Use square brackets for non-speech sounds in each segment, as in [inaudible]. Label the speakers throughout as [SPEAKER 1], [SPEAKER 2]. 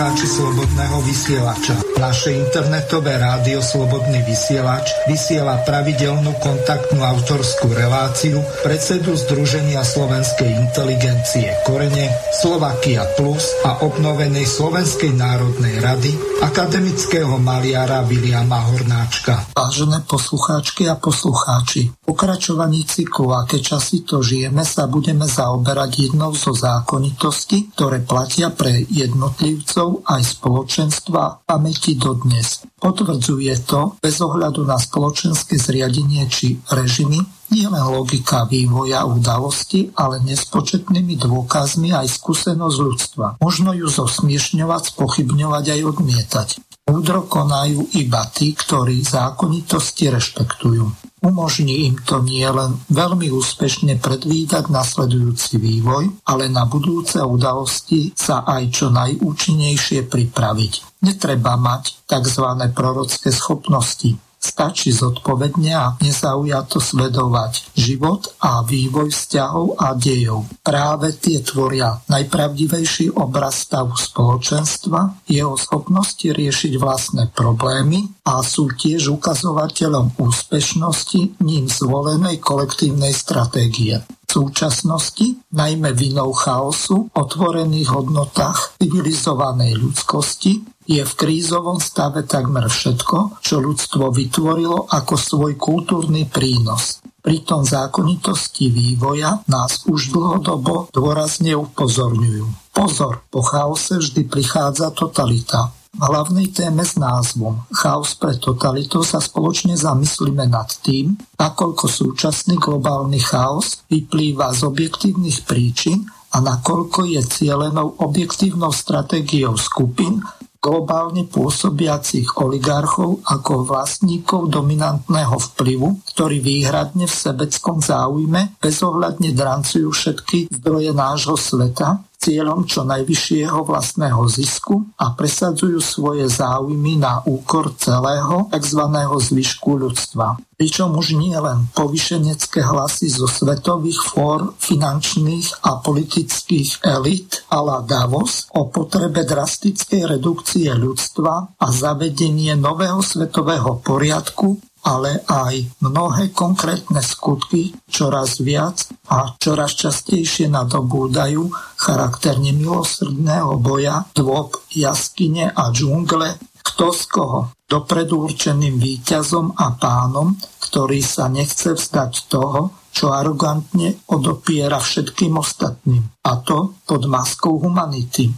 [SPEAKER 1] poslucháči Slobodného vysielača. Naše internetové rádio Slobodný vysielač vysiela pravidelnú kontaktnú autorskú reláciu predsedu Združenia slovenskej inteligencie Korene, Slovakia Plus a obnovenej Slovenskej národnej rady akademického maliara Viliama Hornáčka.
[SPEAKER 2] Vážené poslucháčky a poslucháči, pokračovaní cyklu Aké časy to žijeme sa budeme zaoberať jednou zo zákonitostí, ktoré platia pre jednotlivcov aj spoločenstva pamäti dodnes. Potvrdzuje to, bez ohľadu na spoločenské zriadenie či režimy, nie len logika vývoja udalosti, ale nespočetnými dôkazmi aj skúsenosť ľudstva. Možno ju zosmiešňovať, spochybňovať aj odmietať. Múdro konajú iba tí, ktorí zákonitosti rešpektujú. Umožní im to nie len veľmi úspešne predvídať nasledujúci vývoj, ale na budúce udalosti sa aj čo najúčinnejšie pripraviť. Netreba mať tzv. prorocké schopnosti. Stačí zodpovedne a nezaujato sledovať život a vývoj vzťahov a dejov. Práve tie tvoria najpravdivejší obraz stavu spoločenstva, jeho schopnosti riešiť vlastné problémy a sú tiež ukazovateľom úspešnosti ním zvolenej kolektívnej stratégie. Súčasnosti, najmä vinou chaosu, otvorených hodnotách civilizovanej ľudskosti, je v krízovom stave takmer všetko, čo ľudstvo vytvorilo ako svoj kultúrny prínos. Pritom zákonitosti vývoja nás už dlhodobo dôrazne upozorňujú. Pozor, po chaose vždy prichádza totalita. V hlavnej téme s názvom Chaos pre totalitu sa spoločne zamyslíme nad tým, nakoľko súčasný globálny chaos vyplýva z objektívnych príčin a nakoľko je cielenou objektívnou stratégiou skupín, globálne pôsobiacich oligarchov ako vlastníkov dominantného vplyvu, ktorí výhradne v sebeckom záujme bezohľadne drancujú všetky zdroje nášho sveta cieľom čo najvyššieho vlastného zisku a presadzujú svoje záujmy na úkor celého tzv. zvyšku ľudstva. Pričom už nie len povyšenecké hlasy zo svetových fór finančných a politických elit a la Davos o potrebe drastickej redukcie ľudstva a zavedenie nového svetového poriadku ale aj mnohé konkrétne skutky čoraz viac a čoraz častejšie nadobúdajú charakter nemilosrdného boja, dôb, jaskyne a džungle, kto z koho, dopredu určeným víťazom a pánom, ktorý sa nechce vzdať toho, čo arogantne odopiera všetkým ostatným, a to pod maskou humanity.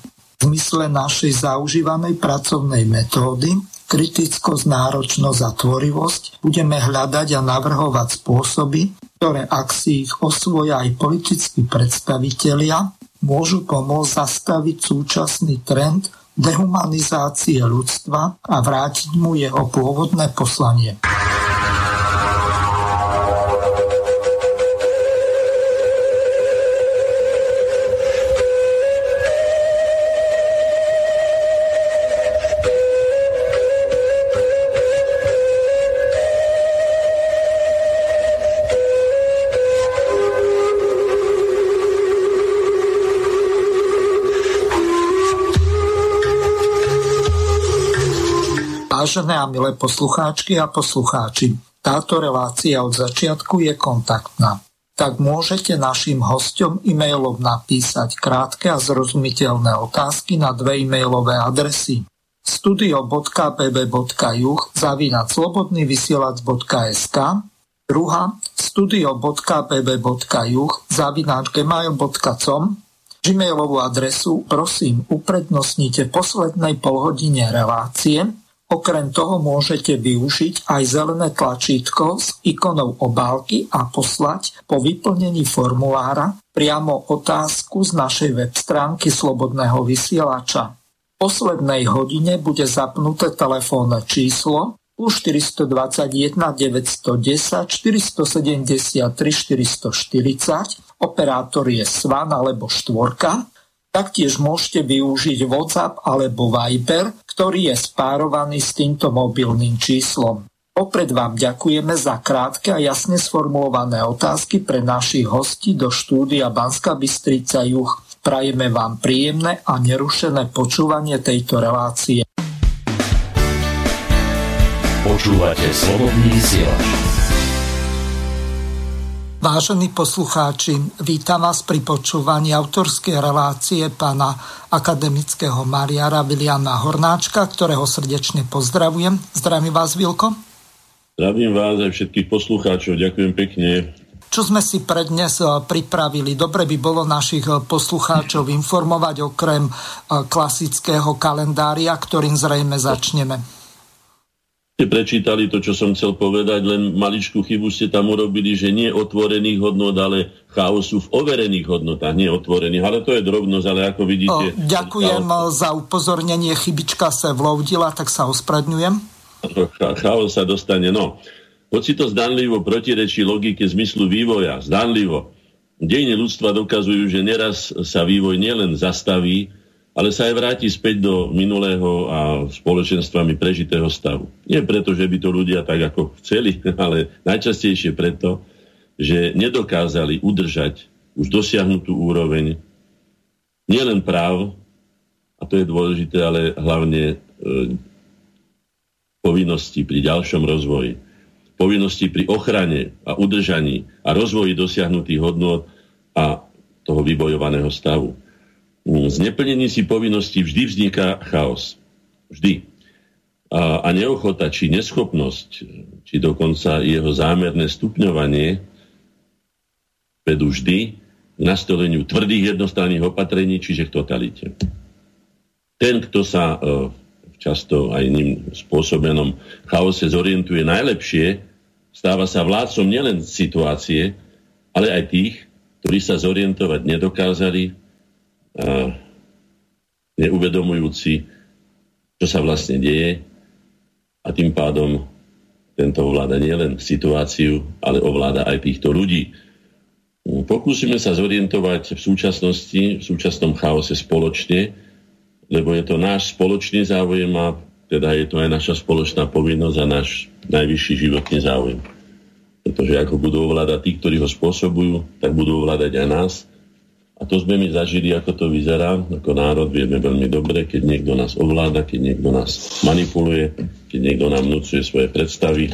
[SPEAKER 2] V zmysle našej zaužívanej pracovnej metódy kritickosť, náročnosť a tvorivosť, budeme hľadať a navrhovať spôsoby, ktoré ak si ich osvoja aj politickí predstavitelia, môžu pomôcť zastaviť súčasný trend dehumanizácie ľudstva a vrátiť mu jeho pôvodné poslanie. Vážené a milé poslucháčky a poslucháči, táto relácia od začiatku je kontaktná. Tak môžete našim hostom e-mailom napísať krátke a zrozumiteľné otázky na dve e-mailové adresy studio.bb.juh zavinať slobodnyvysielac.sk druhá studio.bb.juh zavinať gmail.com Gmailovú adresu prosím uprednostnite poslednej polhodine relácie Okrem toho môžete využiť aj zelené tlačítko s ikonou obálky a poslať po vyplnení formulára priamo otázku z našej web stránky Slobodného vysielača. V poslednej hodine bude zapnuté telefónne číslo plus 421 910 473 440, operátor je Svan alebo štvorka Taktiež môžete využiť WhatsApp alebo Viber, ktorý je spárovaný s týmto mobilným číslom. Opred vám ďakujeme za krátke a jasne sformulované otázky pre našich hostí do štúdia Banska Bystrica Juch. Prajeme vám príjemné a nerušené počúvanie tejto relácie.
[SPEAKER 3] Počúvate slobodný vysielač.
[SPEAKER 2] Vážení poslucháči, vítam vás pri počúvaní autorskej relácie pána akademického Mariara Viliana Hornáčka, ktorého srdečne pozdravujem. Zdravím vás, Vilko.
[SPEAKER 4] Zdravím vás aj všetkých poslucháčov, ďakujem pekne.
[SPEAKER 2] Čo sme si pre dnes eh, pripravili? Dobre by bolo našich eh, poslucháčov informovať okrem eh, klasického kalendária, ktorým zrejme začneme
[SPEAKER 4] ste prečítali to, čo som chcel povedať, len maličkú chybu ste tam urobili, že nie otvorených hodnot, ale chaosu v overených hodnotách, nie otvorených. Ale to je drobnosť, ale ako vidíte... O,
[SPEAKER 2] ďakujem chaos... za upozornenie, chybička sa vloudila, tak sa ospravedňujem.
[SPEAKER 4] Chaos sa dostane, no. Hoci to zdanlivo protirečí logike zmyslu vývoja, zdanlivo, dejiny ľudstva dokazujú, že neraz sa vývoj nielen zastaví, ale sa aj vráti späť do minulého a spoločenstvami prežitého stavu. Nie preto, že by to ľudia tak ako chceli, [laughs] ale najčastejšie preto, že nedokázali udržať už dosiahnutú úroveň nielen práv, a to je dôležité, ale hlavne e, povinnosti pri ďalšom rozvoji. Povinnosti pri ochrane a udržaní a rozvoji dosiahnutých hodnot a toho vybojovaného stavu. Z neplnení si povinností vždy vzniká chaos. Vždy. A, a neochota, či neschopnosť, či dokonca jeho zámerné stupňovanie vedú vždy k nastoleniu tvrdých jednostranných opatrení, čiže k totalite. Ten, kto sa e, často aj iným spôsobenom chaose zorientuje najlepšie, stáva sa vládcom nielen situácie, ale aj tých, ktorí sa zorientovať nedokázali neuvedomujúci, čo sa vlastne deje a tým pádom tento ovláda nielen situáciu, ale ovláda aj týchto ľudí. Pokúsime sa zorientovať v súčasnosti, v súčasnom chaose spoločne, lebo je to náš spoločný záujem a teda je to aj naša spoločná povinnosť a náš najvyšší životný záujem. Pretože ako budú ovládať tí, ktorí ho spôsobujú, tak budú ovládať aj nás a to sme my zažili, ako to vyzerá. Ako národ vieme veľmi dobre, keď niekto nás ovláda, keď niekto nás manipuluje, keď niekto nám vnúcuje svoje predstavy.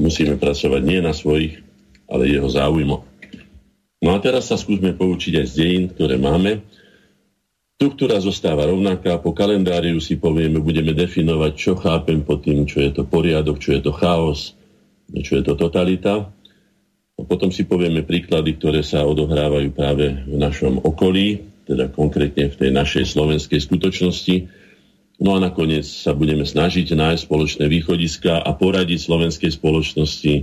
[SPEAKER 4] Musíme pracovať nie na svojich, ale jeho záujmo. No a teraz sa skúsme poučiť aj z dejín, ktoré máme. Štruktúra zostáva rovnaká, po kalendáriu si povieme, budeme definovať, čo chápem pod tým, čo je to poriadok, čo je to chaos, čo je to totalita. Potom si povieme príklady, ktoré sa odohrávajú práve v našom okolí, teda konkrétne v tej našej slovenskej skutočnosti. No a nakoniec sa budeme snažiť nájsť spoločné východiska a poradiť slovenskej spoločnosti,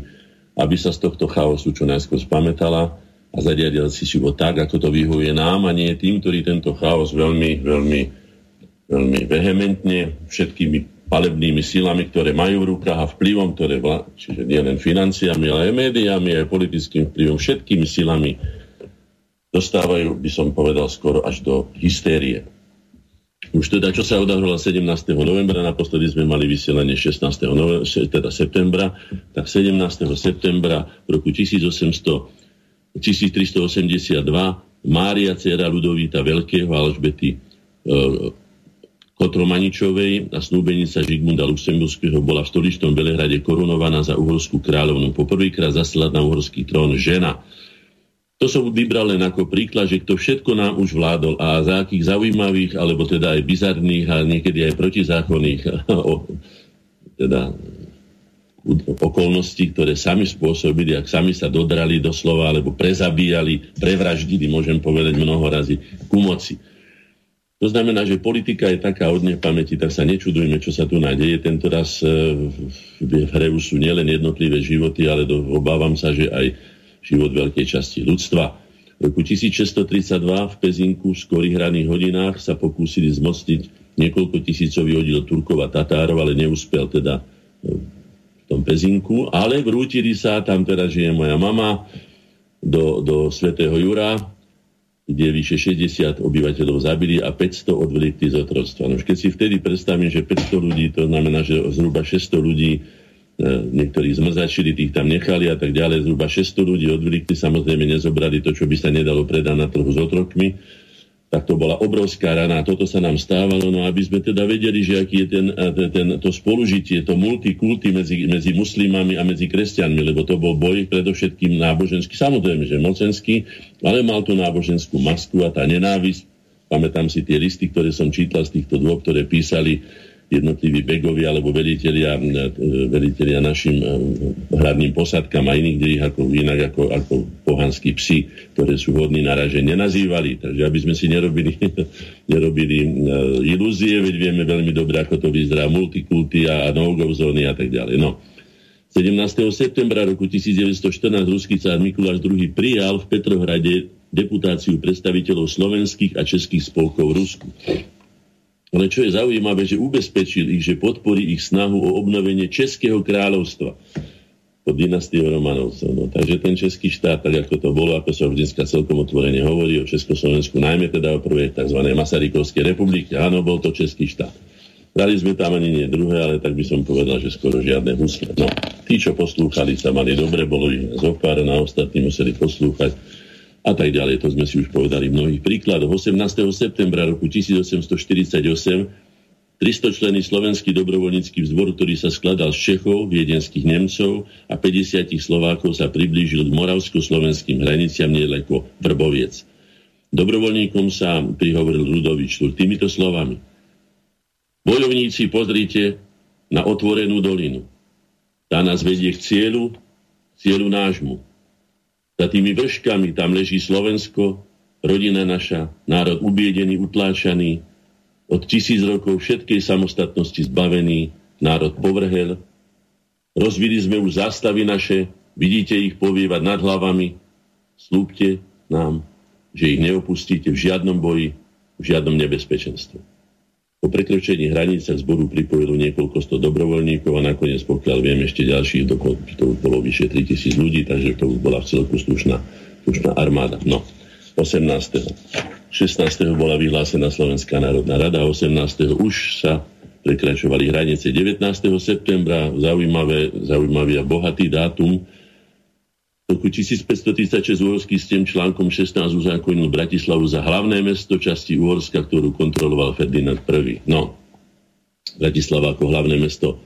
[SPEAKER 4] aby sa z tohto chaosu čo najskôr spametala a zariadila si život tak, ako to vyhovuje nám a nie tým, ktorí tento chaos veľmi, veľmi, veľmi vehementne všetkými palebnými silami, ktoré majú v rukách a vplyvom, ktoré vla, čiže nie len financiami, ale aj médiami, aj politickým vplyvom, všetkými silami dostávajú, by som povedal, skoro až do hystérie. Už teda, čo sa odahralo 17. novembra, naposledy sme mali vysielanie 16. Novembra, teda septembra, tak 17. septembra v roku 1800, 1382 Mária, dcera Ludovíta Veľkého Alžbety e, Kotromaničovej a snúbenica Žigmunda Luxemburského bola v stoličnom Belehrade korunovaná za uhorskú kráľovnu. Poprvýkrát zaslať na uhorský trón žena. To som vybral len ako príklad, že to všetko nám už vládol a za akých zaujímavých, alebo teda aj bizarných a niekedy aj protizákonných [laughs] teda okolností, ktoré sami spôsobili, ak sami sa dodrali doslova, alebo prezabíjali, prevraždili, môžem povedať mnoho razy, ku moci. To znamená, že politika je taká od pamäti, tak sa nečudujme, čo sa tu nádeje. Tento raz e, v hre sú nielen jednotlivé životy, ale do, obávam sa, že aj život veľkej časti ľudstva. V roku 1632 v Pezinku v skorých hraných hodinách sa pokúsili zmocniť niekoľko tisícový oddíl Turkov a Tatárov, ale neúspel teda e, v tom Pezinku. Ale vrútili sa, tam teraz žije moja mama, do, do Svetého Jura, kde vyše 60 obyvateľov zabili a 500 odvlekli z otroctva. No keď si vtedy predstavím, že 500 ľudí, to znamená, že zhruba 600 ľudí, e, niektorí zmrzačili, tých tam nechali a tak ďalej, zhruba 600 ľudí odvlekli, samozrejme nezobrali to, čo by sa nedalo predať na trhu s otrokmi. Tak to bola obrovská rana. Toto sa nám stávalo, no aby sme teda vedeli, že aký je ten, ten, to spolužitie, to multikulty medzi, medzi muslimami a medzi kresťanmi, lebo to bol boj predovšetkým náboženský, samozrejme, že mocenský, ale mal tú náboženskú masku a tá nenávisť. Pamätám si tie listy, ktoré som čítal z týchto dvoch, ktoré písali jednotliví begovia alebo velitelia, velitelia našim eh, hradným posadkám a iných ich ako, inak ako, ako pohanskí psi, ktoré sú hodní na raže, nenazývali. Takže aby sme si nerobili, [laughs] nerobili uh, ilúzie, veď vieme veľmi dobre, ako to vyzerá, multikulty a no-go zóny a tak ďalej. No. 17. septembra roku 1914 ruský cár Mikuláš II prijal v Petrohrade deputáciu predstaviteľov slovenských a českých spolkov v Rusku. Ale čo je zaujímavé, že ubezpečil ich, že podporí ich snahu o obnovenie Českého kráľovstva pod dynastiou Romanovcov. No, takže ten český štát, tak ako to bolo, ako sa už dneska celkom otvorene hovorí o Československu, najmä teda o prvej tzv. Masarykovskej republike. Áno, bol to český štát. Dali sme tam ani nie druhé, ale tak by som povedal, že skoro žiadne husle. No, tí, čo poslúchali, sa mali dobre, bolo ich zopár, na ostatní museli poslúchať a tak ďalej. To sme si už povedali v mnohých príkladoch. 18. septembra roku 1848 300 členy slovenský dobrovoľnícky vzbor, ktorý sa skladal z Čechov, viedenských Nemcov a 50 Slovákov sa priblížil k moravsko-slovenským hraniciam nedaleko Vrboviec. Dobrovoľníkom sa prihovoril Rudovič týmito slovami. Bojovníci, pozrite na otvorenú dolinu. Tá nás vedie k cieľu, cieľu nášmu. Za tými vrškami tam leží Slovensko, rodina naša, národ ubiedený, utláčaný, od tisíc rokov všetkej samostatnosti zbavený, národ povrhel. Rozvili sme už zástavy naše, vidíte ich povievať nad hlavami. Slúbte nám, že ich neopustíte v žiadnom boji, v žiadnom nebezpečenstve. Po prekročení hraníc sa k zboru pripojilo niekoľko sto dobrovoľníkov a nakoniec, pokiaľ viem, ešte ďalších, to bolo vyše 3000 ľudí, takže to bola v celku slušná, slušná armáda. No, 18. 16. bola vyhlásená Slovenská národná rada, 18. už sa prekračovali hranice 19. septembra, zaujímavé, zaujímavý a bohatý dátum, roku 1536 uhorský tým článkom 16 uzákonil Bratislavu za hlavné mesto časti Uhorska, ktorú kontroloval Ferdinand I. No, Bratislava ako hlavné mesto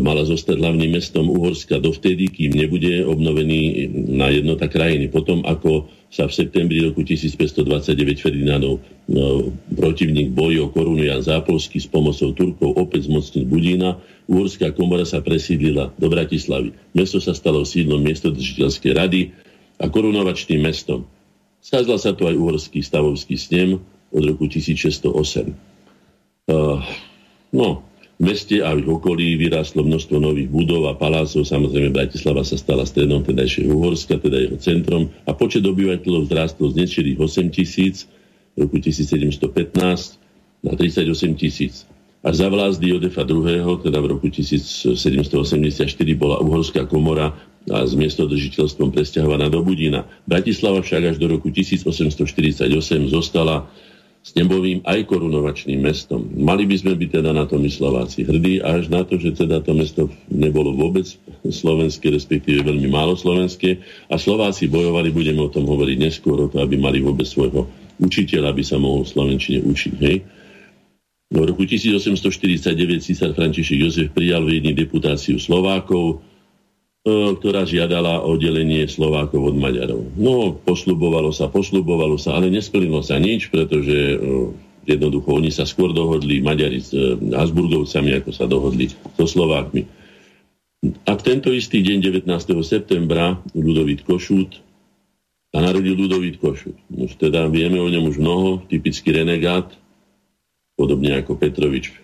[SPEAKER 4] mala zostať hlavným mestom Uhorska dovtedy, kým nebude obnovený na jednota krajiny. Potom, ako sa v septembri roku 1529 Ferdinandov no, protivník boji o korunu Jan Zápolský s pomocou Turkov opäť zmocnil Budína, Uhorská komora sa presídlila do Bratislavy. Mesto sa stalo sídlom miestodržiteľskej rady a korunovačným mestom. Skázal sa tu aj Uhorský stavovský snem od roku 1608. Uh, no, v meste a v okolí vyrástlo množstvo nových budov a palácov. Samozrejme, Bratislava sa stala stredom tedajšieho Uhorska, teda jeho centrom. A počet obyvateľov vzrástol z nečirých 8 tisíc v roku 1715 na 38 tisíc. Až za vlázdy Jodefa II., teda v roku 1784, bola Uhorská komora a s miestodržiteľstvom presťahovaná do Budína. Bratislava však až do roku 1848 zostala s nebovým aj korunovačným mestom. Mali by sme byť teda na to my Slováci hrdí, až na to, že teda to mesto nebolo vôbec slovenské, respektíve veľmi málo slovenské a Slováci bojovali, budeme o tom hovoriť neskôr, o to, aby mali vôbec svojho učiteľa, aby sa mohol Slovenčine učiť. Hej? V roku 1849 císar František Jozef prijal v jedni deputáciu Slovákov, ktorá žiadala oddelenie Slovákov od Maďarov. No, posľubovalo sa, posľubovalo sa, ale nesplnilo sa nič, pretože e, jednoducho oni sa skôr dohodli, Maďari s e, Habsburgovcami, ako sa dohodli so Slovákmi. A v tento istý deň, 19. septembra, Ludovít Košút, a narodil Ludovít Košút. Už teda vieme o ňom už mnoho, typický renegát, podobne ako Petrovič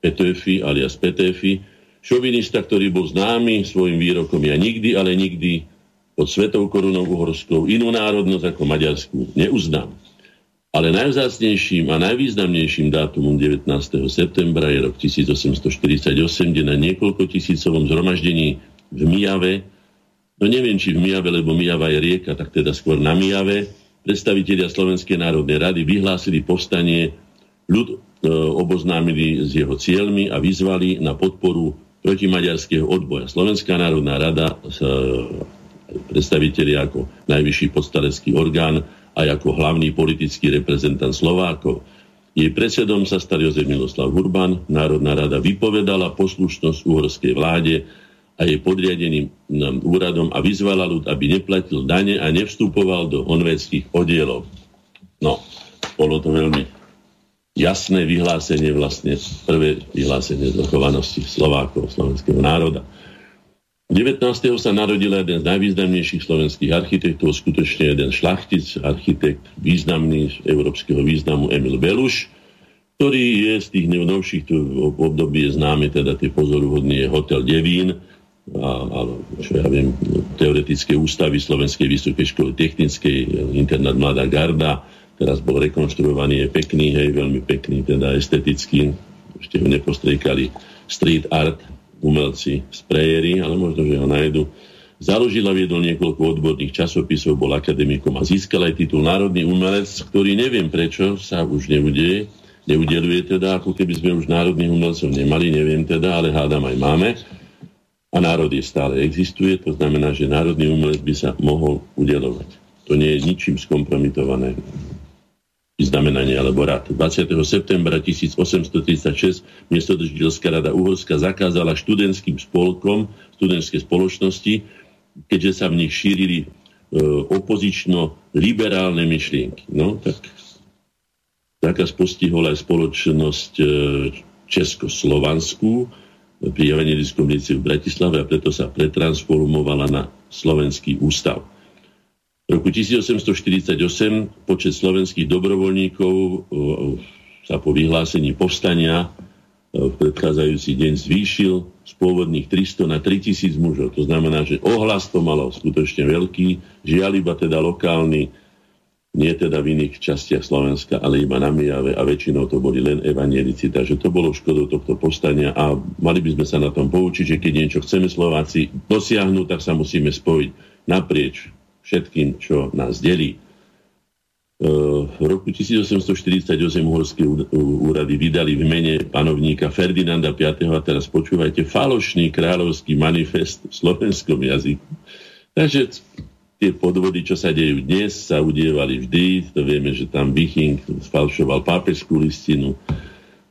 [SPEAKER 4] Petefi alias Petefi, šovinista, ktorý bol známy svojim výrokom ja nikdy, ale nikdy pod svetou korunou uhorskou inú národnosť ako Maďarsku neuznám. Ale najvzácnejším a najvýznamnejším dátumom 19. septembra je rok 1848, kde na niekoľko tisícovom zhromaždení v Mijave, no neviem, či v Mijave, lebo Mijava je rieka, tak teda skôr na Mijave, predstavitelia Slovenskej národnej rady vyhlásili povstanie, ľud e, oboznámili s jeho cieľmi a vyzvali na podporu protimaďarského odboja. Slovenská národná rada, predstaviteľi ako najvyšší podstalecký orgán aj ako hlavný politický reprezentant Slovákov. Jej predsedom sa stal Jozef Miloslav Hurban, Národná rada vypovedala poslušnosť uhorskej vláde a jej podriadeným úradom a vyzvala ľud, aby neplatil dane a nevstupoval do honvédských oddielov. No, bolo to veľmi jasné vyhlásenie, vlastne prvé vyhlásenie zvrchovanosti Slovákov, slovenského národa. 19. sa narodil jeden z najvýznamnejších slovenských architektov, skutočne jeden šlachtic, architekt významný európskeho významu Emil Beluš, ktorý je z tých novších období je známy, teda tie pozoruhodný je Hotel Devín, a, a čo ja viem, teoretické ústavy Slovenskej vysokej školy technickej, internát Mladá Garda, teraz bol rekonštruovaný, je pekný, hej, veľmi pekný, teda estetický, ešte ho nepostriekali street art umelci sprejery, ale možno, že ho nájdu. Založil a viedol niekoľko odborných časopisov, bol akademikom a získal aj titul Národný umelec, ktorý neviem prečo sa už neudeje, neudeluje teda, ako keby sme už národných umelcov nemali, neviem teda, ale hádam aj máme. A národ je stále existuje, to znamená, že národný umelec by sa mohol udelovať. To nie je ničím skompromitované znamenanie alebo rad. 20. septembra 1836 miestodržiteľská rada Uhorska zakázala študentským spolkom, študentské spoločnosti, keďže sa v nich šírili e, opozično-liberálne myšlienky. No, tak zákaz postihol aj spoločnosť e, Českoslovanskú pri evangelickom v Bratislave a preto sa pretransformovala na Slovenský ústav. V roku 1848 počet slovenských dobrovoľníkov sa po vyhlásení povstania v predchádzajúci deň zvýšil z pôvodných 300 na 3000 mužov. To znamená, že ohlas to malo skutočne veľký, žiaľ iba teda lokálny, nie teda v iných častiach Slovenska, ale iba na Mijave a väčšinou to boli len evanielici. Takže to bolo škodou tohto povstania a mali by sme sa na tom poučiť, že keď niečo chceme Slováci dosiahnuť, tak sa musíme spojiť naprieč všetkým, čo nás delí. E, v roku 1848 uhorské úrady vydali v mene panovníka Ferdinanda V. a teraz počúvajte falošný kráľovský manifest v slovenskom jazyku. Takže tie podvody, čo sa dejú dnes, sa udievali vždy. To vieme, že tam Viching sfalšoval pápežskú listinu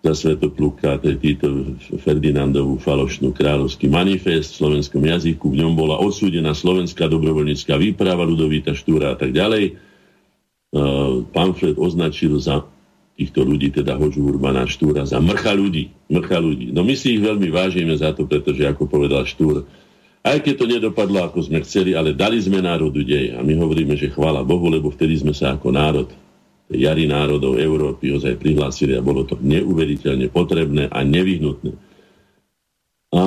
[SPEAKER 4] za Svetopluka, týto Ferdinandovú falošnú kráľovský manifest v slovenskom jazyku. V ňom bola odsúdená slovenská dobrovoľnícka výprava Ludovita Štúra a tak ďalej. Uh, pamflet označil za týchto ľudí, teda Hožu Urbana Štúra, za mrcha ľudí. Mrcha ľudí. No my si ich veľmi vážime za to, pretože ako povedal Štúr, aj keď to nedopadlo, ako sme chceli, ale dali sme národu dej. A my hovoríme, že chvála Bohu, lebo vtedy sme sa ako národ jary národov Európy ozaj prihlásili a bolo to neuveriteľne potrebné a nevyhnutné. A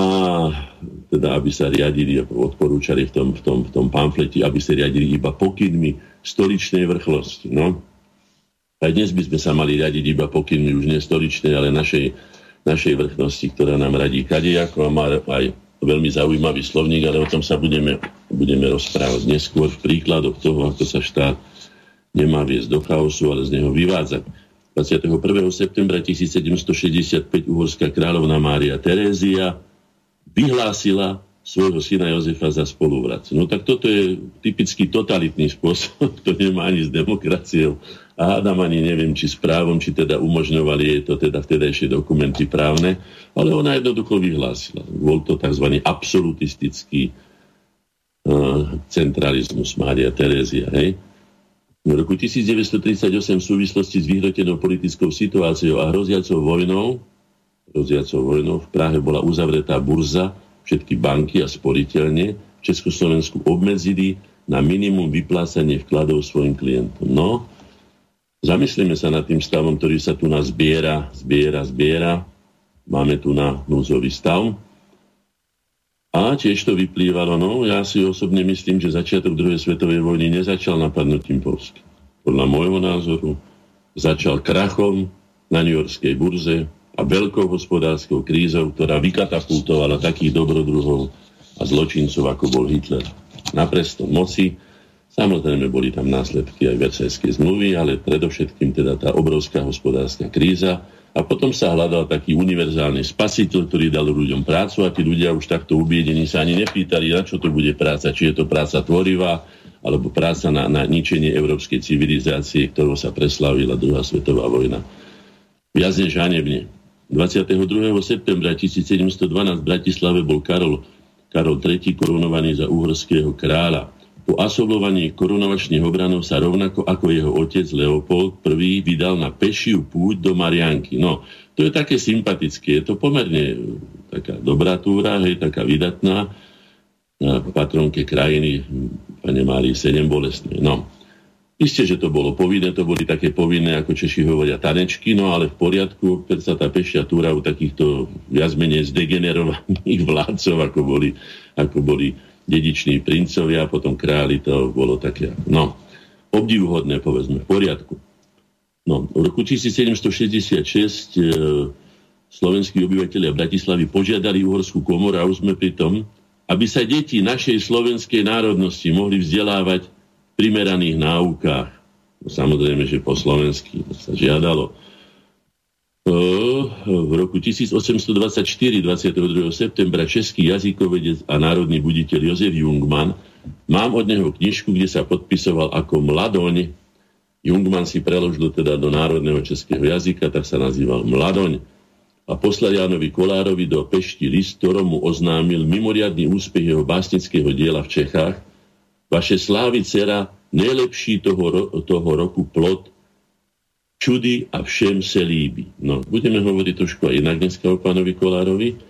[SPEAKER 4] teda, aby sa riadili odporúčali v tom, v, tom, v tom pamflete, aby sa riadili iba pokynmi stoličnej vrchlosti. No. Aj dnes by sme sa mali riadiť iba pokynmi už nie stoličnej, ale našej, našej vrchnosti, ktorá nám radí kadejako a má aj veľmi zaujímavý slovník, ale o tom sa budeme, budeme rozprávať neskôr v príkladoch toho, ako sa štát nemá viesť do chaosu, ale z neho vyvádzať. 21. septembra 1765 uhorská kráľovna Mária Terézia vyhlásila svojho syna Jozefa za spoluvrac. No tak toto je typický totalitný spôsob, [laughs] to nemá ani s demokraciou a hádam ani neviem, či s právom, či teda umožňovali jej to teda vtedajšie dokumenty právne, ale ona jednoducho vyhlásila. Bol to tzv. absolutistický uh, centralizmus Mária Terézia, hej? V roku 1938 v súvislosti s vyhrotenou politickou situáciou a hroziacou vojnou, hroziacou vojnou v Prahe bola uzavretá burza, všetky banky a sporiteľne v Československu obmedzili na minimum vyplácanie vkladov svojim klientom. No, zamyslíme sa nad tým stavom, ktorý sa tu nás zbiera, zbiera, zbiera. Máme tu na núzový stav a tiež to vyplývalo, no ja si osobne myslím, že začiatok druhej svetovej vojny nezačal napadnutím Polska. Podľa môjho názoru začal krachom na New Yorkskej burze a veľkou hospodárskou krízou, ktorá vykatapultovala takých dobrodruhov a zločincov, ako bol Hitler. Na prestom moci, samozrejme boli tam následky aj Versajskej zmluvy, ale predovšetkým teda tá obrovská hospodárska kríza, a potom sa hľadal taký univerzálny spasiteľ, ktorý dal ľuďom prácu a tí ľudia už takto ubiedení sa ani nepýtali, na čo to bude práca, či je to práca tvorivá, alebo práca na, na ničenie európskej civilizácie, ktorou sa preslavila druhá svetová vojna. Viac než hanebne. 22. septembra 1712 v Bratislave bol Karol, Karol III korunovaný za uhorského kráľa. Po asolovaní korunovačných obranov sa rovnako ako jeho otec Leopold I vydal na pešiu púť do Marianky. No, to je také sympatické, je to pomerne taká dobrá túra, hej, taká vydatná na patronke krajiny, pane Márii Sedem bolestnej. No, Isté, že to bolo povinné, to boli také povinné, ako Češi hovoria, tanečky, no ale v poriadku, keď sa tá pešia túra u takýchto viac menej zdegenerovaných [laughs] vládcov, ako boli, ako boli dediční princovia, potom králi, to bolo také, no, obdivuhodné, povedzme, v poriadku. No, v roku 1766 e, slovenskí obyvateľia Bratislavy požiadali uhorskú komoru a už sme pri tom, aby sa deti našej slovenskej národnosti mohli vzdelávať primeraných náukách. No, samozrejme, že po slovensky sa žiadalo. V roku 1824, 22. septembra, český jazykovedec a národný buditeľ Jozef Jungmann, mám od neho knižku, kde sa podpisoval ako Mladoň. Jungmann si preložil teda do národného českého jazyka, tak sa nazýval Mladoň. A poslal Jánovi Kolárovi do Pešti list, ktoromu oznámil mimoriadný úspech jeho básnického diela v Čechách, Vaše slávy, dcera, najlepší toho, toho roku plot, čudy a všem se líbi. No, budeme hovoriť trošku aj inak dneska o pánovi Kolárovi,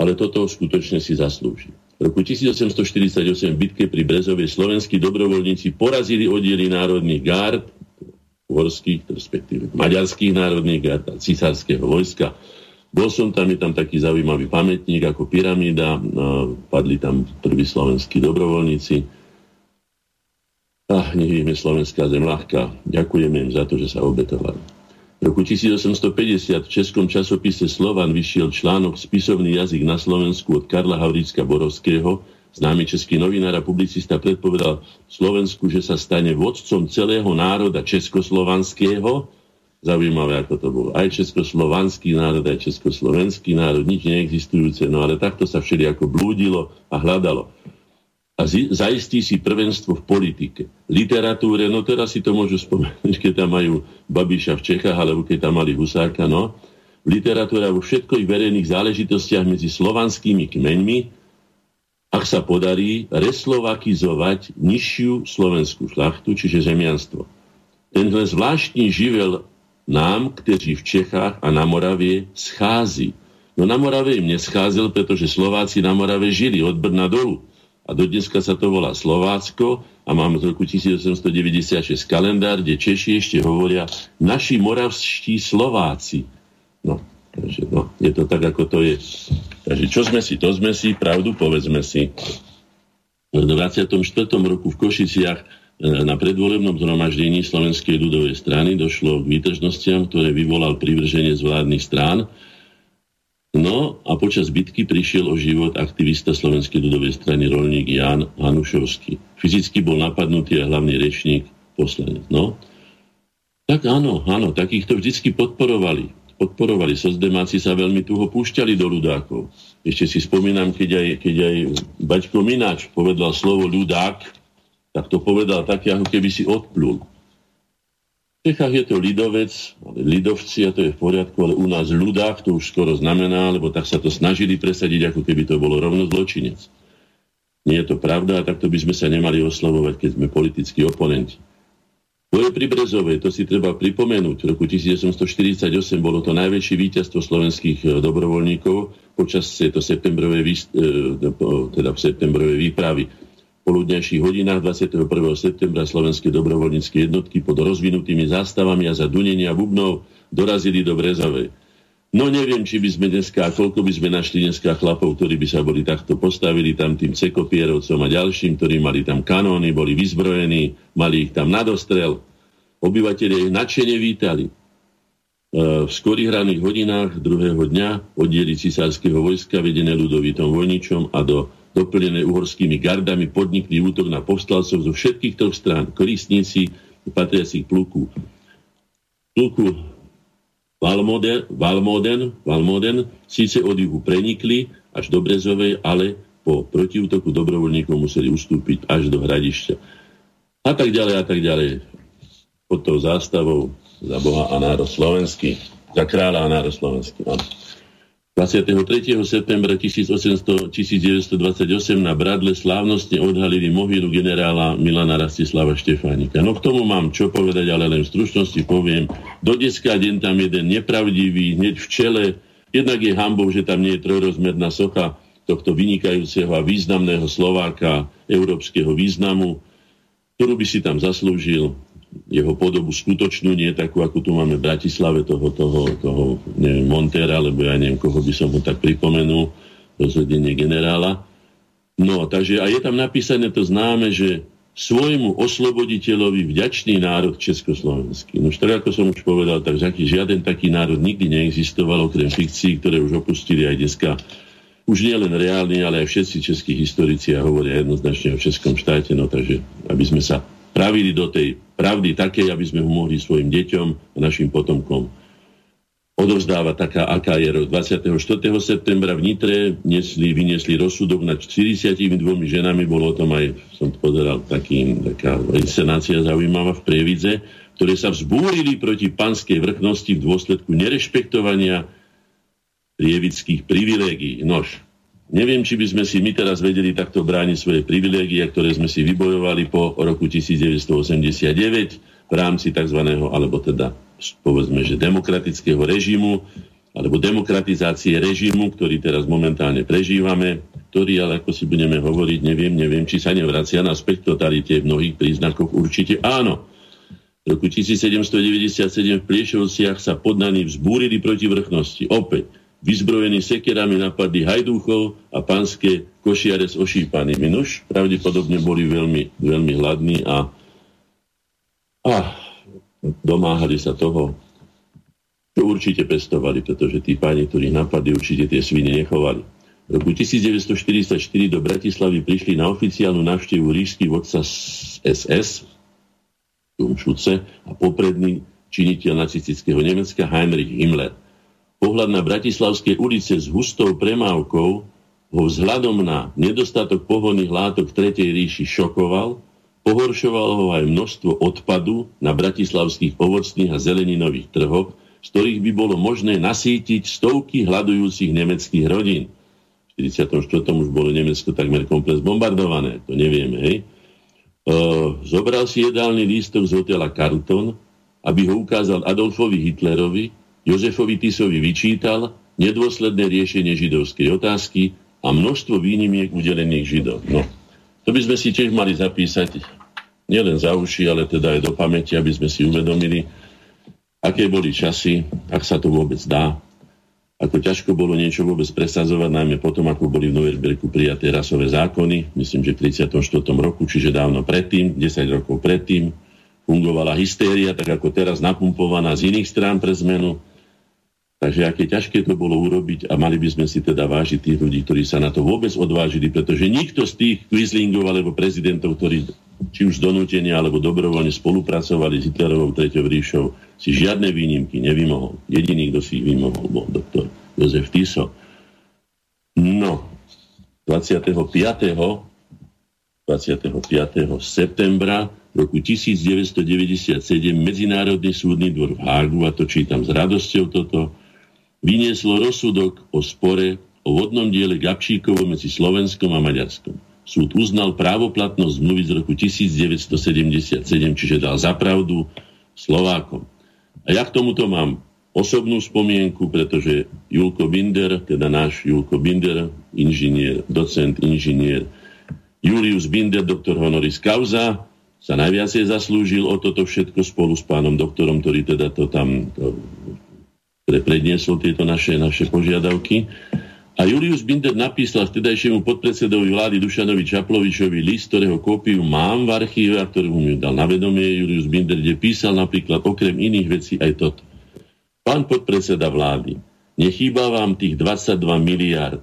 [SPEAKER 4] ale toto skutočne si zaslúži. V roku 1848 v bitke pri Brezovej slovenskí dobrovoľníci porazili oddiely národných gárd, horských, respektíve maďarských národných gárd a cisárskeho vojska. Bol som tam, je tam taký zaujímavý pamätník ako pyramída, padli tam prví slovenskí dobrovoľníci Ach, nech im je slovenská zem ľahká. Ďakujeme im za to, že sa obetovali. V roku 1850 v českom časopise Slovan vyšiel článok Spisovný jazyk na Slovensku od Karla Havrícka Borovského. Známy český novinár a publicista predpovedal Slovensku, že sa stane vodcom celého národa českoslovanského. Zaujímavé, ako to bolo. Aj českoslovanský národ, aj československý národ, nič neexistujúce, no ale takto sa všelijako blúdilo a hľadalo a zaistí si prvenstvo v politike. Literatúre, no teraz si to môžu spomenúť, keď tam majú Babiša v Čechách, alebo keď tam mali Husáka, no. V literatúre vo všetkých verejných záležitostiach medzi slovanskými kmeňmi, ak sa podarí reslovakizovať nižšiu slovenskú šlachtu, čiže zemianstvo. Tenhle zvláštní živel nám, kteří v Čechách a na Moravie schází. No na Morave im nescházel, pretože Slováci na Morave žili od Brna dolu a do dneska sa to volá Slovácko a máme z roku 1896 kalendár, kde Češi ešte hovoria naši moravští Slováci. No, takže no, je to tak, ako to je. Takže čo sme si, to sme si, pravdu povedzme si. V 24. roku v Košiciach e, na predvolebnom zhromaždení Slovenskej ľudovej strany došlo k výtržnostiam, ktoré vyvolal privrženie z vládnych strán No a počas bitky prišiel o život aktivista Slovenskej ľudovej strany rolník Jan Hanušovský. Fyzicky bol napadnutý a hlavný rečník poslanec. No, tak áno, áno, takýchto vždycky podporovali. Podporovali. Sozdemáci sa veľmi tuho púšťali do ľudákov. Ešte si spomínam, keď aj, keď aj Baťko Mináč povedal slovo ľudák, tak to povedal také, ako keby si odplul. V Čechách je to lidovec, lidovci a to je v poriadku, ale u nás ľudách to už skoro znamená, lebo tak sa to snažili presadiť, ako keby to bolo rovno zločinec. Nie je to pravda a takto by sme sa nemali oslovovať, keď sme politickí oponenti. Boje pri Brezovej, to si treba pripomenúť. V roku 1848 bolo to najväčšie víťazstvo slovenských e, dobrovoľníkov počas tejto septembrovej, e, teda septembrovej výpravy poludnejších hodinách 21. septembra slovenské dobrovoľnícke jednotky pod rozvinutými zástavami a za dunenia bubnov dorazili do Brezovej. No neviem, či by sme dneska, a koľko by sme našli dneska chlapov, ktorí by sa boli takto postavili tam tým cekopierovcom a ďalším, ktorí mali tam kanóny, boli vyzbrojení, mali ich tam nadostrel. Obyvateľe ich nadšene vítali. E, v skorých raných hodinách druhého dňa oddiely cisárskeho vojska vedené ľudovitom vojničom a do doplnené uhorskými gardami, podnikli útok na povstalcov zo všetkých troch strán, koristníci patriacich pluku. Pluku Valmoden, Valmoden, Valmoden síce od juhu prenikli až do Brezovej, ale po protiútoku dobrovoľníkov museli ustúpiť až do hradišťa. A tak ďalej, a tak ďalej. Pod tou zástavou za Boha a národ slovenský. Za kráľa a národ slovenský. Áno. 23. septembra 1800, 1928 na Bradle slávnostne odhalili mohylu generála Milana Rastislava Štefánika. No k tomu mám čo povedať, ale len v stručnosti poviem. Do dneska deň tam jeden nepravdivý, hneď v čele. Jednak je hambou, že tam nie je trojrozmerná socha tohto vynikajúceho a významného Slováka európskeho významu, ktorú by si tam zaslúžil jeho podobu skutočnú, nie takú, ako tu máme v Bratislave, toho, toho, toho neviem, Montera, alebo ja neviem, koho by som ho tak pripomenul, rozvedenie generála. No, takže a je tam napísané to známe, že svojmu osloboditeľovi vďačný národ československý. No tak ako som už povedal, tak žiaden taký národ nikdy neexistoval, okrem fikcií, ktoré už opustili aj dneska už nie len reálni, ale aj všetci českí historici a hovoria jednoznačne o českom štáte, no takže aby sme sa pravili do tej pravdy takej, aby sme ho mohli svojim deťom a našim potomkom odovzdávať taká, aká je. 24. septembra v Nitre nesli, vyniesli rozsudok nad 42 ženami, bolo o tom aj, som pozeral, taký, taká inscenácia zaujímavá v Prievidze, ktoré sa vzbúrili proti panskej vrchnosti v dôsledku nerešpektovania prievických privilégií. Nož, Neviem, či by sme si my teraz vedeli takto brániť svoje privilégie, ktoré sme si vybojovali po roku 1989 v rámci tzv. alebo teda povedzme, že demokratického režimu alebo demokratizácie režimu, ktorý teraz momentálne prežívame, ktorý, ale ako si budeme hovoriť, neviem, neviem, či sa nevracia na späť totalite v mnohých príznakoch, určite áno. V roku 1797 v Pliešovciach sa poddaní vzbúrili proti vrchnosti. Opäť, vyzbrojení sekerami napadli hajdúchov a pánske košiare s ošípanými. Nož pravdepodobne boli veľmi, veľmi hladní a, a domáhali sa toho, čo určite pestovali, pretože tí páni, ktorí napadli, určite tie sviny nechovali. V roku 1944 do Bratislavy prišli na oficiálnu návštevu ríšsky vodca SS, Šuce a popredný činiteľ nacistického Nemecka Heinrich Himmler – Pohľad na Bratislavské ulice s hustou premávkou ho vzhľadom na nedostatok pohodných látok Tretej ríši šokoval, pohoršovalo ho aj množstvo odpadu na bratislavských ovocných a zeleninových trhoch, z ktorých by bolo možné nasítiť stovky hľadujúcich nemeckých rodín. V 44. už bolo Nemecko takmer komplet bombardované, to nevieme, hej. Zobral si jedálny lístok z hotela Carlton, aby ho ukázal Adolfovi Hitlerovi, Jozefovi Tisovi vyčítal nedôsledné riešenie židovskej otázky a množstvo výnimiek udelených židov. No, to by sme si tiež mali zapísať nielen za uši, ale teda aj do pamäti, aby sme si uvedomili, aké boli časy, ak sa to vôbec dá, ako ťažko bolo niečo vôbec presadzovať, najmä potom, ako boli v Noverberku prijaté rasové zákony, myslím, že v 34. roku, čiže dávno predtým, 10 rokov predtým, fungovala hystéria, tak ako teraz napumpovaná z iných strán pre zmenu, Takže aké ťažké to bolo urobiť a mali by sme si teda vážiť tých ľudí, ktorí sa na to vôbec odvážili, pretože nikto z tých Quizlingov alebo prezidentov, ktorí či už donútenia alebo dobrovoľne spolupracovali s Hitlerovou treťou ríšou, si žiadne výnimky nevymohol. Jediný, kto si ich vymohol, bol doktor Jozef Tiso. No, 25. 25. septembra roku 1997 Medzinárodný súdny dvor v Hágu, a to čítam s radosťou toto, vynieslo rozsudok o spore o vodnom diele Gabčíkovo medzi Slovenskom a Maďarskom. Súd uznal právoplatnosť zmluvy z roku 1977, čiže dal zapravdu Slovákom. A ja k tomuto mám osobnú spomienku, pretože Julko Binder, teda náš Julko Binder, inžinier, docent, inžinier, Julius Binder, doktor honoris causa, sa najviacej zaslúžil o toto všetko spolu s pánom doktorom, ktorý teda to tam to predniesol tieto naše, naše požiadavky. A Julius Binder napísal vtedajšiemu podpredsedovi vlády Dušanovi Čaplovičovi list, ktorého kópiu mám v archíve a ktorú mu dal na vedomie Julius Binder, kde písal napríklad okrem iných vecí aj toto. Pán podpredseda vlády, nechýba vám tých 22 miliard,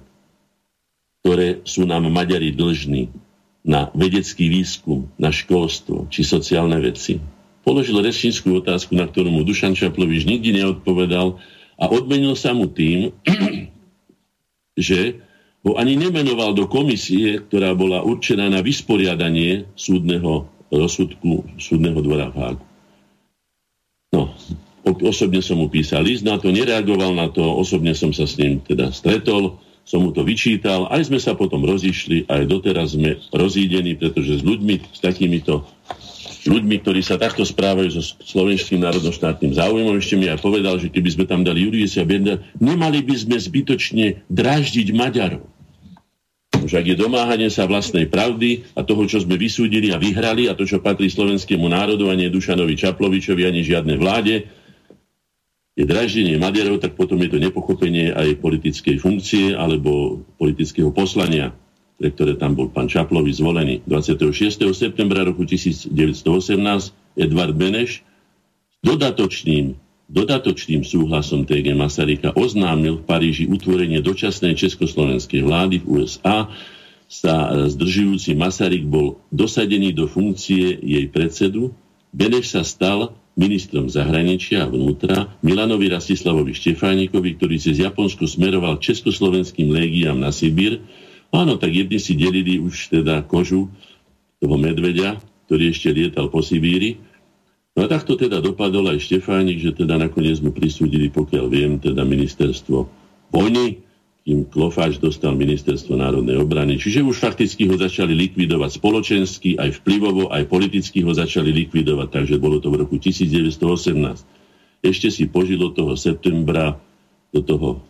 [SPEAKER 4] ktoré sú nám Maďari dlžní na vedecký výskum, na školstvo či sociálne veci. Položil rečníckú otázku, na ktorú mu Dušan Čaplovič nikdy neodpovedal a odmenil sa mu tým, [clears throat] že ho ani nemenoval do komisie, ktorá bola určená na vysporiadanie súdneho rozsudku súdneho dvora v Hágu. No, osobne som mu písal list na to, nereagoval na to, osobne som sa s ním teda stretol, som mu to vyčítal, aj sme sa potom rozišli, aj doteraz sme rozídení, pretože s ľuďmi, s takýmito ľuďmi, ktorí sa takto správajú so slovenským národnoštátnym záujmom, ešte mi aj povedal, že keby sme tam dali Juriesia Benda, nemali by sme zbytočne dráždiť Maďarov. Už ak je domáhanie sa vlastnej pravdy a toho, čo sme vysúdili a vyhrali a to, čo patrí slovenskému národu a nie Dušanovi Čaplovičovi ani žiadnej vláde, je draždenie Maďarov, tak potom je to nepochopenie aj politickej funkcie alebo politického poslania, pre ktoré tam bol pán Čaplovi zvolený. 26. septembra roku 1918 Edvard Beneš s dodatočným, dodatočným súhlasom TG Masaryka oznámil v Paríži utvorenie dočasnej československej vlády v USA sa zdržujúci Masaryk bol dosadený do funkcie jej predsedu. Beneš sa stal ministrom zahraničia a vnútra Milanovi Rastislavovi Štefánikovi, ktorý cez Japonsko smeroval československým légiám na Sibír. Áno, tak jedni si delili už teda kožu toho medveďa, ktorý ešte lietal po Sibíri. No a takto teda dopadol aj Štefánik, že teda nakoniec mu prisúdili, pokiaľ viem, teda ministerstvo vojny, kým Klofáč dostal ministerstvo národnej obrany. Čiže už fakticky ho začali likvidovať spoločensky, aj vplyvovo, aj politicky ho začali likvidovať, takže bolo to v roku 1918. Ešte si požil od toho septembra do toho,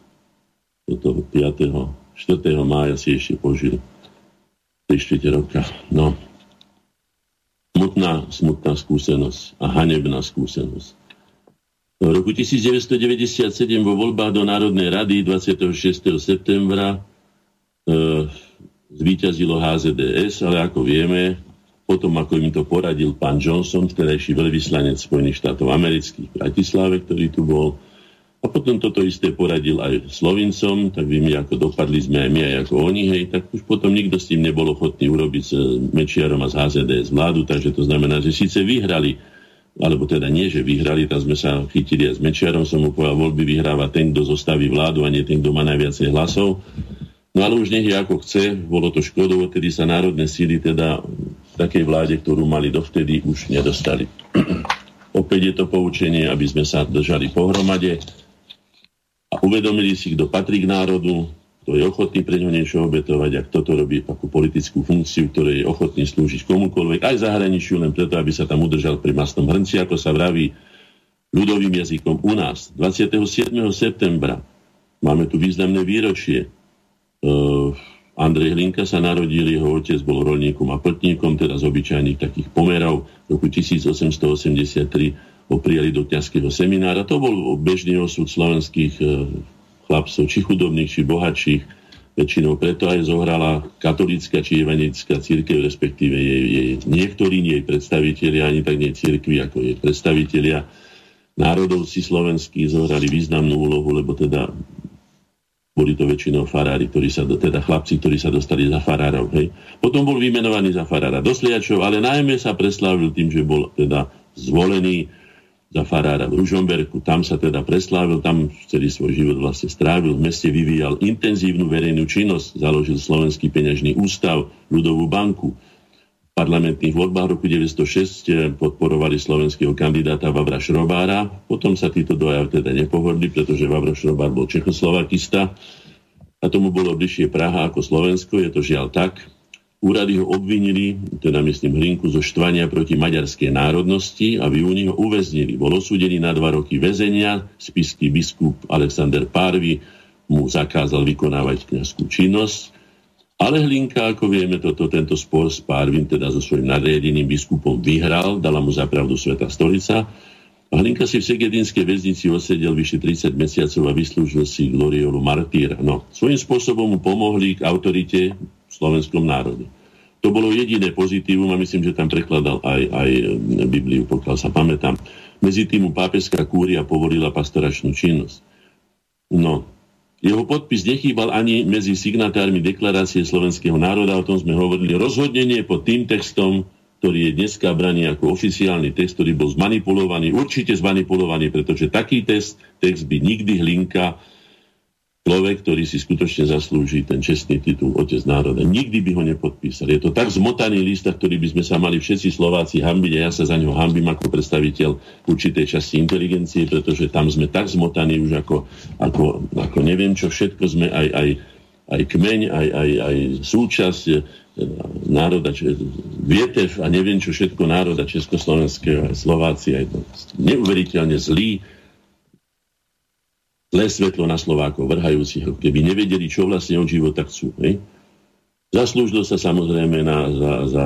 [SPEAKER 4] do toho 5. 4. mája si ešte požil 3 roka. No, smutná, smutná skúsenosť a hanebná skúsenosť. V roku 1997 vo voľbách do Národnej rady 26. septembra e, zvíťazilo HZDS, ale ako vieme, potom ako im to poradil pán Johnson, vtedajší veľvyslanec Spojených štátov amerických v Bratislave, ktorý tu bol, a potom toto isté poradil aj Slovincom, tak vieme, ako dopadli sme aj my, aj ako oni, hej, tak už potom nikto s tým nebol ochotný urobiť s Mečiarom a z HZDS vládu, takže to znamená, že síce vyhrali alebo teda nie, že vyhrali, tam sme sa chytili aj s Mečiarom, som mu povedal, voľby vyhráva ten, kto zostaví vládu a nie ten, kto má najviacej hlasov. No ale už nech je ako chce, bolo to škodou, tedy sa národné síly teda v takej vláde, ktorú mali dovtedy, už nedostali. [clears throat] Opäť je to poučenie, aby sme sa držali pohromade a uvedomili si, kto patrí k národu, kto je ochotný pre ňo niečo obetovať a kto to robí takú politickú funkciu, ktorej je ochotný slúžiť komukoľvek, aj zahraničiu, len preto, aby sa tam udržal pri masnom hrnci, ako sa vraví ľudovým jazykom u nás. 27. septembra máme tu významné výročie. Uh, Andrej Hlinka sa narodil, jeho otec bol rolníkom a pltníkom, teda z obyčajných takých pomerov. V roku 1883 ho prijali do kniazského seminára. To bol bežný osud slovenských uh, chlapcov, či chudobných, či bohatších. Väčšinou preto aj zohrala katolická či evangelická církev, respektíve jej, jej, niektorí jej predstavitelia, ani tak nie církvy, ako jej predstavitelia. Národovci slovenskí zohrali významnú úlohu, lebo teda boli to väčšinou farári, ktorí sa, teda chlapci, ktorí sa dostali za farárov. Hej. Potom bol vymenovaný za farára dosliačov, ale najmä sa preslávil tým, že bol teda zvolený za farára v Ružomberku. Tam sa teda preslávil, tam celý svoj život vlastne strávil. V meste vyvíjal intenzívnu verejnú činnosť, založil Slovenský peňažný ústav, ľudovú banku. V parlamentných voľbách roku 1906 eh, podporovali slovenského kandidáta Vavra Šrobára. Potom sa títo dvaja teda nepohodli, pretože Vavra Šrobár bol čechoslovakista a tomu bolo bližšie Praha ako Slovensko. Je to žiaľ tak. Úrady ho obvinili, teda myslím Hrinku, zo štvania proti maďarskej národnosti a v júni ho uväznili. Bol osúdený na dva roky väzenia. Spisky biskup Alexander Párvy mu zakázal vykonávať kniazskú činnosť. Ale Hlinka, ako vieme, toto, tento spor s Párvin, teda so svojím nadriadeným biskupom, vyhral, dala mu zapravdu Sveta stolica. A Hlinka si v Segedinskej väznici osedel vyše 30 mesiacov a vyslúžil si gloriolu martýra. No, svojím spôsobom mu pomohli k autorite slovenskom národe. To bolo jediné pozitívum a myslím, že tam prekladal aj, aj Bibliu, pokiaľ sa pamätám. Medzi tým pápeská kúria povolila pastoračnú činnosť. No, jeho podpis nechýbal ani medzi signatármi deklarácie slovenského národa, o tom sme hovorili. Rozhodnenie pod tým textom, ktorý je dneska braný ako oficiálny text, ktorý bol zmanipulovaný, určite zmanipulovaný, pretože taký text, text by nikdy Hlinka človek, ktorý si skutočne zaslúži ten čestný titul Otec národa. Nikdy by ho nepodpísal. Je to tak zmotaný list, ktorý by sme sa mali všetci Slováci hambiť a ja sa za ňo hambím ako predstaviteľ určitej časti inteligencie, pretože tam sme tak zmotaní už ako, ako, ako neviem čo všetko sme aj, aj, aj kmeň, aj, aj, aj súčasť e, národa, vietev a neviem čo všetko národa Československého, aj Slováci, aj to neuveriteľne zlý, zlé svetlo na Slovákov, vrhajúcich, keby nevedeli, čo vlastne od života chcú. Hej? Zaslúžil sa samozrejme na, za, za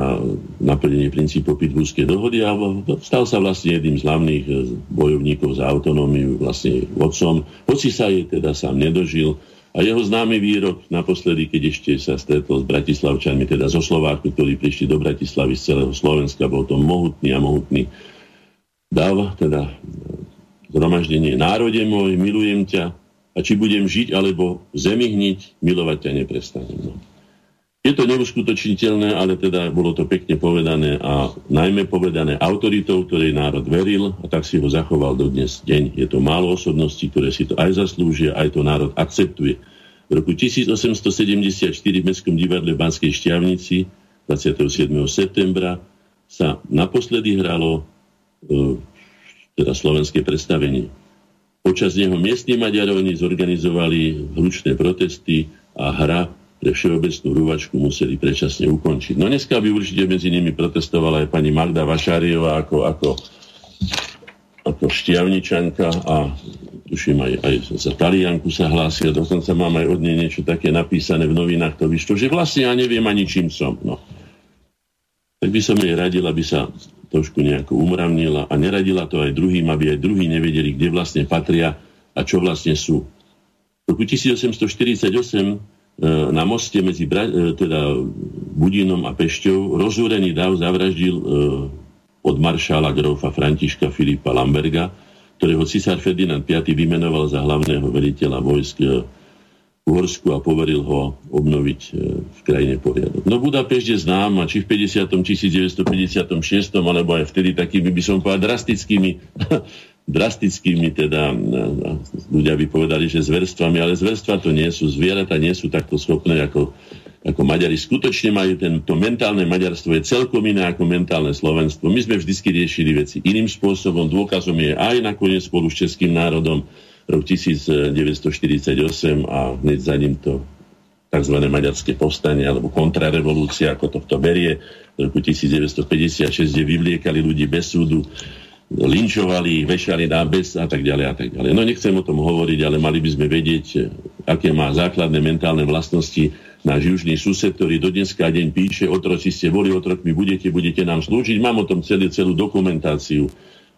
[SPEAKER 4] naplnenie princípov Pittsburghskej dohody a stal sa vlastne jedným z hlavných eh, bojovníkov za autonómiu, vlastne vodcom, hoci sa jej teda sám nedožil. A jeho známy výrok naposledy, keď ešte sa stretol s Bratislavčanmi, teda zo Slovákmi, ktorí prišli do Bratislavy z celého Slovenska, bol to mohutný a mohutný dav, teda zhromaždenie národe môj, milujem ťa a či budem žiť alebo v zemi hniť, milovať ťa neprestanem. No. Je to neuskutočniteľné, ale teda bolo to pekne povedané a najmä povedané autoritou, ktorej národ veril a tak si ho zachoval do dnes deň. Je to málo osobností, ktoré si to aj zaslúžia, aj to národ akceptuje. V roku 1874 v Mestskom divadle Banskej Šťavnici 27. septembra sa naposledy hralo e, teda slovenské predstavenie. Počas neho miestni Maďarovni zorganizovali hlučné protesty a hra pre všeobecnú rúvačku museli predčasne ukončiť. No dneska by určite medzi nimi protestovala aj pani Magda Vašáriová ako, ako, ako štiavničanka a tuším aj, aj za Talianku sa hlásia, dokonca mám aj od nej niečo také napísané v novinách, to vyšlo, že vlastne ja neviem ani čím som. No. Tak by som jej radil, aby sa trošku nejako umravnila a neradila to aj druhým, aby aj druhí nevedeli, kde vlastne patria a čo vlastne sú. V roku 1848 e, na moste medzi e, teda Budínom a Pešťou rozúrený dáv zavraždil e, od maršála grofa Františka Filipa Lamberga, ktorého cisár Ferdinand V vymenoval za hlavného veliteľa vojsk Uhorsku a poveril ho obnoviť e, v krajine poriadok. No Budapešť je známa, či v 50. 1956. alebo aj vtedy takými, by som povedal, drastickými [laughs] drastickými teda ľudia by povedali, že zverstvami, ale zverstva to nie sú, zvieratá nie sú takto schopné ako, ako Maďari. Skutočne majú ten, to mentálne Maďarstvo je celkom iné ako mentálne Slovenstvo. My sme vždy riešili veci iným spôsobom, dôkazom je aj nakoniec spolu s českým národom rok 1948 a hneď za ním to tzv. maďarské povstanie alebo kontrarevolúcia, ako to v to berie. V roku 1956, kde vyvliekali ľudí bez súdu, linčovali ich, vešali na bez a tak ďalej a tak ďalej. No nechcem o tom hovoriť, ale mali by sme vedieť, aké má základné mentálne vlastnosti náš južný sused, ktorý do dneska deň píše, otroci ste boli otrokmi, budete, budete nám slúžiť. Mám o tom celý, celú dokumentáciu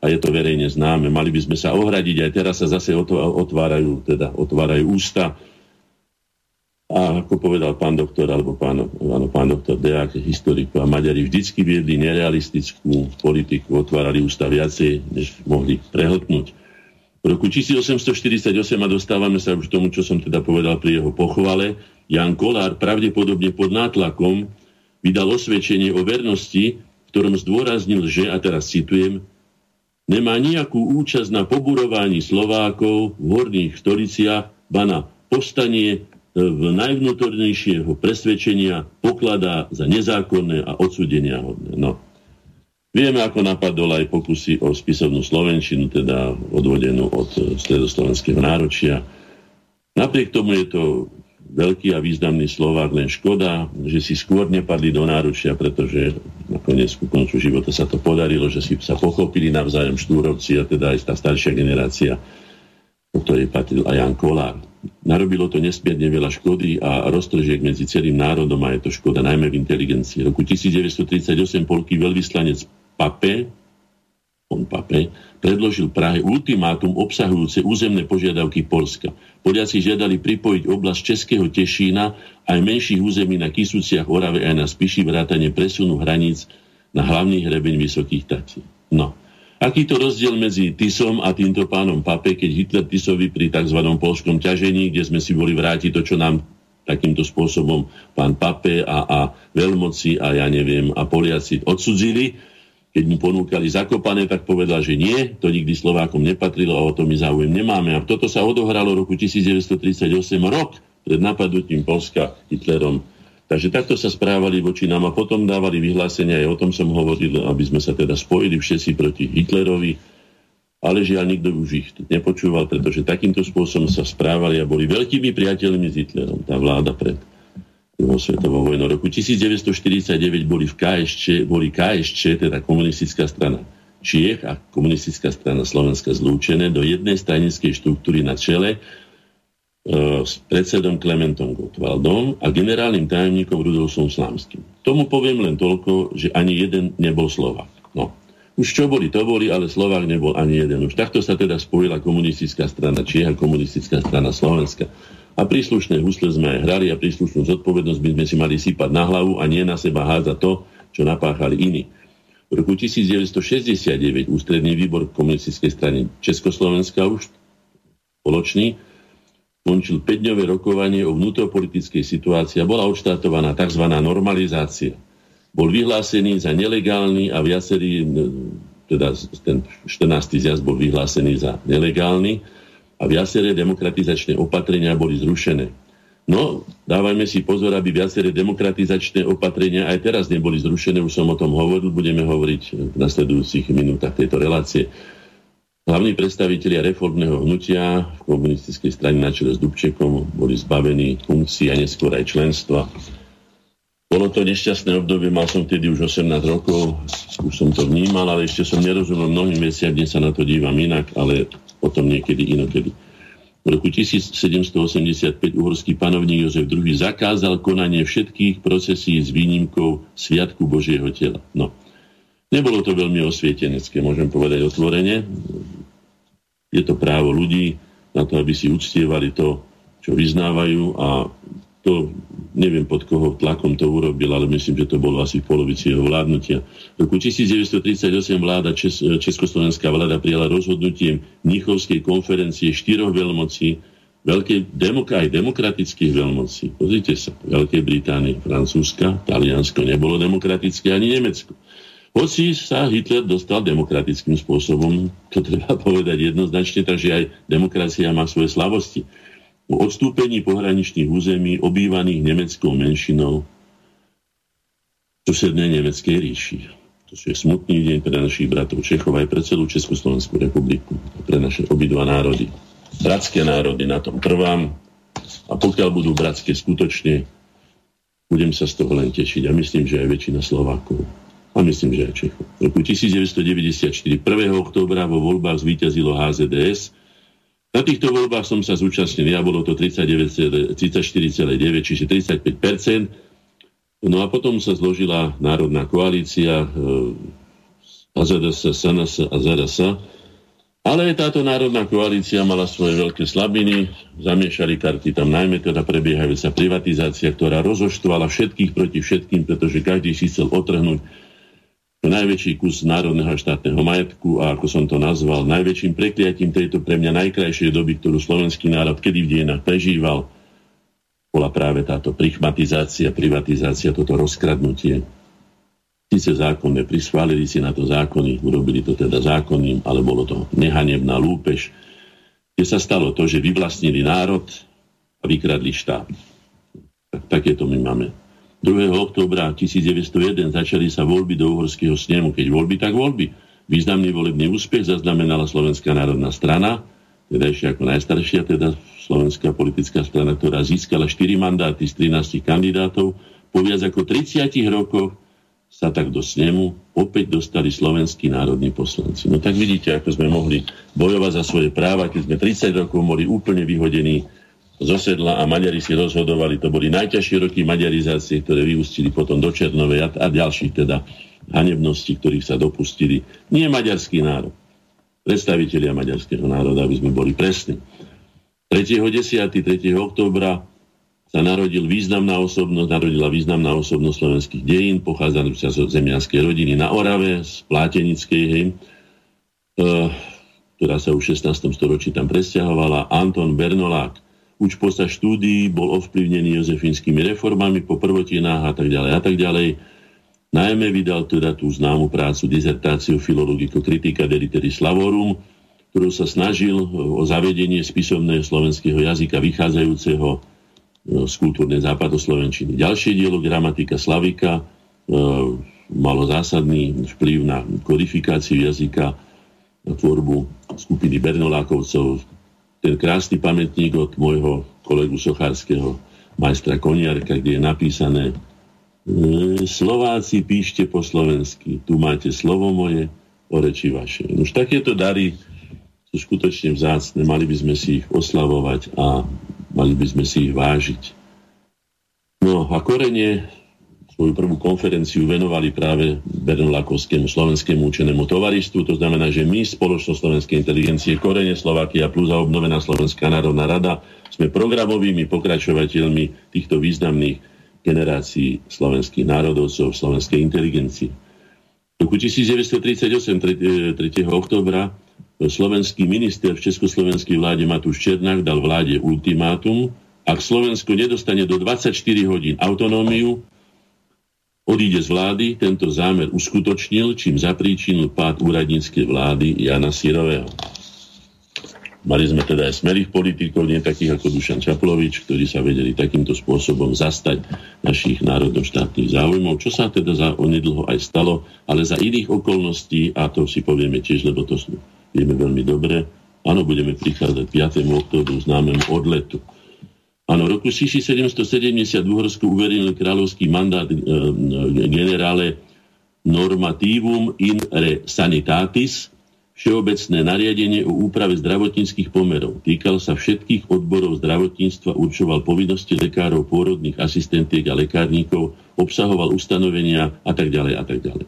[SPEAKER 4] a je to verejne známe. Mali by sme sa ohradiť, aj teraz sa zase otvárajú, teda otvárajú ústa. A ako povedal pán doktor, alebo pán, áno, pán doktor Deák, historik a Maďari vždycky viedli nerealistickú politiku, otvárali ústa viacej, než mohli prehltnúť. V roku 1848, a dostávame sa už k tomu, čo som teda povedal pri jeho pochvale, Jan Kolár pravdepodobne pod nátlakom vydal osvedčenie o vernosti, v ktorom zdôraznil, že, a teraz citujem, nemá nejakú účasť na poburovaní Slovákov v horných Storiciach, ba na povstanie e, v najvnútornejšieho presvedčenia pokladá za nezákonné a odsudenia hodné. No. Vieme, ako napadol aj pokusy o spisovnú Slovenčinu, teda odvodenú od stredoslovenského náročia. Napriek tomu je to veľký a významný Slovák, len škoda, že si skôr nepadli do náručia, pretože nakoniec ku koncu života sa to podarilo, že si sa pochopili navzájom štúrovci a teda aj tá staršia generácia, o ktorej patril aj Jan Kolár. Narobilo to nesmierne veľa škody a roztržiek medzi celým národom a je to škoda najmä v inteligencii. V roku 1938 polký veľvyslanec Pape, on Pape, predložil Prahe ultimátum obsahujúce územné požiadavky Polska. Poliaci žiadali pripojiť oblasť Českého Tešína aj menších území na Kisúciach, Orave aj na Spiši vrátane presunu hraníc na hlavný hrebeň Vysokých Tatí. No. Aký to rozdiel medzi Tisom a týmto pánom Pape, keď Hitler Tisovi pri tzv. polskom ťažení, kde sme si boli vrátiť to, čo nám takýmto spôsobom pán Pape a, a veľmoci a ja neviem a Poliaci odsudzili, keď mu ponúkali zakopané, tak povedal, že nie, to nikdy Slovákom nepatrilo a o to my záujem nemáme. A toto sa odohralo v roku 1938, rok pred napadnutím Polska Hitlerom. Takže takto sa správali voči nám a potom dávali vyhlásenia, aj o tom som hovoril, aby sme sa teda spojili všetci proti Hitlerovi, ale žiaľ nikto už ich nepočúval, pretože takýmto spôsobom sa správali a boli veľkými priateľmi s Hitlerom, tá vláda pred druhou svetovou vojnou. roku 1949 boli v KSČ, boli KSČ, teda komunistická strana Čiech a komunistická strana Slovenska zlúčené do jednej stranickej štruktúry na čele e, s predsedom Klementom Gottwaldom a generálnym tajomníkom Rudolfom Slámským. Tomu poviem len toľko, že ani jeden nebol Slovak. No. Už čo boli, to boli, ale Slovák nebol ani jeden. Už takto sa teda spojila komunistická strana Čiech a komunistická strana Slovenska. A príslušné husle sme aj hrali a príslušnú zodpovednosť by sme si mali sypať na hlavu a nie na seba hádzať to, čo napáchali iní. V roku 1969 ústredný výbor komunistickej strany Československa už spoločný končil 5-dňové rokovanie o vnútropolitickej situácii a bola odštartovaná tzv. normalizácia. Bol vyhlásený za nelegálny a viacerý, teda ten 14. zjazd bol vyhlásený za nelegálny a viaceré demokratizačné opatrenia boli zrušené. No, dávajme si pozor, aby viaceré demokratizačné opatrenia aj teraz neboli zrušené, už som o tom hovoril, budeme hovoriť v nasledujúcich minútach tejto relácie. Hlavní predstavitelia reformného hnutia v komunistickej strane na čele s Dubčekom boli zbavení funkcií a neskôr aj členstva. Bolo to nešťastné obdobie, mal som tedy už 18 rokov, už som to vnímal, ale ešte som nerozumel mnohým veciam, dnes sa na to dívam inak, ale potom niekedy inokedy. V roku 1785 uhorský panovník Jozef II zakázal konanie všetkých procesí s výnimkou Sviatku Božieho tela. No. Nebolo to veľmi osvietenecké, môžem povedať otvorene. Je to právo ľudí na to, aby si uctievali to, čo vyznávajú a to neviem pod koho tlakom to urobil, ale myslím, že to bolo asi v polovici jeho vládnutia. V roku 1938 vláda Čes- Československá vláda prijala rozhodnutie Mnichovskej konferencie štyroch veľmocí, veľkej demok- aj demokratických veľmocí. Pozrite sa, Veľkej Británie, Francúzska, Taliansko nebolo demokratické, ani Nemecko. Hoci sa Hitler dostal demokratickým spôsobom, to treba [laughs] povedať jednoznačne, takže aj demokracia má svoje slavosti o odstúpení pohraničných území obývaných nemeckou menšinou v susednej nemeckej ríši. To je smutný deň pre našich bratov Čechov aj pre celú Československú republiku, pre naše obidva národy. Bratské národy, na tom trvám a pokiaľ budú bratské skutočne, budem sa z toho len tešiť a myslím, že aj väčšina Slovákov a myslím, že aj Čechov. V roku 1994, 1. októbra vo voľbách zvíťazilo HZDS, na týchto voľbách som sa zúčastnil, ja bolo to 34,9, čiže 35%. No a potom sa zložila národná koalícia e, AZDS, SNS a ZRS. Ale táto národná koalícia mala svoje veľké slabiny, zamiešali karty tam najmä teda prebiehajúca privatizácia, ktorá rozoštvala všetkých proti všetkým, pretože každý si chcel otrhnúť najväčší kus národného štátneho majetku a ako som to nazval, najväčším prekliatím tejto pre mňa najkrajšej doby, ktorú slovenský národ kedy v dejinách prežíval, bola práve táto prichmatizácia, privatizácia, toto rozkradnutie. Sice zákonné, prischválili si na to zákony, urobili to teda zákonným, ale bolo to nehanebná lúpež, kde sa stalo to, že vyvlastnili národ a vykradli štát. Tak, takéto my máme 2. októbra 1901 začali sa voľby do uhorského snemu. Keď voľby, tak voľby. Významný volebný úspech zaznamenala Slovenská národná strana, teda ešte ako najstaršia, teda slovenská politická strana, ktorá získala 4 mandáty z 13 kandidátov. Po viac ako 30 rokoch sa tak do snemu opäť dostali slovenskí národní poslanci. No tak vidíte, ako sme mohli bojovať za svoje práva, keď sme 30 rokov boli úplne vyhodení zosedla a Maďari si rozhodovali. To boli najťažšie roky maďarizácie, ktoré vyústili potom do Černovej a, a ďalších teda hanebností, ktorých sa dopustili. Nie maďarský národ. Predstavitelia maďarského národa, aby sme boli presní. 3.10. 3. októbra sa narodil významná osobnosť, narodila významná osobnosť slovenských dejín, pochádzajúca zo zemianskej rodiny na Orave, z Plátenickej, hej, e, ktorá sa už v 16. storočí tam presťahovala, Anton Bernolák, už počas štúdií bol ovplyvnený jozefínskymi reformami po prvotinách a tak ďalej a tak ďalej. Najmä vydal teda tú známu prácu dizertáciu filologiko kritika deliteris slavorum, ktorú sa snažil o zavedenie spisovného slovenského jazyka vychádzajúceho e, z kultúrnej západoslovenčiny. Ďalšie dielo Gramatika Slavika e, malo zásadný vplyv na kodifikáciu jazyka, na tvorbu skupiny Bernolákovcov. Ten krásny pamätník od môjho kolegu Sochárskeho, majstra Koniarka, kde je napísané E, Slováci píšte po slovensky. Tu máte slovo moje, o reči vaše. Už takéto dary sú skutočne vzácne. Mali by sme si ich oslavovať a mali by sme si ich vážiť. No a korene svoju prvú konferenciu venovali práve Bernolakovskému slovenskému učenému tovaristu. To znamená, že my, Spoločnosť slovenskej inteligencie, Korene Slovakia plus a obnovená Slovenská národná rada, sme programovými pokračovateľmi týchto významných generácií slovenských národovcov, slovenskej inteligencii. V roku 1938, 3. 3. oktobra, slovenský minister v československej vláde Matúš Černák dal vláde ultimátum, ak Slovensko nedostane do 24 hodín autonómiu, odíde z vlády, tento zámer uskutočnil, čím zapríčinil pád úradníckej vlády Jana Sirového. Mali sme teda aj smelých politikov, nie takých ako Dušan Čaplovič, ktorí sa vedeli takýmto spôsobom zastať našich národnoštátnych záujmov, čo sa teda za onedlho aj stalo, ale za iných okolností, a to si povieme tiež, lebo to vieme veľmi dobre, áno, budeme prichádzať 5. oktobru známemu odletu. Áno, v roku 1770 v Uhorsku uveril kráľovský mandát e, generále normativum in re sanitatis, Všeobecné nariadenie o úprave zdravotníckých pomerov týkal sa všetkých odborov zdravotníctva, určoval povinnosti lekárov, pôrodných asistentiek a lekárníkov, obsahoval ustanovenia a tak ďalej a tak ďalej.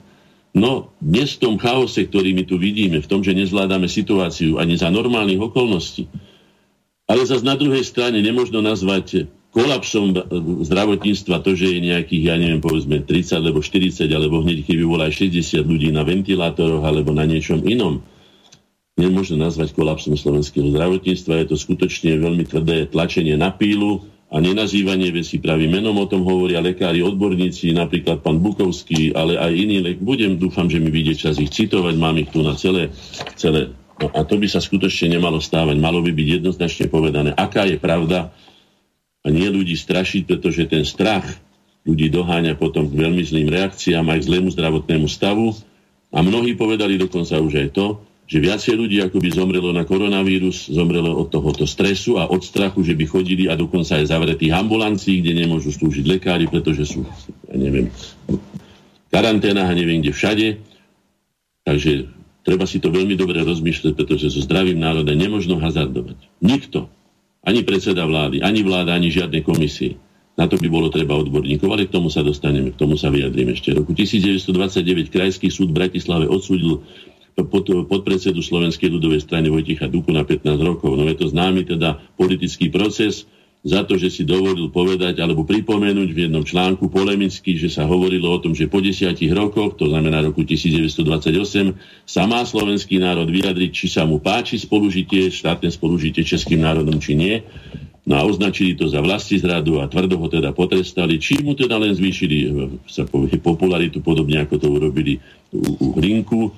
[SPEAKER 4] No, dnes v tom chaose, ktorý my tu vidíme, v tom, že nezvládame situáciu ani za normálnych okolností, ale zase na druhej strane nemožno nazvať kolapsom zdravotníctva to, že je nejakých, ja neviem, povedzme 30 alebo 40, alebo hneď bolo aj 60 ľudí na ventilátoroch alebo na niečom inom nemôžno nazvať kolapsom slovenského zdravotníctva. Je to skutočne veľmi tvrdé tlačenie na pílu a nenazývanie veci pravým menom. O tom hovoria lekári, odborníci, napríklad pán Bukovský, ale aj lek. Budem, dúfam, že mi vyjde čas ich citovať, mám ich tu na celé, celé. A to by sa skutočne nemalo stávať. Malo by byť jednoznačne povedané, aká je pravda a nie ľudí strašiť, pretože ten strach ľudí doháňa potom k veľmi zlým reakciám aj k zlému zdravotnému stavu. A mnohí povedali dokonca už aj to, že viacej ľudí ako by zomrelo na koronavírus, zomrelo od tohoto stresu a od strachu, že by chodili a dokonca aj zavretých ambulancií, kde nemôžu slúžiť lekári, pretože sú, ja neviem, karanténach a neviem kde všade. Takže treba si to veľmi dobre rozmýšľať, pretože so zdravým národa nemožno hazardovať. Nikto, ani predseda vlády, ani vláda, ani žiadne komisie. Na to by bolo treba odborníkov, ale k tomu sa dostaneme, k tomu sa vyjadrím ešte. V roku 1929 Krajský súd v Bratislave odsúdil pod, podpredsedu Slovenskej ľudovej strany Vojticha Duku na 15 rokov. No je to známy teda politický proces za to, že si dovolil povedať alebo pripomenúť v jednom článku polemicky, že sa hovorilo o tom, že po desiatich rokoch, to znamená roku 1928, sa má slovenský národ vyjadriť, či sa mu páči spolužitie, štátne spolužitie českým národom, či nie. No a označili to za vlasti zradu a tvrdo ho teda potrestali, či mu teda len zvýšili sa povie, popularitu, podobne ako to urobili u, u Hrinku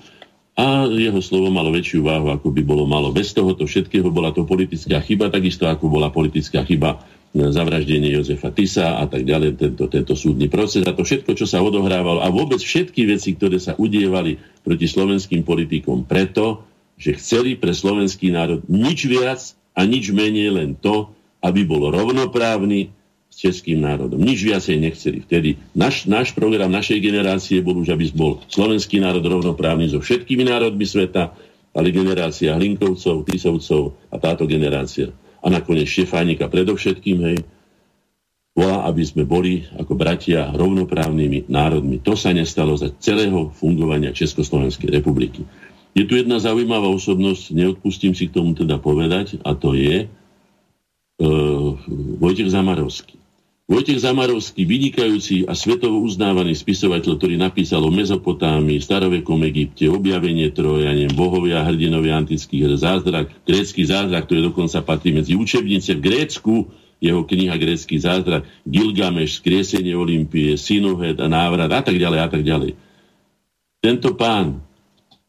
[SPEAKER 4] a jeho slovo malo väčšiu váhu, ako by bolo malo. Bez tohoto všetkého bola to politická chyba, takisto ako bola politická chyba zavraždenie Jozefa Tisa a tak ďalej, tento, tento súdny proces a to všetko, čo sa odohrávalo a vôbec všetky veci, ktoré sa udievali proti slovenským politikom preto, že chceli pre slovenský národ nič viac a nič menej len to, aby bol rovnoprávny, českým národom. Nič viacej nechceli. Vtedy naš, náš program našej generácie bol už, aby bol slovenský národ rovnoprávny so všetkými národmi sveta, ale generácia Hlinkovcov, Tisovcov a táto generácia. A nakoniec Štefánika predovšetkým, hej, volá, aby sme boli ako bratia rovnoprávnymi národmi. To sa nestalo za celého fungovania Československej republiky. Je tu jedna zaujímavá osobnosť, neodpustím si k tomu teda povedať, a to je uh, Vojtech Zamarovský. Vojtech Zamarovský, vynikajúci a svetovo uznávaný spisovateľ, ktorý napísal o Mezopotámii, starovekom Egypte, objavenie Trojane, bohovia, hrdinovia antických zázrak, grécky zázrak, ktorý dokonca patrí medzi učebnice v Grécku, jeho kniha Grécky zázrak, Gilgameš, Skriesenie Olympie, Sinuhed a návrat a tak ďalej a tak ďalej. Tento pán,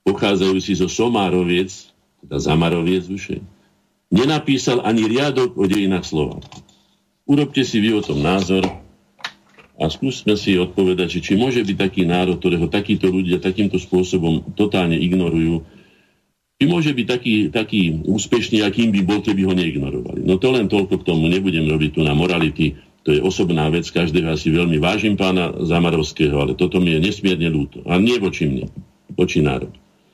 [SPEAKER 4] pochádzajúci zo Somároviec, teda Zamaroviec duše, nenapísal ani riadok o dejinách Slovákov. Urobte si vy o tom názor a skúsme si odpovedať, či môže byť taký národ, ktorého takíto ľudia takýmto spôsobom totálne ignorujú, či môže byť taký, taký úspešný, akým by bol, keby ho neignorovali. No to len toľko k tomu, nebudem robiť tu na morality, to je osobná vec, každého asi veľmi vážim pána Zamarovského, ale toto mi je nesmierne ľúto. A nie voči mne, voči národ.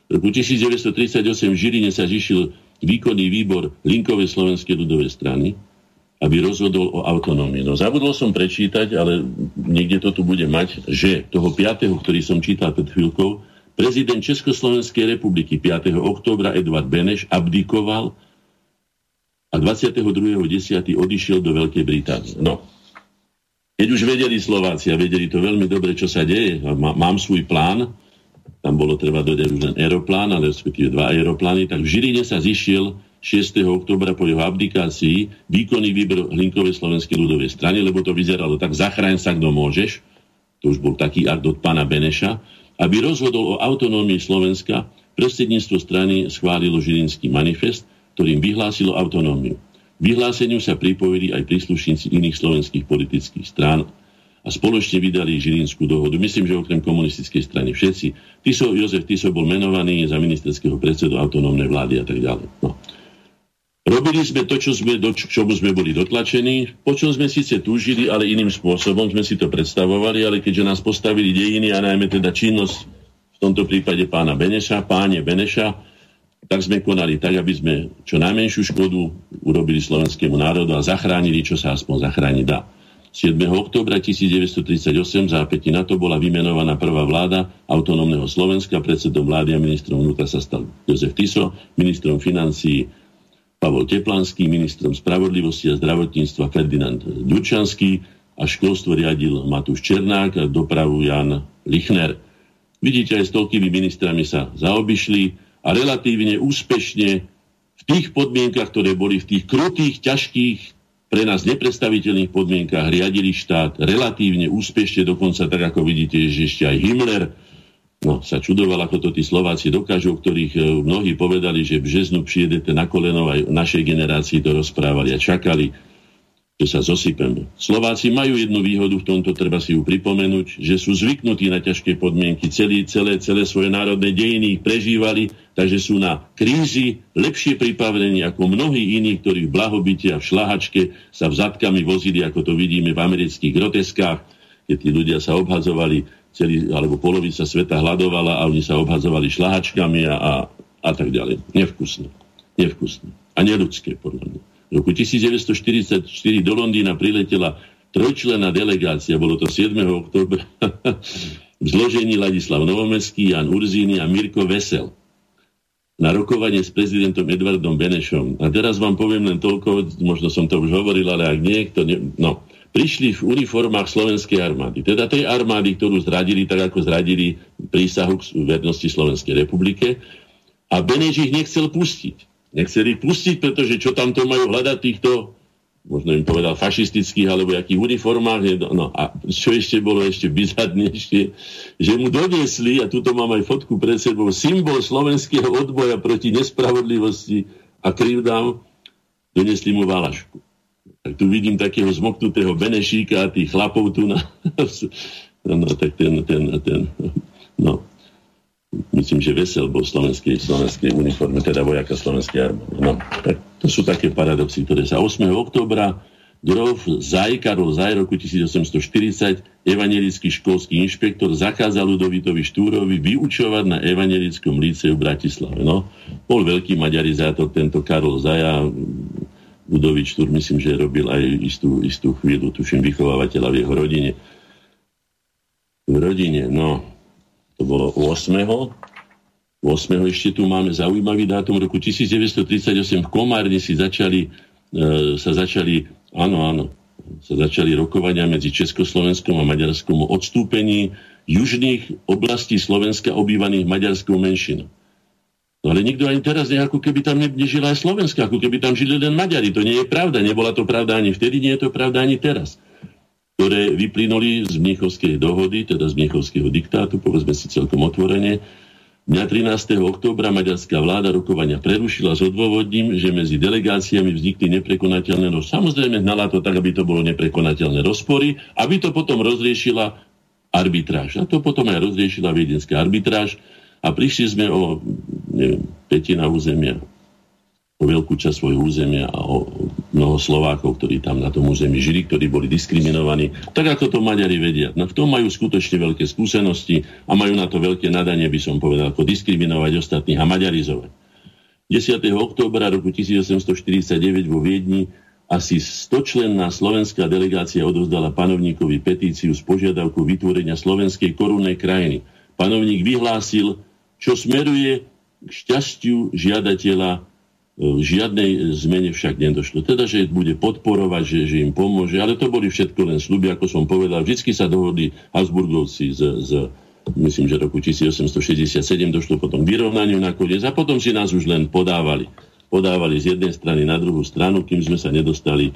[SPEAKER 4] V roku 1938 v Žiline sa zišiel výkonný výbor Linkovej slovenskej ľudovej strany, aby rozhodol o autonómii. No zabudol som prečítať, ale niekde to tu bude mať, že toho 5., ktorý som čítal pred chvíľkou, Prezident Československej republiky 5. októbra Edvard Beneš abdikoval a 22.10. odišiel do Veľkej Británie. No, keď už vedeli Slováci a vedeli to veľmi dobre, čo sa deje, mám svoj plán, tam bolo treba dodať už len aeroplán, ale respektíve dva aeroplány, tak v Žiline sa zišiel 6. oktobra po jeho abdikácii výkonný výber Hlinkovej slovenskej ľudovej strany, lebo to vyzeralo tak, zachráň sa, kto môžeš, to už bol taký akt od pána Beneša, aby rozhodol o autonómii Slovenska, prostredníctvo strany schválilo Žilinský manifest, ktorým vyhlásilo autonómiu. Vyhláseniu sa pripojili aj príslušníci iných slovenských politických strán a spoločne vydali Žilinskú dohodu. Myslím, že okrem komunistickej strany všetci. Tiso, Jozef Tiso bol menovaný za ministerského predsedu autonómnej vlády a tak ďalej. No. Robili sme to, čo sme, do čomu sme boli dotlačení, po čom sme síce túžili, ale iným spôsobom sme si to predstavovali, ale keďže nás postavili dejiny a najmä teda činnosť v tomto prípade pána Beneša, páne Beneša, tak sme konali tak, aby sme čo najmenšiu škodu urobili slovenskému národu a zachránili, čo sa aspoň zachrániť dá. 7. oktobra 1938 zápäti na to bola vymenovaná prvá vláda autonómneho Slovenska, predsedom vlády a ministrom vnútra sa stal Jozef Tiso, ministrom financií Pavol Teplanský, ministrom spravodlivosti a zdravotníctva Ferdinand Dučanský a školstvo riadil Matúš Černák a dopravu Jan Lichner. Vidíte, aj s toľkými ministrami sa zaobišli a relatívne úspešne v tých podmienkach, ktoré boli v tých krutých, ťažkých, pre nás nepredstaviteľných podmienkach riadili štát relatívne úspešne, dokonca tak ako vidíte, že ešte aj Himmler No, sa čudoval, ako to tí Slováci dokážu, o ktorých e, mnohí povedali, že březnu přijedete na kolenov, aj našej generácii to rozprávali a čakali, že sa zosypeme. Slováci majú jednu výhodu, v tomto treba si ju pripomenúť, že sú zvyknutí na ťažké podmienky, celé, celé, celé svoje národné dejiny prežívali, takže sú na krízy lepšie pripravení ako mnohí iní, ktorí v blahobite a v šlahačke sa vzadkami vozili, ako to vidíme v amerických groteskách, keď tí ľudia sa obhadzovali celý, alebo polovica sveta hľadovala a oni sa obhadzovali šlahačkami a, a, a tak ďalej. Nevkusné. Nevkusné. A neludské, podľa mňa. V roku 1944 do Londýna priletela trojčlená delegácia, bolo to 7. októbra, [laughs] v zložení Ladislav Novomeský, Jan Urzíny a Mirko Vesel na rokovanie s prezidentom Edvardom Benešom. A teraz vám poviem len toľko, možno som to už hovoril, ale ak niekto... Ne, no, prišli v uniformách slovenskej armády. Teda tej armády, ktorú zradili, tak ako zradili prísahu k vernosti Slovenskej republike. A Beneš ich nechcel pustiť. Nechcel ich pustiť, pretože čo tam to majú hľadať týchto, možno im povedal, fašistických alebo jakých uniformách. No a čo ešte bolo ešte bizarnejšie, že mu doniesli, a tuto mám aj fotku pred sebou, symbol slovenského odboja proti nespravodlivosti a krivdám, doniesli mu valašku tak tu vidím takého zmoknutého Benešíka a tých chlapov tu na... [laughs] no, tak ten, ten, ten, no, myslím, že Vesel bol slovenskej, slovenskej uniforme, teda vojaka slovenskej armády. No, tak to sú také paradoxy, ktoré sa 8. oktobra Grof Zaj, Karol Zaj, roku 1840, evangelický školský inšpektor, zakázal Ludovitovi Štúrovi vyučovať na evangelickom líceu v Bratislave. No, bol veľký maďarizátor tento Karol Zaja, Budovič Tur, myslím, že robil aj istú, istú chvíľu, tuším, vychovávateľa v jeho rodine. V rodine, no, to bolo 8. 8. ešte tu máme zaujímavý dátum roku 1938 v Komárne si začali, e, sa začali, áno, áno, sa začali rokovania medzi Československom a Maďarskom o odstúpení južných oblastí Slovenska obývaných maďarskou menšinou. No ale nikto ani teraz nie, ako keby tam nežila aj Slovenska, ako keby tam žili len Maďari. To nie je pravda. Nebola to pravda ani vtedy, nie je to pravda ani teraz. Ktoré vyplynuli z Mnichovskej dohody, teda z Mnichovského diktátu, povedzme si celkom otvorene. Dňa 13. októbra maďarská vláda rokovania prerušila s odôvodním, že medzi delegáciami vznikli neprekonateľné, no samozrejme hnala to tak, aby to bolo neprekonateľné rozpory, aby to potom rozriešila arbitráž. A to potom aj rozriešila viedenská arbitráž, a prišli sme o neviem, petina územia, o veľkú časť svojho územia a o mnoho Slovákov, ktorí tam na tom území žili, ktorí boli diskriminovaní, tak ako to Maďari vedia. No v tom majú skutočne veľké skúsenosti a majú na to veľké nadanie, by som povedal, ako diskriminovať ostatných a maďarizovať. 10. októbra roku 1849 vo Viedni asi 100-členná slovenská delegácia odovzdala panovníkovi petíciu s požiadavkou vytvorenia slovenskej korunnej krajiny. Panovník vyhlásil, čo smeruje k šťastiu žiadateľa e, v žiadnej zmene však nedošlo. Teda, že bude podporovať, že, že im pomôže, ale to boli všetko len sluby, ako som povedal. Vždycky sa dohodli Habsburgovci z, z myslím, že roku 1867 došlo potom k vyrovnaniu nakoniec a potom si nás už len podávali. Podávali z jednej strany na druhú stranu, kým sme sa nedostali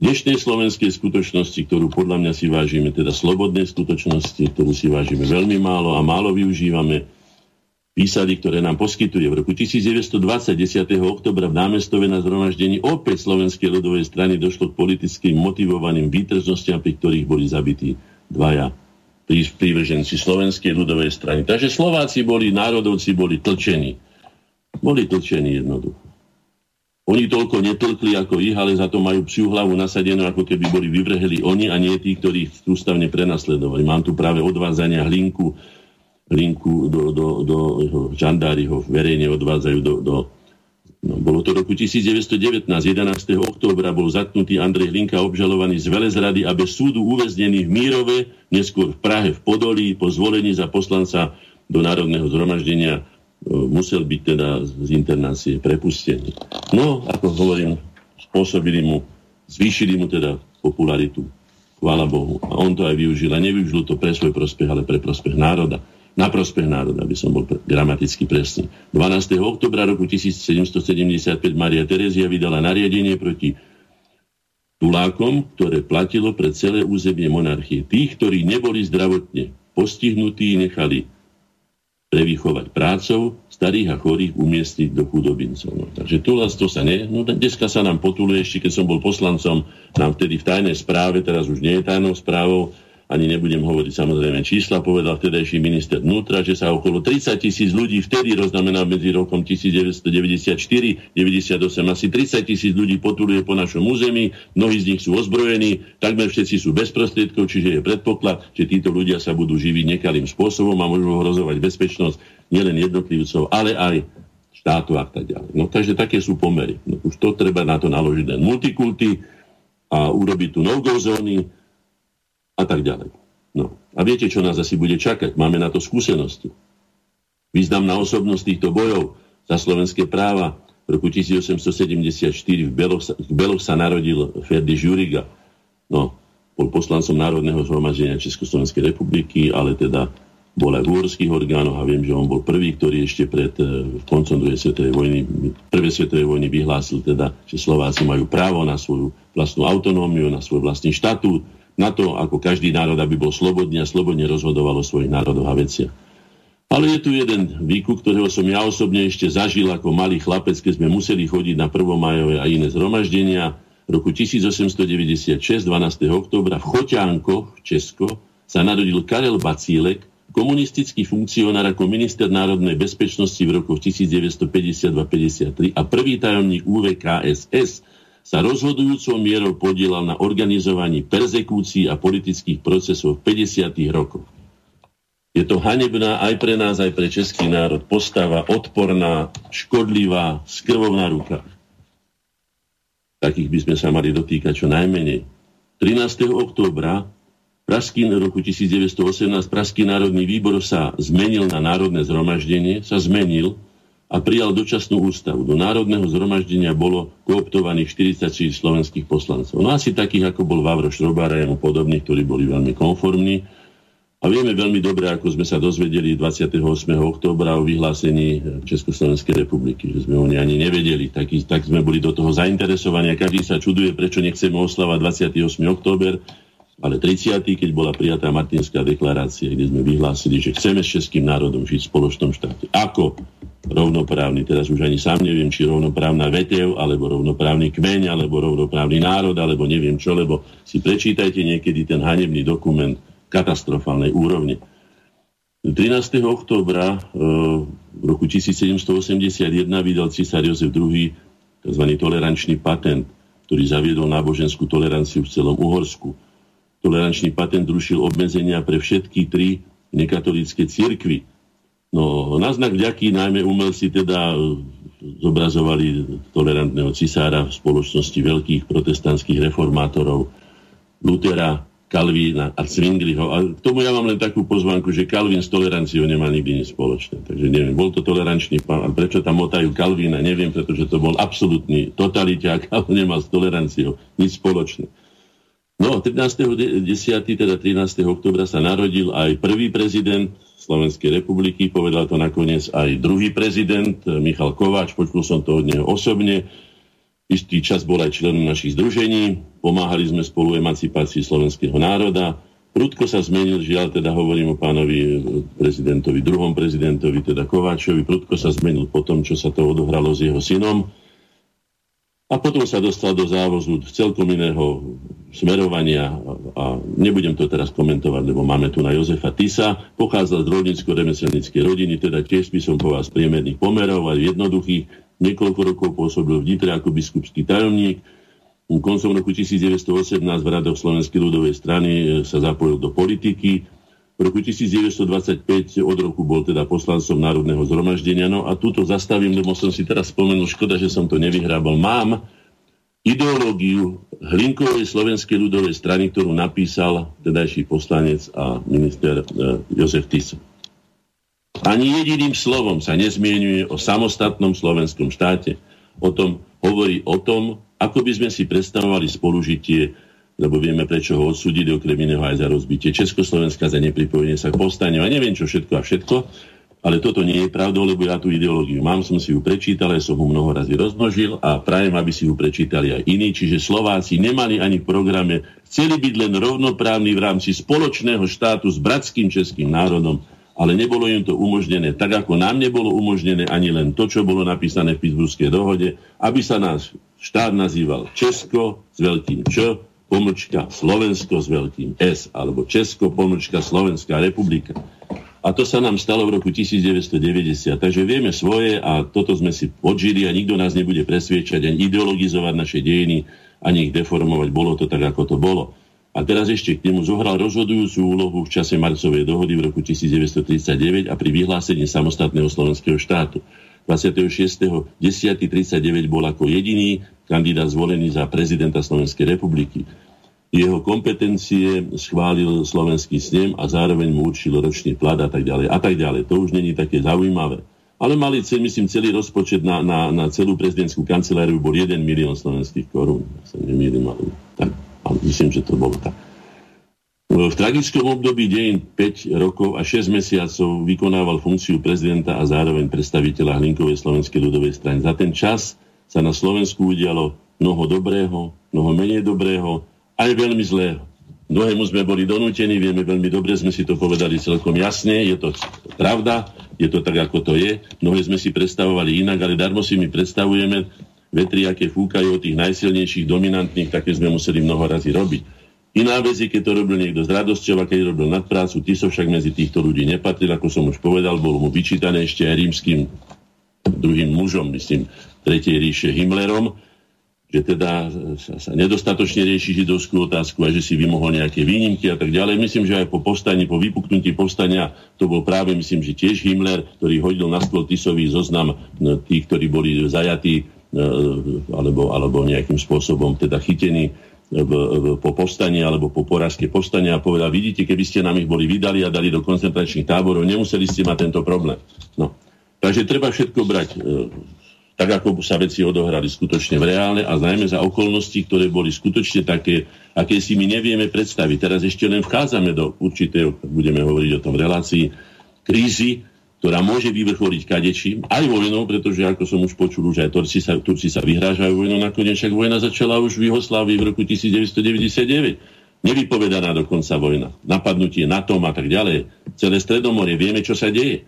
[SPEAKER 4] dnešnej slovenskej skutočnosti, ktorú podľa mňa si vážime, teda slobodnej skutočnosti, ktorú si vážime veľmi málo a málo využívame, výsady, ktoré nám poskytuje. V roku 1920, 10. oktobra v námestove na zhromaždení opäť Slovenskej ľudovej strany došlo k politickým motivovaným výtržnostiam, pri ktorých boli zabití dvaja prívrženci Slovenskej ľudovej strany. Takže Slováci boli, národovci boli tlčení. Boli tlčení jednoducho. Oni toľko netlkli ako ich, ale za to majú psiu hlavu nasadenú, ako keby boli vyvrheli oni a nie tí, ktorí ich ústavne prenasledovali. Mám tu práve odvádzania hlinku linku do, do, do žandári ho verejne odvádzajú do, do No, bolo to roku 1919, 11. októbra bol zatknutý Andrej Hlinka obžalovaný z Velezrady a bez súdu uväznený v Mírove, neskôr v Prahe v Podolí, po zvolení za poslanca do Národného zhromaždenia e, musel byť teda z internácie prepustený. No, ako hovorím, spôsobili mu, zvýšili mu teda popularitu. Chvála Bohu. A on to aj využil. A nevyužil to pre svoj prospech, ale pre prospech národa na prospech národa, aby som bol gramaticky presný. 12. oktobra roku 1775 Maria Terezia vydala nariadenie proti tulákom, ktoré platilo pre celé územie monarchie. Tých, ktorí neboli zdravotne postihnutí, nechali prevychovať prácou, starých a chorých umiestniť do chudobincov. No, takže to sa nie. No, dneska sa nám potuluje, ešte keď som bol poslancom, nám vtedy v tajnej správe, teraz už nie je tajnou správou, ani nebudem hovoriť samozrejme čísla, povedal vtedajší minister vnútra, že sa okolo 30 tisíc ľudí vtedy roznamená medzi rokom 1994-98 asi 30 tisíc ľudí potuluje po našom území, mnohí z nich sú ozbrojení, takmer všetci sú bez prostriedkov, čiže je predpoklad, že títo ľudia sa budú živiť nekalým spôsobom a môžu ohrozovať bezpečnosť nielen jednotlivcov, ale aj štátu a tak ďalej. No takže také sú pomery. No, už to treba na to naložiť len multikulty a urobiť tu no-go zóny, a tak ďalej. No. A viete, čo nás asi bude čakať? Máme na to skúsenosti. Významná osobnosť týchto bojov za slovenské práva v roku 1874 v Beloch, v Beloch sa narodil Ferdi Žuriga. No, bol poslancom Národného zhromaždenia Československej republiky, ale teda bol aj v úorských orgánoch a viem, že on bol prvý, ktorý ešte pred eh, koncom druhej svetovej vojny, prvej svetovej vojny vyhlásil teda, že Slováci majú právo na svoju vlastnú autonómiu, na svoj vlastný štatút, na to, ako každý národ, aby bol slobodný a slobodne rozhodoval o svojich národoch a veciach. Ale je tu jeden výkuk, ktorého som ja osobne ešte zažil ako malý chlapec, keď sme museli chodiť na 1. majové a iné zhromaždenia. Roku 1896, 12. oktobra v Choťánko, v Česko, sa narodil Karel Bacílek, komunistický funkcionár ako minister národnej bezpečnosti v rokoch 1952-53 a prvý tajomník UVKSS sa rozhodujúcou mierou podielal na organizovaní perzekúcií a politických procesov v 50. rokoch. Je to hanebná aj pre nás, aj pre český národ postava odporná, škodlivá, s krvou na rukách. Takých by sme sa mali dotýkať čo najmenej. 13. októbra Praský roku 1918 Praský národný výbor sa zmenil na národné zhromaždenie, sa zmenil a prijal dočasnú ústavu. Do Národného zhromaždenia bolo kooptovaných 46 slovenských poslancov. No asi takých, ako bol Vavro Šrobár a podobných, ktorí boli veľmi konformní. A vieme veľmi dobre, ako sme sa dozvedeli 28. októbra o vyhlásení Československej republiky, že sme o nej ani nevedeli. Tak, tak sme boli do toho zainteresovaní a každý sa čuduje, prečo nechceme oslavať 28. október, ale 30. keď bola prijatá Martinská deklarácia, kde sme vyhlásili, že chceme s českým národom žiť v spoločnom štáte. Ako rovnoprávny, teraz už ani sám neviem, či rovnoprávna vetev, alebo rovnoprávny kmeň, alebo rovnoprávny národ, alebo neviem čo, lebo si prečítajte niekedy ten hanebný dokument katastrofálnej úrovni. 13. októbra e, v roku 1781 vydal císar Jozef II tzv. tolerančný patent, ktorý zaviedol náboženskú toleranciu v celom Uhorsku. Tolerančný patent rušil obmedzenia pre všetky tri nekatolické cirkvy. No, na znak vďaky najmä umelci teda e, zobrazovali tolerantného cisára v spoločnosti veľkých protestantských reformátorov Lutera, Kalvína a Zwingliho. A k tomu ja mám len takú pozvánku, že Kalvín s toleranciou nemá nikdy nič spoločné. Takže neviem, bol to tolerančný pán. A prečo tam motajú Kalvína, neviem, pretože to bol absolútny totaliťák, [laughs] ale nemal s toleranciou nič spoločné. No, 13.10., teda 13. oktobra sa narodil aj prvý prezident Slovenskej republiky, povedal to nakoniec aj druhý prezident, Michal Kováč, počul som to od neho osobne, Istý čas bol aj členom našich združení, pomáhali sme spolu emancipácii slovenského národa. Prudko sa zmenil, žiaľ teda hovorím o pánovi e, prezidentovi, druhom prezidentovi, teda Kováčovi, prudko sa zmenil po tom, čo sa to odohralo s jeho synom. A potom sa dostal do závozu celkom iného smerovania a nebudem to teraz komentovať, lebo máme tu na Jozefa Tisa. Pochádzal z rolnicko-remeselníckej rodiny, teda tiež by som po vás priemerných pomerov, aj jednoduchých Niekoľko rokov pôsobil v Nitre ako biskupský tajomník. Koncom roku 1918 v radoch Slovenskej ľudovej strany e, sa zapojil do politiky. V roku 1925 od roku bol teda poslancom Národného zhromaždenia. No a túto zastavím, lebo som si teraz spomenul, škoda, že som to nevyhrábal. Mám ideológiu Hlinkovej slovenskej ľudovej strany, ktorú napísal tedajší poslanec a minister e, Jozef Tiso. Ani jediným slovom sa nezmienuje o samostatnom slovenskom štáte. O tom hovorí o tom, ako by sme si predstavovali spolužitie, lebo vieme, prečo ho odsúdili okrem iného aj za rozbitie Československa, za nepripojenie sa k povstaniu a neviem čo všetko a všetko. Ale toto nie je pravdou, lebo ja tú ideológiu mám, som si ju prečítal, ja som ho mnoho razy rozmnožil a prajem, aby si ju prečítali aj iní. Čiže Slováci nemali ani v programe, chceli byť len rovnoprávni v rámci spoločného štátu s bratským českým národom ale nebolo im to umožnené, tak ako nám nebolo umožnené ani len to, čo bolo napísané v Pittsburghskej dohode, aby sa náš štát nazýval Česko s veľkým Č, pomlčka Slovensko s veľkým S, alebo Česko, pomlčka Slovenská republika. A to sa nám stalo v roku 1990. Takže vieme svoje a toto sme si odžili a nikto nás nebude presviečať ani ideologizovať naše dejiny, ani ich deformovať. Bolo to tak, ako to bolo. A teraz ešte k nemu zohral rozhodujúcu úlohu v čase marcovej dohody v roku 1939 a pri vyhlásení samostatného slovenského štátu. 26.10.39 bol ako jediný kandidát zvolený za prezidenta Slovenskej republiky. Jeho kompetencie schválil slovenský snem a zároveň mu určil ročný plat a tak ďalej. A tak ďalej. To už není také zaujímavé. Ale mali, myslím, celý rozpočet na, na, na celú prezidentskú kanceláriu bol 1 milión slovenských korún. Ja sa nemýlim, ale tak ale myslím, že to bolo tak. V tragickom období dejín 5 rokov a 6 mesiacov vykonával funkciu prezidenta a zároveň predstaviteľa Hlinkovej slovenskej ľudovej strany. Za ten čas sa na Slovensku udialo mnoho dobrého, mnoho menej dobrého, aj veľmi zlého. Mnohému sme boli donútení, vieme veľmi dobre, sme si to povedali celkom jasne, je to pravda, je to tak, ako to je. Mnohé sme si predstavovali inak, ale darmo si my predstavujeme, vetri, aké fúkajú od tých najsilnejších, dominantných, také sme museli mnoho razy robiť. Iná vec je, keď to robil niekto z radosťou a keď robil nadprácu, ty so však medzi týchto ľudí nepatril, ako som už povedal, bol mu vyčítané ešte aj rímským druhým mužom, myslím, tretej ríše Himmlerom, že teda sa nedostatočne rieši židovskú otázku a že si vymohol nejaké výnimky a tak ďalej. Myslím, že aj po povstaní, po vypuknutí povstania, to bol práve, myslím, že tiež Himmler, ktorý hodil na stôl Tisový zoznam no, tých, ktorí boli zajatí E, alebo, alebo nejakým spôsobom teda chytení v, v, po povstaní alebo po porazke povstania a povedal, vidíte, keby ste nám ich boli vydali a dali do koncentračných táborov, nemuseli ste mať tento problém. No. Takže treba všetko brať e, tak ako sa veci odohrali skutočne v reálne a najmä za okolnosti, ktoré boli skutočne také, aké si my nevieme predstaviť. Teraz ešte len vchádzame do určitého, budeme hovoriť o tom relácii, krízy, ktorá môže vyvrcholiť kadečím, aj vojnou, pretože ako som už počul, už aj Turci sa, Turci sa vyhrážajú vojnou, nakoniec však vojna začala už v Juhoslávii v roku 1999. Nevypovedaná dokonca vojna. Napadnutie NATO a tak ďalej. Celé Stredomorie, vieme, čo sa deje.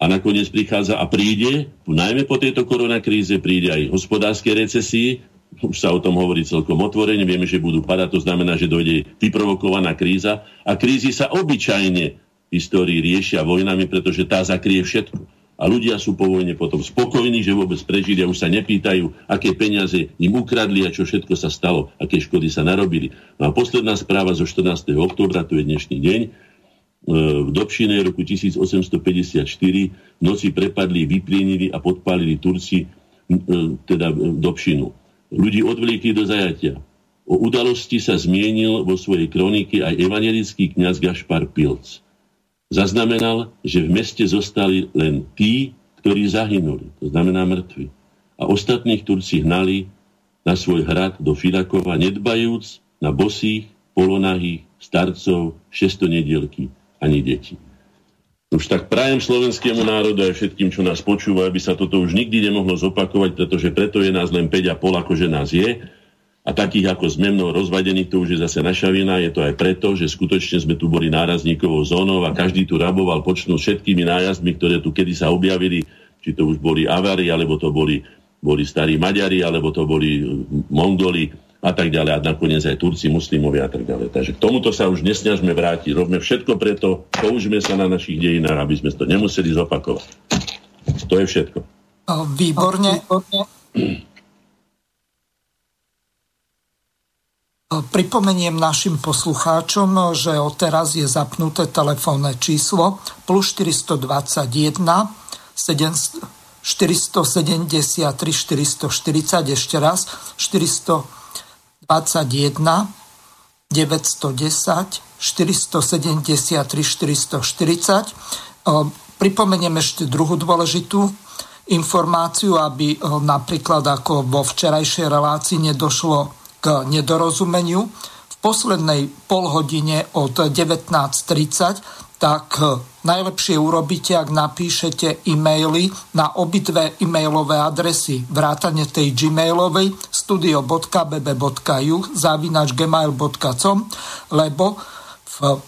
[SPEAKER 4] A nakoniec prichádza a príde, najmä po tejto koronakríze, príde aj hospodárske recesii, už sa o tom hovorí celkom otvorene, vieme, že budú padať, to znamená, že dojde vyprovokovaná kríza a krízy sa obyčajne histórii riešia vojnami, pretože tá zakrie všetko. A ľudia sú po vojne potom spokojní, že vôbec prežili a už sa nepýtajú, aké peniaze im ukradli a čo všetko sa stalo, aké škody sa narobili. No a posledná správa zo 14. oktobra, to je dnešný deň, v Dobšine roku 1854 v noci prepadli, vyplienili a podpálili Turci teda Dobšinu. Ľudí odvliekli do zajatia. O udalosti sa zmienil vo svojej kronike aj evangelický kňaz Gašpar Pilc. Zaznamenal, že v meste zostali len tí, ktorí zahynuli, to znamená mŕtvi. A ostatných Turci hnali na svoj hrad do Filakova, nedbajúc na bosých, polonahých, starcov, šestonedielky, ani deti. Už tak prajem slovenskému národu a všetkým, čo nás počúva, aby sa toto už nikdy nemohlo zopakovať, pretože preto je nás len 5,5, akože nás je. A takých ako sme mnou rozvadených, to už je zase naša vina. Je to aj preto, že skutočne sme tu boli nárazníkovou zónou a každý tu raboval počnú všetkými nájazdmi, ktoré tu kedy sa objavili, či to už boli Avari, alebo to boli, boli starí Maďari, alebo to boli Mongoli a tak ďalej. A nakoniec aj Turci, muslimovia a tak ďalej. Takže k tomuto sa už nesňažme vrátiť. Robme všetko preto, použíme sa na našich dejinách, aby sme to nemuseli zopakovať. To je všetko.
[SPEAKER 2] Výborne. Pripomeniem našim poslucháčom, že odteraz je zapnuté telefónne číslo plus 421 473 440 ešte raz 400 21 910 473 440. Pripomeniem ešte druhú dôležitú informáciu, aby napríklad ako vo včerajšej relácii nedošlo k nedorozumeniu. V poslednej polhodine od 19.30 tak najlepšie urobíte, ak napíšete e-maily na obidve e-mailové adresy vrátane tej gmailovej studio.bb.ju zavinač gmail.com lebo v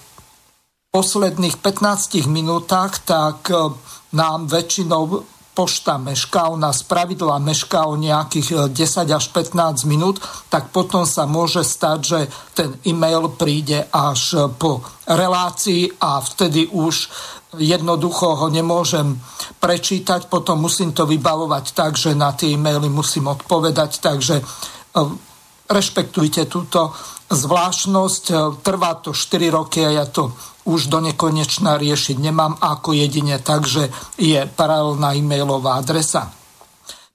[SPEAKER 2] posledných 15 minútach tak eh, nám väčšinou pošta mešká, ona z pravidla mešká o nejakých 10 e, až 15 minút, tak potom sa môže stať, že ten e-mail príde až e, po relácii a vtedy už jednoducho ho nemôžem prečítať, potom musím to vybavovať tak, že na tie e-maily musím odpovedať, takže e, rešpektujte túto zvláštnosť. Trvá to 4 roky a ja to už do nekonečna riešiť nemám ako jedine, takže je paralelná e-mailová adresa.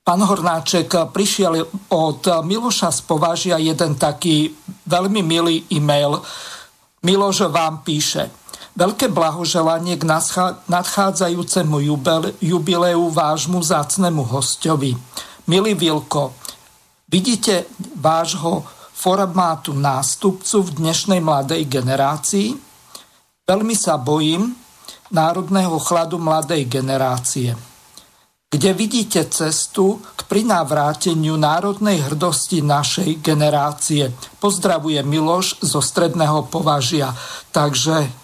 [SPEAKER 2] Pán Hornáček, prišiel od Miloša z Považia jeden taký veľmi milý e-mail. Miloš vám píše, Veľké blahoželanie k nadchádzajúcemu jubileu vášmu zácnemu hostovi. Milý Vilko, vidíte vášho formátu nástupcu v dnešnej mladej generácii? Veľmi sa bojím národného chladu mladej generácie. Kde vidíte cestu k prinávráteniu národnej hrdosti našej generácie? Pozdravuje Miloš zo Stredného považia. Takže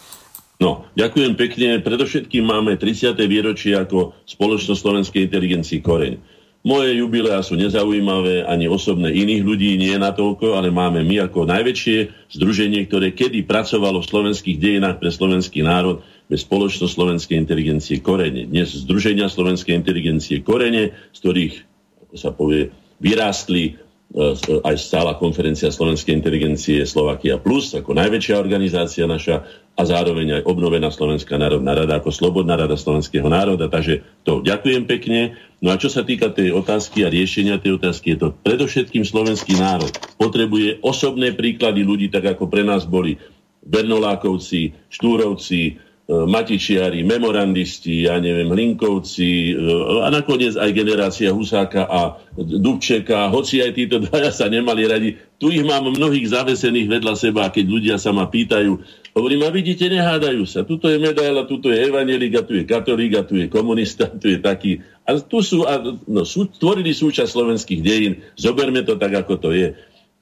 [SPEAKER 4] No, ďakujem pekne. Predovšetkým máme 30. výročie ako spoločnosť slovenskej inteligencii Koreň. Moje jubilea sú nezaujímavé, ani osobné iných ľudí nie natoľko, ale máme my ako najväčšie združenie, ktoré kedy pracovalo v slovenských dejinách pre slovenský národ bez spoločnosť slovenskej inteligencie Korene. Dnes združenia slovenskej inteligencie Korene, z ktorých, ako sa povie, vyrástli E, aj stála konferencia slovenskej inteligencie Slovakia Plus ako najväčšia organizácia naša a zároveň aj obnovená Slovenská národná rada ako Slobodná rada slovenského národa. Takže to ďakujem pekne. No a čo sa týka tej otázky a riešenia tej otázky, je to predovšetkým slovenský národ. Potrebuje osobné príklady ľudí, tak ako pre nás boli Bernolákovci, Štúrovci, Matičiari, memorandisti, ja neviem, Hlinkovci a nakoniec aj generácia Husáka a Dubčeka, hoci aj títo dvaja sa nemali radi. Tu ich mám mnohých zavesených vedľa seba keď ľudia sa ma pýtajú, hovorím, a vidíte, nehádajú sa. Tuto je medaila, tuto je evanelik, a tu je katolík, a tu je komunista, [laughs] tu je taký. A tu sú, a, no, sú, tvorili súčasť slovenských dejín. Zoberme to tak, ako to je.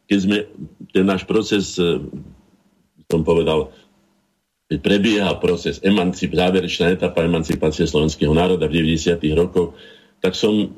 [SPEAKER 4] Keď sme ten náš proces, som povedal, prebieha proces emancip, záverečná etapa emancipácie slovenského národa v 90. rokoch, tak som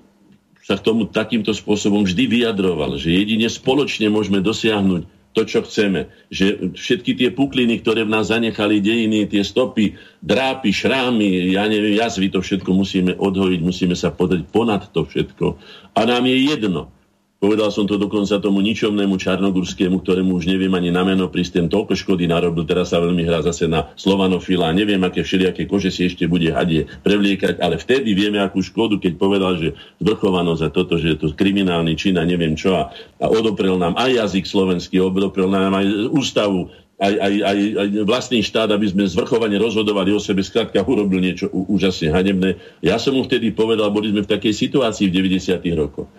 [SPEAKER 4] sa k tomu takýmto spôsobom vždy vyjadroval, že jedine spoločne môžeme dosiahnuť to, čo chceme. Že všetky tie pukliny, ktoré v nás zanechali dejiny, tie stopy, drápy, šrámy, ja neviem, jazvy, to všetko musíme odhojiť, musíme sa podať ponad to všetko. A nám je jedno, Povedal som to dokonca tomu ničomnému Čarnogurskému, ktorému už neviem ani na meno prísť, toľko škody narobil, teraz sa veľmi hrá zase na Slovanofila, neviem, aké všelijaké kože si ešte bude hadie prevliekať, ale vtedy vieme, akú škodu, keď povedal, že zvrchovanosť za toto, že je to kriminálny čin a neviem čo a, a odoprel nám aj jazyk slovenský, odoprel nám aj ústavu, aj, aj, aj, aj vlastný štát, aby sme zvrchovane rozhodovali o sebe, skrátka urobil niečo úžasne hanebné. Ja som mu vtedy povedal, boli sme v takej situácii v 90. rokoch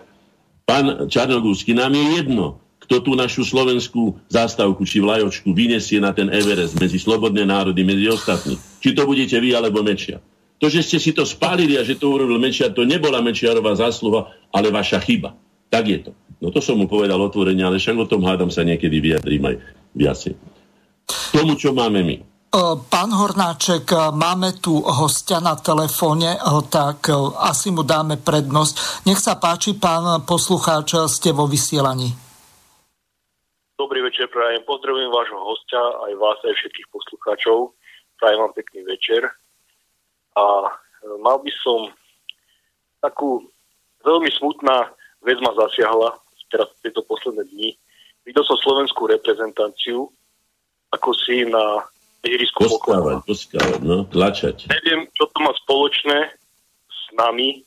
[SPEAKER 4] Pán Čarnogórsky, nám je jedno, kto tú našu slovenskú zástavku či vlajočku vyniesie na ten Everest medzi slobodné národy, medzi ostatní. Či to budete vy alebo Mečia. To, že ste si to spálili a že to urobil Mečiar, to nebola Mečiarová zásluha, ale vaša chyba. Tak je to. No to som mu povedal otvorene, ale však o tom hádam sa niekedy vyjadrím aj viacej. Tomu, čo máme my.
[SPEAKER 2] E, pán Hornáček, e, máme tu hostia na telefóne, e, tak asi mu dáme prednosť. Nech sa páči, pán poslucháč, ste vo vysielaní.
[SPEAKER 5] Dobrý večer, prajem. Pozdravujem vášho hostia, aj vás, aj všetkých poslucháčov. Prajem vám pekný večer. A mal by som takú veľmi smutná vec ma zasiahla teraz tieto posledné dni. Videl som slovenskú reprezentáciu, ako si na ihrisku
[SPEAKER 4] poskávať, poskávať, no, tlačať.
[SPEAKER 5] Neviem, čo to má spoločné s nami,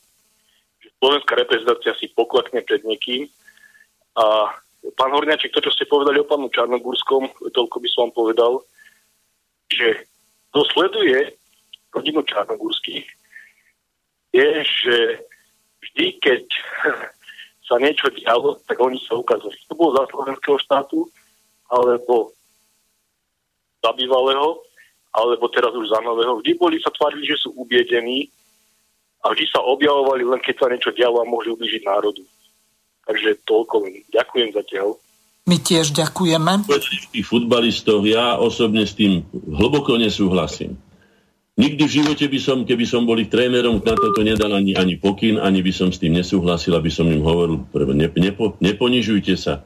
[SPEAKER 5] že slovenská reprezentácia si poklakne pred niekým a pán Horňaček, to, čo ste povedali o pánu Čarnogurskom, toľko by som vám povedal, že kto sleduje rodinu Čarnogurských, je, že vždy, keď sa niečo dialo, tak oni sa ukázali. To bolo za slovenského štátu, alebo za bývalého, alebo teraz už za nového. Vždy boli sa tvárili, že sú ubiedení a vždy sa objavovali len keď sa niečo dialo a mohli ubližiť národu. Takže toľko. Ďakujem zatiaľ.
[SPEAKER 2] My tiež ďakujeme.
[SPEAKER 4] V tých futbalistoch ja osobne s tým hlboko nesúhlasím. Nikdy v živote by som, keby som boli trénerom, na toto nedal ani, ani pokyn, ani by som s tým nesúhlasil, aby som im hovoril, ne, nepo, neponižujte sa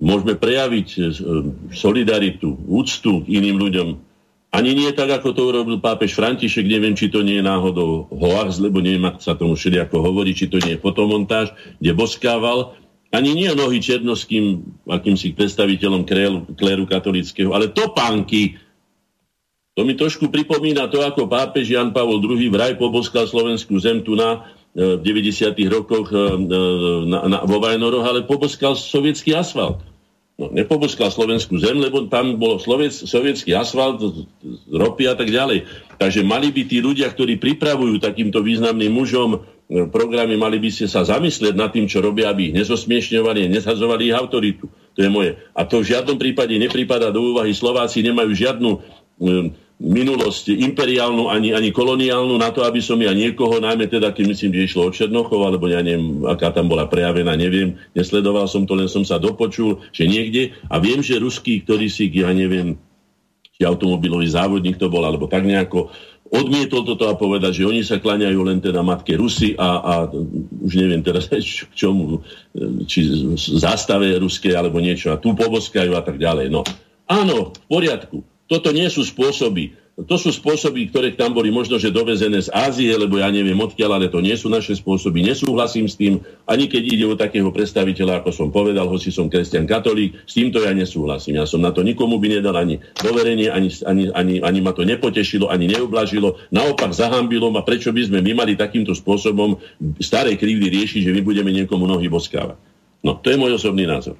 [SPEAKER 4] môžeme prejaviť e, solidaritu, úctu k iným ľuďom. Ani nie tak, ako to urobil pápež František, neviem, či to nie je náhodou hoax, lebo neviem, ako sa tomu ako hovorí, či to nie je fotomontáž, kde boskával, ani nie nohy černoským akýmsi predstaviteľom kléru, kléru katolického, ale topánky. To mi trošku pripomína to, ako pápež Jan Pavol II vraj poboskal slovenskú zem tu na e, v 90. rokoch e, na, na, vo Vajnoroch, ale poboskal sovietský asfalt. No, nepoboskal slovenskú zem, lebo tam bol sloviec, sovietský asfalt, ropy a tak ďalej. Takže mali by tí ľudia, ktorí pripravujú takýmto významným mužom e, programy, mali by ste sa zamyslieť nad tým, čo robia, aby ich nezosmiešňovali nezhazovali ich autoritu. To je moje. A to v žiadnom prípade nepripada do úvahy. Slováci nemajú žiadnu um, minulosť imperiálnu ani, ani koloniálnu na to, aby som ja niekoho, najmä teda, keď myslím, že išlo o Černochov, alebo ja neviem, aká tam bola prejavená, neviem, nesledoval som to, len som sa dopočul, že niekde, a viem, že ruský, ktorý si, ja neviem, či automobilový závodník to bol, alebo tak nejako, odmietol toto a povedať, že oni sa klaňajú len teda matke Rusy a, a už neviem teraz [laughs] k čomu, či zástave ruské alebo niečo a tu poboskajú a tak ďalej. No, áno, v poriadku toto nie sú spôsoby. To sú spôsoby, ktoré tam boli možno, že dovezené z Ázie, lebo ja neviem odkiaľ, ale to nie sú naše spôsoby. Nesúhlasím s tým, ani keď ide o takého predstaviteľa, ako som povedal, hoci som kresťan katolík, s týmto ja nesúhlasím. Ja som na to nikomu by nedal ani doverenie, ani, ani, ani, ani ma to nepotešilo, ani neoblažilo. Naopak zahambilo ma, prečo by sme my mali takýmto spôsobom staré krivdy riešiť, že my budeme niekomu nohy boskávať. No, to je môj osobný názor.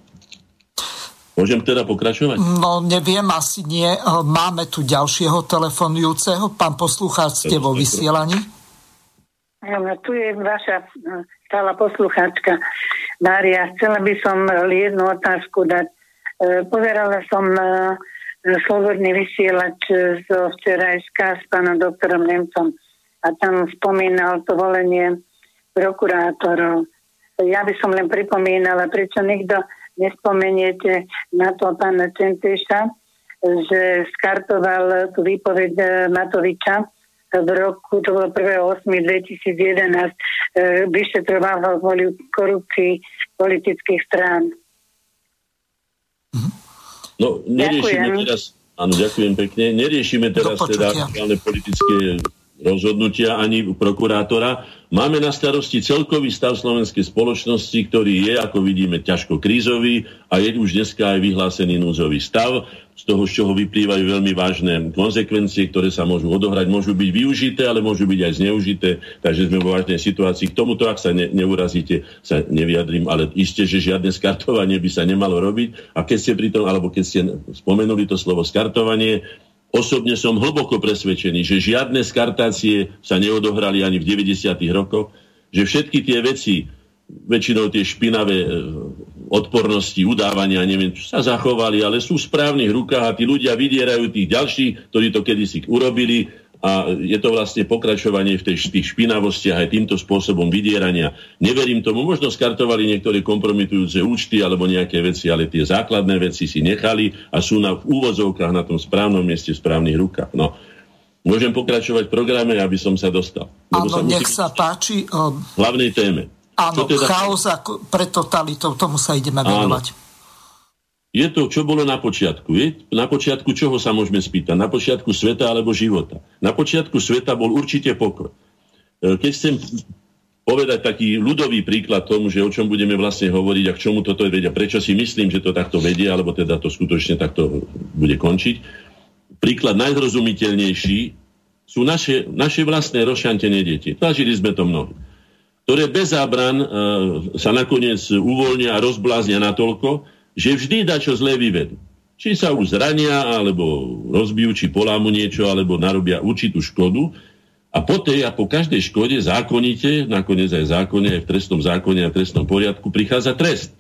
[SPEAKER 4] Môžem teda pokračovať?
[SPEAKER 2] No, neviem, asi nie. E, máme tu ďalšieho telefonujúceho. Pán poslucháč, ste vo vysielaní?
[SPEAKER 6] Áno, tu je vaša e, stála poslucháčka Mária. Chcela by som jednu otázku dať. E, pozerala som slobodný vysielač zo včerajška s pánom doktorom Nemcom a tam spomínal to volenie prokurátorov. Ja by som len pripomínala, prečo nikto nespomeniete na to pána Centeša, že skartoval tú výpoveď eh, Matoviča v roku, to bolo 1.8.2011, vyšetroval kvôli korupcii politických strán.
[SPEAKER 4] No, neriešime ďakujem. teraz, áno, ďakujem pekne, neriešime teraz teda politické rozhodnutia ani prokurátora. Máme na starosti celkový stav slovenskej spoločnosti, ktorý je, ako vidíme, ťažko krízový a je už dneska aj vyhlásený núzový stav, z toho, z čoho vyplývajú veľmi vážne konsekvencie, ktoré sa môžu odohrať, môžu byť využité, ale môžu byť aj zneužité, takže sme vo vážnej situácii. K tomuto, ak sa ne, neurazíte, sa nevyjadrím, ale isté, že žiadne skartovanie by sa nemalo robiť. A keď ste pri tom, alebo keď ste spomenuli to slovo skartovanie, Osobne som hlboko presvedčený, že žiadne skartácie sa neodohrali ani v 90. rokoch, že všetky tie veci, väčšinou tie špinavé e, odpornosti, udávania, neviem, sa zachovali, ale sú v správnych rukách a tí ľudia vydierajú tých ďalších, ktorí to kedysi urobili a je to vlastne pokračovanie v tej, tých špinavostiach aj týmto spôsobom vydierania. Neverím tomu, možno skartovali niektoré kompromitujúce účty alebo nejaké veci, ale tie základné veci si nechali a sú na, v úvozovkách na tom správnom mieste, v správnych rukách. No. Môžem pokračovať v programe, aby som sa dostal.
[SPEAKER 2] Áno, nech sa páči. Um,
[SPEAKER 4] hlavnej téme.
[SPEAKER 2] Áno, teda... chaos pre totalitou, tomu sa ideme venovať. Áno.
[SPEAKER 4] Je to, čo bolo na počiatku. Je? Na počiatku čoho sa môžeme spýtať? Na počiatku sveta alebo života? Na počiatku sveta bol určite pokoj. E, keď chcem povedať taký ľudový príklad tomu, že o čom budeme vlastne hovoriť a k čomu toto vedia, prečo si myslím, že to takto vedie, alebo teda to skutočne takto bude končiť. Príklad najzrozumiteľnejší sú naše, naše vlastné rozšantené deti. Zažili sme to mnohí ktoré bez zábran e, sa nakoniec uvoľnia a rozbláznia natoľko, že vždy dá čo zlé vyvedú. Či sa už zrania, alebo rozbijú, či polámu niečo, alebo narobia určitú škodu. A po tej a po každej škode zákonite, nakoniec aj zákone, aj v trestnom zákone a v trestnom poriadku prichádza trest.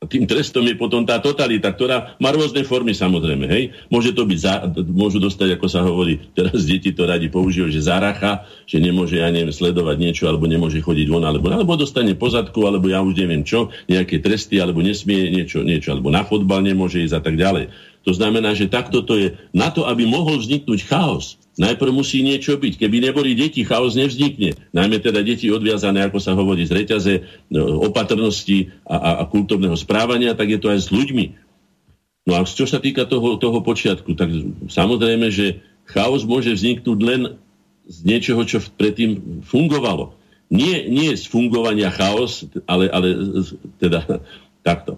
[SPEAKER 4] Tým trestom je potom tá totalita, ktorá má rôzne formy samozrejme. Hej? Môže to byť, za, môžu dostať, ako sa hovorí, teraz deti to radi používajú, že zaracha, že nemôže, ja neviem, sledovať niečo, alebo nemôže chodiť von, alebo, alebo dostane pozadku, alebo ja už neviem čo, nejaké tresty, alebo nesmie niečo, niečo, alebo na fotbal nemôže ísť a tak ďalej. To znamená, že takto to je. Na to, aby mohol vzniknúť chaos, najprv musí niečo byť. Keby neboli deti, chaos nevznikne. Najmä teda deti odviazané, ako sa hovorí, z reťaze no, opatrnosti a, a, a kultúrneho správania, tak je to aj s ľuďmi. No a čo sa týka toho, toho počiatku, tak samozrejme, že chaos môže vzniknúť len z niečoho, čo predtým fungovalo. Nie, nie z fungovania chaos, ale, ale teda [laughs] takto.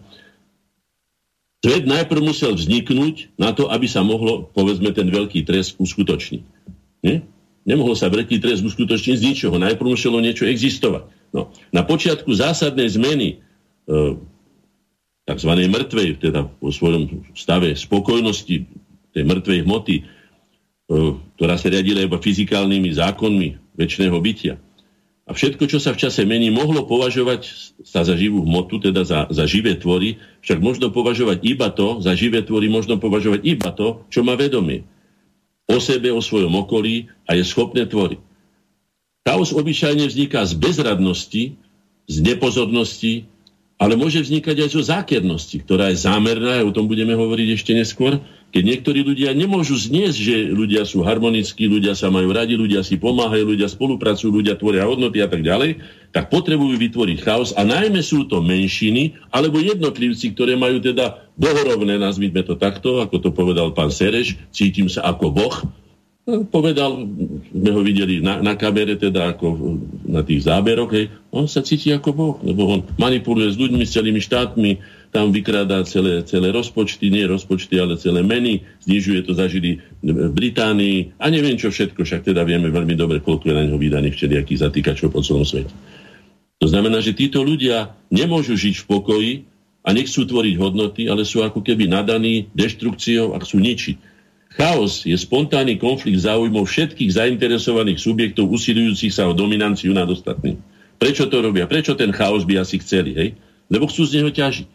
[SPEAKER 4] Svet najprv musel vzniknúť na to, aby sa mohlo, povedzme, ten veľký trest uskutočniť. Nie? Nemohol sa veľký trest uskutočniť z ničoho. Najprv muselo niečo existovať. No. Na počiatku zásadnej zmeny e, tzv. mŕtvej, teda po svojom stave spokojnosti tej mŕtvej hmoty, e, ktorá sa riadila iba fyzikálnymi zákonmi väčšného bytia, a všetko, čo sa v čase mení, mohlo považovať sa za živú hmotu, teda za, za živé tvory, však možno považovať iba to, za živé tvory možno považovať iba to, čo má vedomie. O sebe, o svojom okolí a je schopné tvoriť. Chaos obyčajne vzniká z bezradnosti, z nepozornosti, ale môže vznikať aj zo zákernosti, ktorá je zámerná, a o tom budeme hovoriť ešte neskôr, keď niektorí ľudia nemôžu zniesť, že ľudia sú harmonickí, ľudia sa majú radi, ľudia si pomáhajú, ľudia spolupracujú, ľudia tvoria hodnoty a tak ďalej, tak potrebujú vytvoriť chaos a najmä sú to menšiny alebo jednotlivci, ktoré majú teda bohorovné, nazvime to takto, ako to povedal pán Sereš, cítim sa ako boh, povedal, sme ho videli na, na kamere, teda ako na tých záberoch, hej, on sa cíti ako Boh, lebo on manipuluje s ľuďmi, s celými štátmi, tam vykrádá celé, celé rozpočty, nie rozpočty, ale celé meny, znižuje to zažili v Británii a neviem čo všetko, však teda vieme veľmi dobre, koľko je na neho vydaných všelijakých zatýkačov po celom svete. To znamená, že títo ľudia nemôžu žiť v pokoji, a nechcú tvoriť hodnoty, ale sú ako keby nadaní deštrukciou a chcú ničiť. Chaos je spontánny konflikt záujmov všetkých zainteresovaných subjektov usilujúcich sa o dominanciu nad ostatným. Prečo to robia? Prečo ten chaos by asi chceli? Hej? Lebo chcú z neho ťažiť.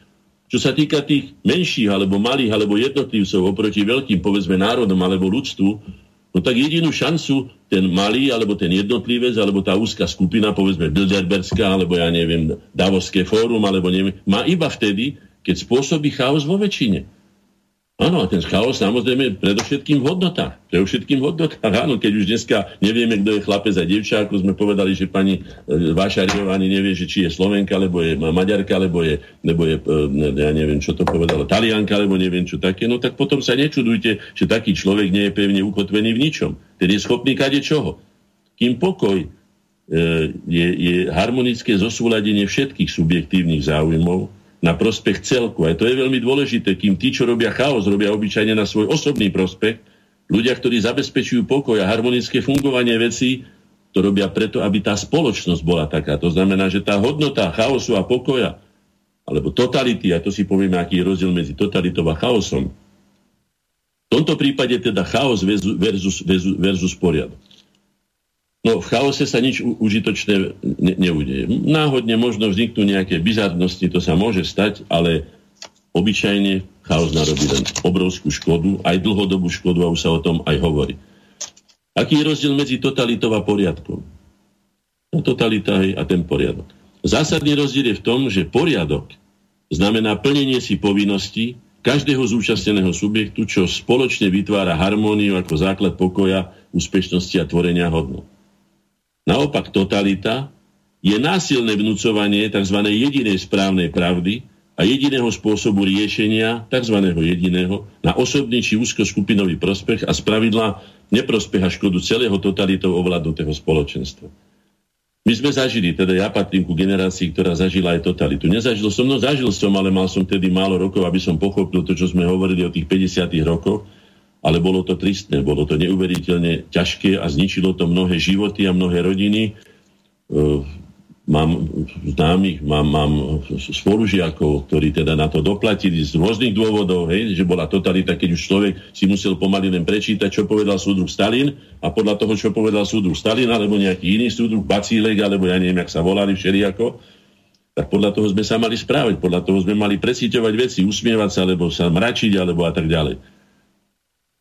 [SPEAKER 4] Čo sa týka tých menších, alebo malých, alebo jednotlivcov oproti veľkým, povedzme národom alebo ľudstvu, no tak jedinú šancu ten malý, alebo ten jednotlivec, alebo tá úzka skupina, povedzme Bilderbergská, alebo ja neviem, Davoské fórum, alebo neviem, má iba vtedy, keď spôsobí chaos vo väčšine. Áno, a ten chaos samozrejme predovšetkým v hodnotách. Predovšetkým v hodnotách, áno, keď už dneska nevieme, kto je chlapec a devča, ako sme povedali, že pani e, Vášariová ani nevie, že či je Slovenka, alebo je Maďarka, alebo je, nebo je e, ja neviem, čo to povedala, Talianka, alebo neviem čo také, no tak potom sa nečudujte, že taký človek nie je pevne ukotvený v ničom. Ten je schopný kade čoho. Kým pokoj e, je, je harmonické zosúladenie všetkých subjektívnych záujmov, na prospech celku. A to je veľmi dôležité, kým tí, čo robia chaos, robia obyčajne na svoj osobný prospech, ľudia, ktorí zabezpečujú pokoj a harmonické fungovanie vecí, to robia preto, aby tá spoločnosť bola taká. To znamená, že tá hodnota chaosu a pokoja, alebo totality, a to si povieme, aký je rozdiel medzi totalitou a chaosom, v tomto prípade teda chaos versus, versus, versus poriadok. No v chaose sa nič užitočné ne, neudeje. Náhodne možno vzniknú nejaké bizarnosti, to sa môže stať, ale obyčajne chaos narobí len obrovskú škodu, aj dlhodobú škodu a už sa o tom aj hovorí. Aký je rozdiel medzi totalitou a poriadkom? No, totalita a ten poriadok. Zásadný rozdiel je v tom, že poriadok znamená plnenie si povinností každého zúčastneného subjektu, čo spoločne vytvára harmóniu ako základ pokoja, úspešnosti a tvorenia hodnot. Naopak totalita je násilné vnúcovanie tzv. jedinej správnej pravdy a jediného spôsobu riešenia, tzv. jediného, na osobný či úzkoskupinový prospech a spravidla neprospech a škodu celého totalitou ovládnutého spoločenstva. My sme zažili, teda ja patrím ku generácii, ktorá zažila aj totalitu. Nezažil som, no zažil som, ale mal som tedy málo rokov, aby som pochopil to, čo sme hovorili o tých 50 rokoch ale bolo to tristné, bolo to neuveriteľne ťažké a zničilo to mnohé životy a mnohé rodiny. E, mám známych, mám, mám spolužiakov, ktorí teda na to doplatili z rôznych dôvodov, hej, že bola totalita, keď už človek si musel pomaly len prečítať, čo povedal súdruh Stalin a podľa toho, čo povedal súdruh Stalin alebo nejaký iný súdruh, Bacílek, alebo ja neviem, jak sa volali všelijako, tak podľa toho sme sa mali správať, podľa toho sme mali presíťovať veci, usmievať sa, alebo sa mračiť, alebo a tak ďalej.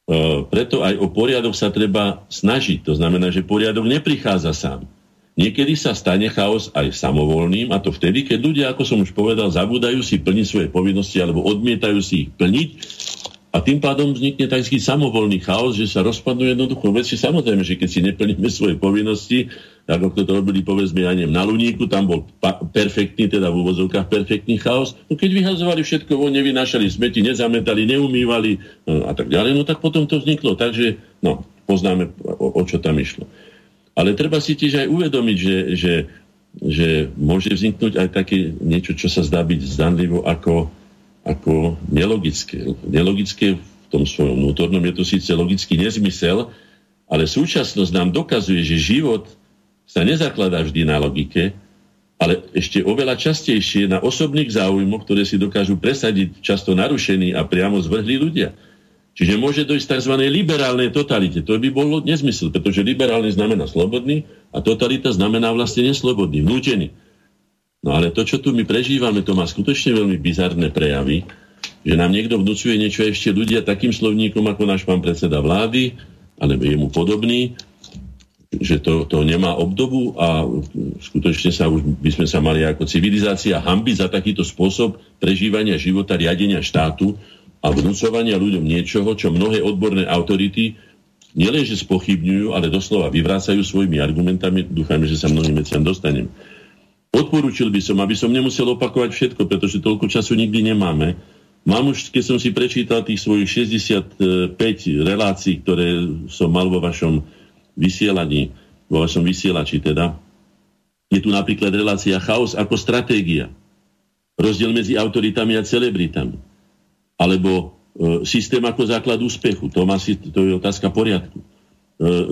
[SPEAKER 4] E, preto aj o poriadok sa treba snažiť. To znamená, že poriadok neprichádza sám. Niekedy sa stane chaos aj samovolným a to vtedy, keď ľudia, ako som už povedal, zabúdajú si plniť svoje povinnosti alebo odmietajú si ich plniť a tým pádom vznikne taký samovolný chaos, že sa rozpadnú jednoducho veci. Samozrejme, že keď si neplníme svoje povinnosti, ako to robili povedzme aj na Luníku, tam bol pa- perfektný, teda v úvozovkách perfektný chaos. No keď vyhazovali všetko von, nevynášali smeti, nezametali, neumývali no, a tak ďalej, no tak potom to vzniklo. Takže, no, poznáme, o, o čo tam išlo. Ale treba si tiež aj uvedomiť, že, že, že môže vzniknúť aj také niečo, čo sa zdá byť zdanlivo ako ako nelogické. Nelogické v tom svojom vnútornom je to síce logický nezmysel, ale súčasnosť nám dokazuje, že život sa nezakladá vždy na logike, ale ešte oveľa častejšie na osobných záujmoch, ktoré si dokážu presadiť často narušení a priamo zvrhli ľudia. Čiže môže dojsť tzv. liberálnej totalite. To by bolo nezmysel, pretože liberálny znamená slobodný a totalita znamená vlastne neslobodný, vnútený. No ale to, čo tu my prežívame, to má skutočne veľmi bizarné prejavy, že nám niekto vnúcuje niečo ešte ľudia takým slovníkom ako náš pán predseda vlády, alebo jemu podobný, že to, to nemá obdobu a skutočne sa už by sme sa mali ako civilizácia hambiť za takýto spôsob prežívania života, riadenia štátu a vnúcovania ľuďom niečoho, čo mnohé odborné autority nielenže spochybňujú, ale doslova vyvrácajú svojimi argumentami. Dúfajme, že sa mnohým veciam dostanem. Odporúčil by som, aby som nemusel opakovať všetko, pretože toľko času nikdy nemáme. Mám už, keď som si prečítal tých svojich 65 relácií, ktoré som mal vo vašom vysielaní, vo vašom vysielači teda, je tu napríklad relácia chaos ako stratégia. Rozdiel medzi autoritami a celebritami. Alebo e, systém ako základ úspechu. To, má to je otázka poriadku. E,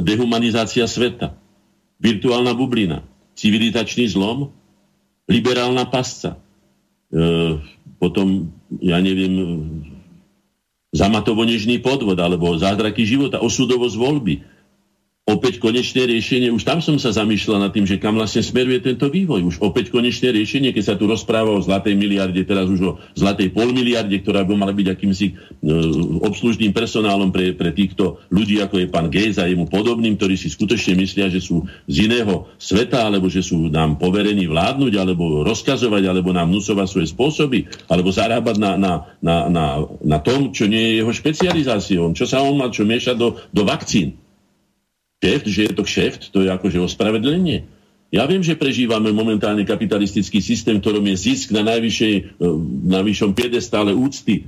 [SPEAKER 4] dehumanizácia sveta. Virtuálna bublina. Civilizačný zlom liberálna pasca. E, potom, ja neviem, zamatovo-nežný podvod, alebo zázraky života, osudovosť voľby opäť konečné riešenie, už tam som sa zamýšľal nad tým, že kam vlastne smeruje tento vývoj. Už opäť konečné riešenie, keď sa tu rozpráva o zlatej miliarde, teraz už o zlatej pol miliarde, ktorá by mala byť akýmsi e, obslužným personálom pre, pre týchto ľudí, ako je pán Gejs a jemu podobným, ktorí si skutočne myslia, že sú z iného sveta, alebo že sú nám poverení vládnuť, alebo rozkazovať, alebo nám vnúcovať svoje spôsoby, alebo zarábať na, na, na, na, na tom, čo nie je jeho špecializáciou, čo sa on má čo miešať do, do vakcín kšeft, že je to kšeft, to je akože ospravedlenie. Ja viem, že prežívame momentálne kapitalistický systém, ktorom je zisk na, najvyššej, e, na vyššom piedestále úcty.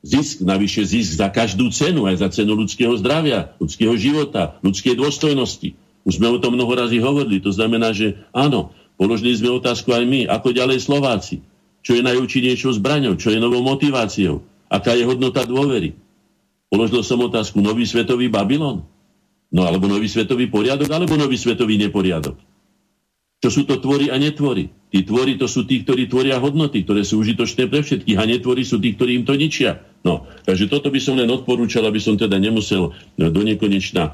[SPEAKER 4] Zisk, navyše zisk za každú cenu, aj za cenu ľudského zdravia, ľudského života, ľudskej dôstojnosti. Už sme o tom mnoho razy hovorili. To znamená, že áno, položili sme otázku aj my, ako ďalej Slováci. Čo je najúčinnejšou zbraňou, čo je novou motiváciou, aká je hodnota dôvery. Položil som otázku, nový svetový Babylon? No alebo nový svetový poriadok, alebo nový svetový neporiadok. Čo sú to tvory a netvory? Tí tvory to sú tí, ktorí tvoria hodnoty, ktoré sú užitočné pre všetkých a netvory sú tí, ktorí im to ničia. No, takže toto by som len odporúčal, aby som teda nemusel no, do nekonečna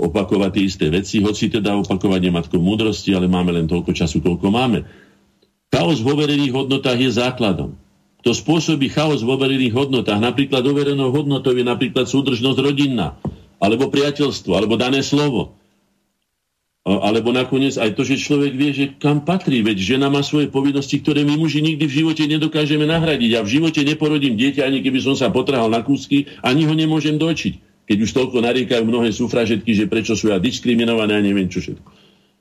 [SPEAKER 4] opakovať tie isté veci, hoci teda opakovať nematkou múdrosti, ale máme len toľko času, koľko máme. Chaos v overených hodnotách je základom. To spôsobí chaos v overených hodnotách. Napríklad overenou hodnotou je napríklad súdržnosť rodinná alebo priateľstvo, alebo dané slovo. Alebo nakoniec aj to, že človek vie, že kam patrí, veď žena má svoje povinnosti, ktoré my muži nikdy v živote nedokážeme nahradiť. Ja v živote neporodím dieťa, ani keby som sa potrhal na kúsky, ani ho nemôžem dočiť. Keď už toľko nariekajú mnohé sufražetky, že prečo sú ja diskriminované a neviem čo všetko.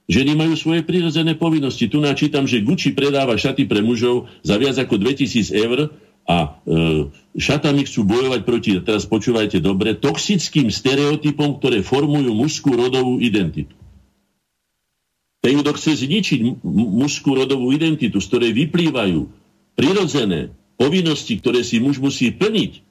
[SPEAKER 4] Ženy majú svoje prirodzené povinnosti. Tu načítam, že Gucci predáva šaty pre mužov za viac ako 2000 eur a e, šatami chcú bojovať proti, teraz počúvajte dobre, toxickým stereotypom, ktoré formujú mužskú rodovú identitu. Ten, kto chce zničiť mužskú rodovú identitu, z ktorej vyplývajú prirodzené povinnosti, ktoré si muž musí plniť,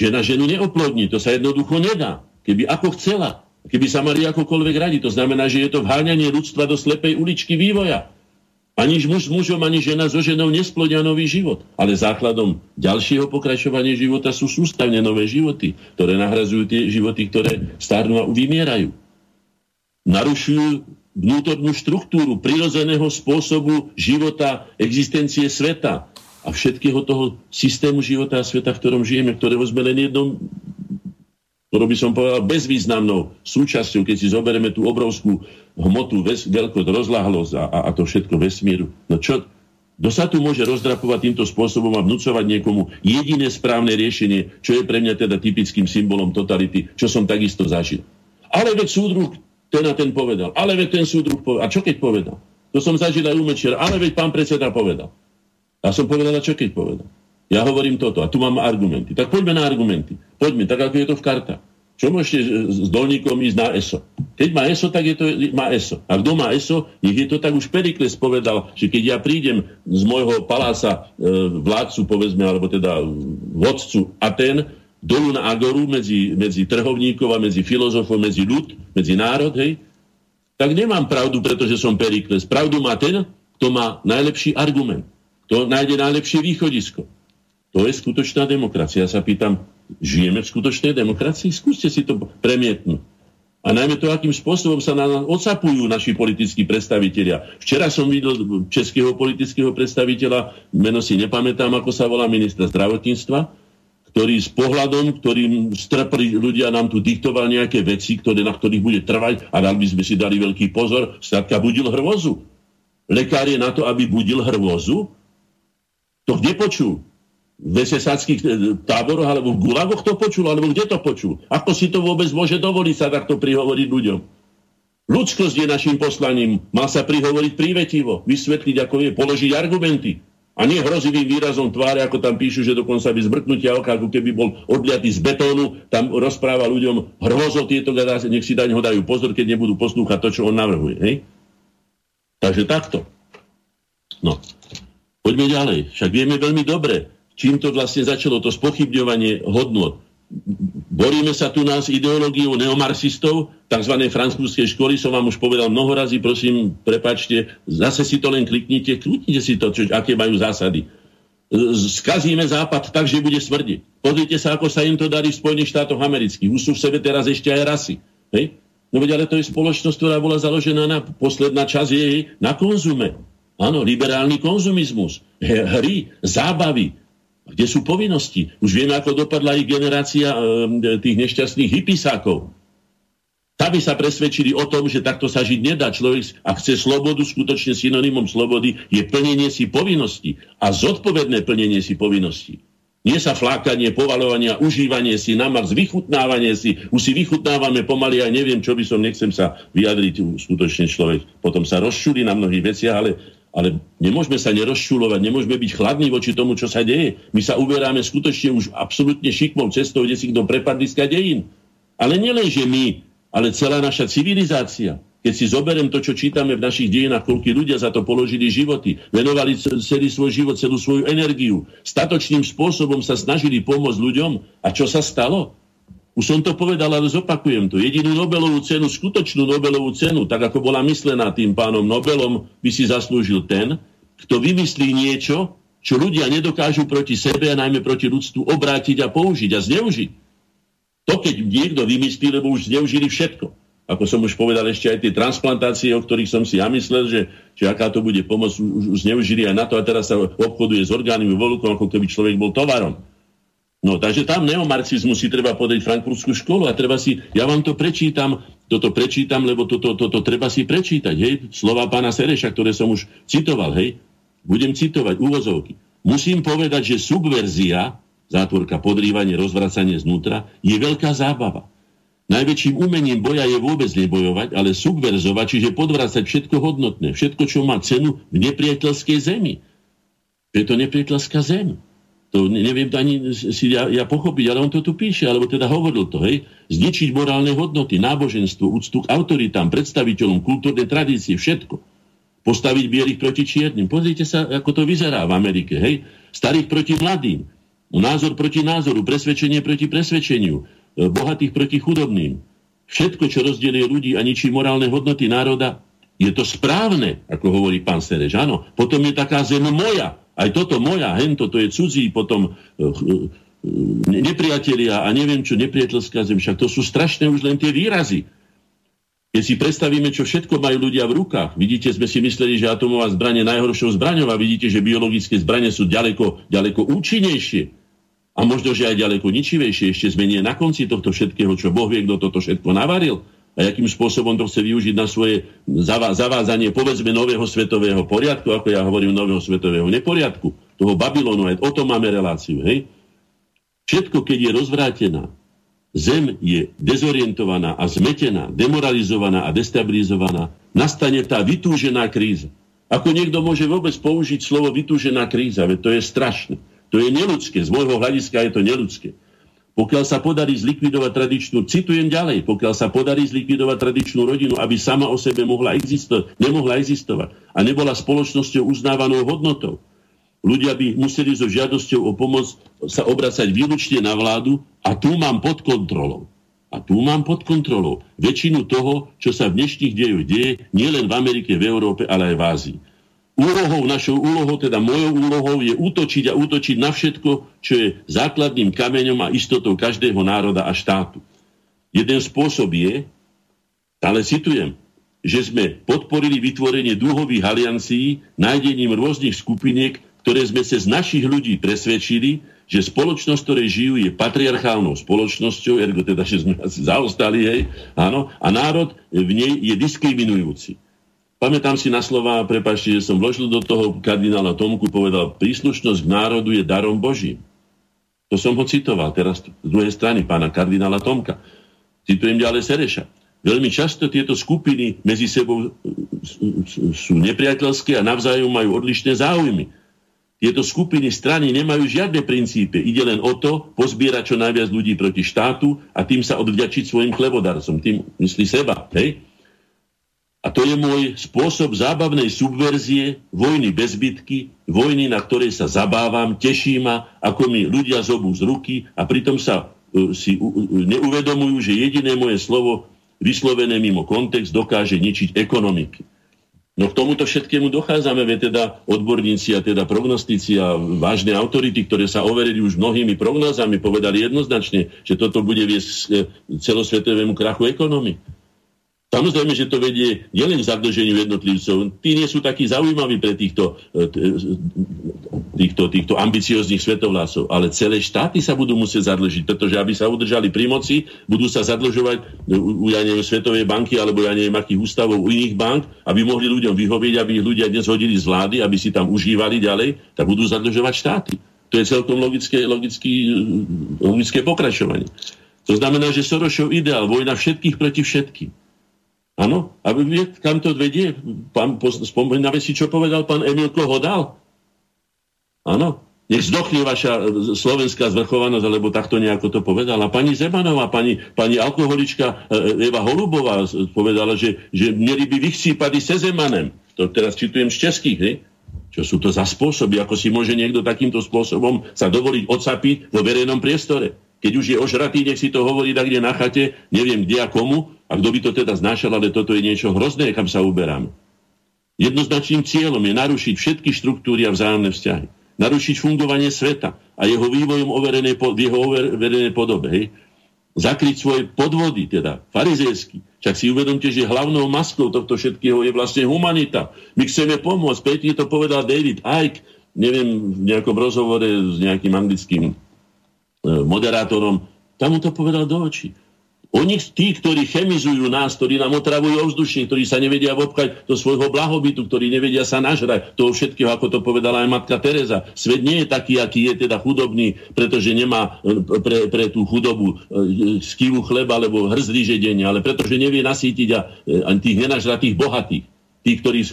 [SPEAKER 4] žena ženu neoplodní, to sa jednoducho nedá. Keby ako chcela, keby sa mali akokoľvek radi, to znamená, že je to vháňanie ľudstva do slepej uličky vývoja. Ani muž s mužom, ani žena so ženou nesplodia nový život. Ale základom ďalšieho pokračovania života sú sústavne nové životy, ktoré nahrazujú tie životy, ktoré starnú a vymierajú. Narušujú vnútornú štruktúru prirodzeného spôsobu života, existencie sveta a všetkého toho systému života a sveta, v ktorom žijeme, ktorého sme len jednom ktorú by som povedal bezvýznamnou súčasťou, keď si zoberieme tú obrovskú hmotu, veľkosť, rozlahlosť a, a, a to všetko vesmíru. No čo, kto sa tu môže rozdrapovať týmto spôsobom a vnúcovať niekomu jediné správne riešenie, čo je pre mňa teda typickým symbolom totality, čo som takisto zažil. Ale veď súdruh ten a ten povedal. Ale veď ten súdruh povedal. A čo keď povedal? To som zažil aj u Mečera. Ale veď pán predseda povedal. A som povedal, a čo keď povedal? Ja hovorím toto a tu mám argumenty. Tak poďme na argumenty. Poďme, tak ako je to v kartách. Čo môžete s dolníkom ísť na ESO? Keď má ESO, tak je to, má ESO. A kto má ESO, nech je to tak už Perikles povedal, že keď ja prídem z môjho paláca e, vládcu, povedzme, alebo teda vodcu Aten, dolu na Agoru medzi, medzi trhovníkov a medzi filozofov, medzi ľud, medzi národ, hej, tak nemám pravdu, pretože som Perikles. Pravdu má ten, kto má najlepší argument. Kto nájde najlepšie východisko. To je skutočná demokracia. Ja sa pýtam, žijeme v skutočnej demokracii? Skúste si to premietnúť. A najmä to, akým spôsobom sa na nás ocapujú naši politickí predstavitelia. Včera som videl českého politického predstaviteľa, meno si nepamätám, ako sa volá ministra zdravotníctva, ktorý s pohľadom, ktorým strpli ľudia nám tu diktoval nejaké veci, ktoré, na ktorých bude trvať a dal by sme si dali veľký pozor, státka budil hrvozu. Lekár je na to, aby budil hrvozu? To kde počul? V esesáckých e, táboroch alebo v gulagoch to počul, alebo kde to počul. Ako si to vôbec môže dovoliť sa takto prihovoriť ľuďom? Ľudskosť je našim poslaním. Má sa prihovoriť prívetivo, vysvetliť, ako je, položiť argumenty. A nie hrozivým výrazom tváre, ako tam píšu, že dokonca by zbrknutia oka, ako keby bol odliatý z betónu, tam rozpráva ľuďom hrozo tieto gadáce, nech si daň ho dajú pozor, keď nebudú poslúchať to, čo on navrhuje. Hej? Takže takto. No. Poďme ďalej. Však vieme veľmi dobre, čím to vlastne začalo, to spochybňovanie hodnot. Boríme sa tu nás ideológiou neomarxistov, tzv. francúzskej školy, som vám už povedal mnoho razy, prosím, prepačte, zase si to len kliknite, kliknite si to, čo, aké majú zásady. skazíme Západ tak, že bude smrdiť. Pozrite sa, ako sa im to darí v Spojených štátoch amerických. Už sú v sebe teraz ešte aj rasy. Hej? No veď, ale to je spoločnosť, ktorá bola založená na, posledná časť jej na konzume. Áno, liberálny konzumizmus, hry, zábavy, kde sú povinnosti. Už vieme, ako dopadla ich generácia e, tých nešťastných hypisákov. Aby sa presvedčili o tom, že takto sa žiť nedá. Človek, ak chce slobodu, skutočne synonymom slobody je plnenie si povinnosti a zodpovedné plnenie si povinnosti. Nie sa flákanie, povalovanie, užívanie si na Mars, vychutnávanie si. Už si vychutnávame pomaly aj neviem, čo by som, nechcem sa vyjadriť, skutočne človek potom sa rozšúli na mnohých veciach, ale, ale nemôžeme sa nerozšulovať, nemôžeme byť chladní voči tomu, čo sa deje. My sa uberáme skutočne už absolútne šikmou cestou, kde si kto prepadliska dejín. Ale nielen, že my, ale celá naša civilizácia. Keď si zoberiem to, čo čítame v našich dejinách, koľko ľudia za to položili životy, venovali celý svoj život, celú svoju energiu, statočným spôsobom sa snažili pomôcť ľuďom. A čo sa stalo? Už som to povedal, ale zopakujem to. Jedinú Nobelovú cenu, skutočnú Nobelovú cenu, tak ako bola myslená tým pánom Nobelom, by si zaslúžil ten, kto vymyslí niečo, čo ľudia nedokážu proti sebe a najmä proti ľudstvu obrátiť a použiť a zneužiť. To, keď niekto vymyslí, lebo už zneužili všetko ako som už povedal, ešte aj tie transplantácie, o ktorých som si ja myslel, že, že aká to bude pomoc, už, už zneužili aj na to a teraz sa obchoduje s orgánmi volukom, ako keby človek bol tovarom. No, takže tam neomarxizmus si treba podať frankfurtskú školu a treba si, ja vám to prečítam, toto prečítam, lebo toto, toto, toto treba si prečítať, hej, slova pána Sereša, ktoré som už citoval, hej, budem citovať úvozovky. Musím povedať, že subverzia, zátvorka, podrývanie, rozvracanie znútra, je veľká zábava. Najväčším umením boja je vôbec nebojovať, ale subverzovať, čiže podvracať všetko hodnotné, všetko, čo má cenu v nepriateľskej zemi. Je to nepriateľská zem. To neviem ani si ja, ja pochopiť, ale on to tu píše, alebo teda hovoril to, hej. Zničiť morálne hodnoty, náboženstvo, úctu k autoritám, predstaviteľom, kultúrnej tradície, všetko. Postaviť bielých proti čiernym. Pozrite sa, ako to vyzerá v Amerike, hej. Starých proti mladým. Názor proti názoru, presvedčenie proti presvedčeniu E, bohatých proti chudobným. Všetko, čo rozdelie ľudí a ničí morálne hodnoty národa, je to správne, ako hovorí pán Sereš. Áno, potom je taká zem moja. Aj toto moja, hento, to je cudzí, potom uh, uh, nepriatelia a neviem čo, nepriateľská zem. Však to sú strašné už len tie výrazy. Keď si predstavíme, čo všetko majú ľudia v rukách, vidíte, sme si mysleli, že atomová zbranie je najhoršou zbraňou a vidíte, že biologické zbranie sú ďaleko, ďaleko účinnejšie a možno, že aj ďaleko ničivejšie ešte zmenie na konci tohto všetkého, čo Boh vie, kto toto všetko navaril a akým spôsobom to chce využiť na svoje zavádzanie, povedzme, nového svetového poriadku, ako ja hovorím, nového svetového neporiadku, toho Babylonu, aj o tom máme reláciu, hej? Všetko, keď je rozvrátená, zem je dezorientovaná a zmetená, demoralizovaná a destabilizovaná, nastane tá vytúžená kríza. Ako niekto môže vôbec použiť slovo vytúžená kríza, veď to je strašné. To je neludské. Z môjho hľadiska je to neludské. Pokiaľ sa podarí zlikvidovať tradičnú, citujem ďalej, pokiaľ sa podarí zlikvidovať tradičnú rodinu, aby sama o sebe mohla existovať, nemohla existovať a nebola spoločnosťou uznávanou hodnotou, ľudia by museli so žiadosťou o pomoc sa obracať výlučne na vládu a tu mám pod kontrolou. A tu mám pod kontrolou väčšinu toho, čo sa v dnešných dejoch deje, nielen v Amerike, v Európe, ale aj v Ázii. Úlohou, našou úlohou, teda mojou úlohou je útočiť a útočiť na všetko, čo je základným kameňom a istotou každého národa a štátu. Jeden spôsob je, ale citujem, že sme podporili vytvorenie dúhových aliancií nájdením rôznych skupiniek, ktoré sme cez našich ľudí presvedčili, že spoločnosť, ktorej žijú, je patriarchálnou spoločnosťou, ergo teda, že sme asi zaostali, hej, áno, a národ v nej je diskriminujúci. Pamätám si na slova, prepačte, že som vložil do toho kardinála Tomku, povedal, príslušnosť k národu je darom Božím. To som ho citoval teraz z druhej strany pána kardinála Tomka. Citujem ďalej Sereša. Veľmi často tieto skupiny medzi sebou sú nepriateľské a navzájom majú odlišné záujmy. Tieto skupiny strany nemajú žiadne princípy. Ide len o to pozbierať čo najviac ľudí proti štátu a tým sa odvďačiť svojim chlebodarcom. Tým myslí seba. Hej? A to je môj spôsob zábavnej subverzie, vojny bez bitky, vojny, na ktorej sa zabávam, teší ma, ako mi ľudia zobú z ruky a pritom sa uh, si uh, neuvedomujú, že jediné moje slovo vyslovené mimo kontext dokáže ničiť ekonomiky. No k tomuto všetkému dochádzame, veď teda odborníci a teda prognostici a vážne autority, ktoré sa overili už mnohými prognózami, povedali jednoznačne, že toto bude viesť celosvetovému krachu ekonomii. Samozrejme, že to vedie nielen k zadlženiu jednotlivcov. Tí nie sú takí zaujímaví pre týchto, e, týchto, týchto ambicióznych svetovlásov, ale celé štáty sa budú musieť zadlžiť, pretože aby sa udržali pri moci, budú sa zadlžovať u, ja neviem, Svetovej banky alebo ja neviem, akých ústavov u iných bank, aby mohli ľuďom vyhovieť, aby ich ľudia dnes hodili z vlády, aby si tam užívali ďalej, tak budú zadlžovať štáty. To je celkom logické, logické, logické pokračovanie. To znamená, že Sorošov ideál, vojna všetkých proti všetkým Áno, a vie, kam to vedie? Pán, spomíname si, čo povedal pán Emil Klohodal? Áno, nech zdochne vaša slovenská zvrchovanosť, alebo takto nejako to povedala. Pani Zemanová, pani, pani alkoholička e, e, Eva Holubová povedala, že, že mieli by vychcípať se Zemanem. To teraz citujem z českých, ne? Čo sú to za spôsoby, ako si môže niekto takýmto spôsobom sa dovoliť odsapiť vo verejnom priestore. Keď už je ožratý, nech si to hovorí tak kde na chate, neviem kde a komu, a kto by to teda znášal, ale toto je niečo hrozné, kam sa uberáme. Jednoznačným cieľom je narušiť všetky štruktúry a vzájomné vzťahy. Narušiť fungovanie sveta a jeho vývojom overené, v jeho overenej podobe. Hej. Zakryť svoje podvody, teda farizejsky. Však si uvedomte, že hlavnou maskou tohto všetkého je vlastne humanita. My chceme pomôcť. Pekne to povedal David Icke, neviem, v nejakom rozhovore s nejakým anglickým e, moderátorom, tam mu to povedal do očí. Oni, tí, ktorí chemizujú nás, ktorí nám otravujú ovzdušie, ktorí sa nevedia obchať do svojho blahobytu, ktorí nevedia sa nažrať, toho všetkého, ako to povedala aj matka Teresa. Svet nie je taký, aký je teda chudobný, pretože nemá e, pre, pre tú chudobu e, skivu chleba alebo hrzdy žedenia, ale pretože nevie nasítiť a, e, tých nenažratých bohatých tí, ktorí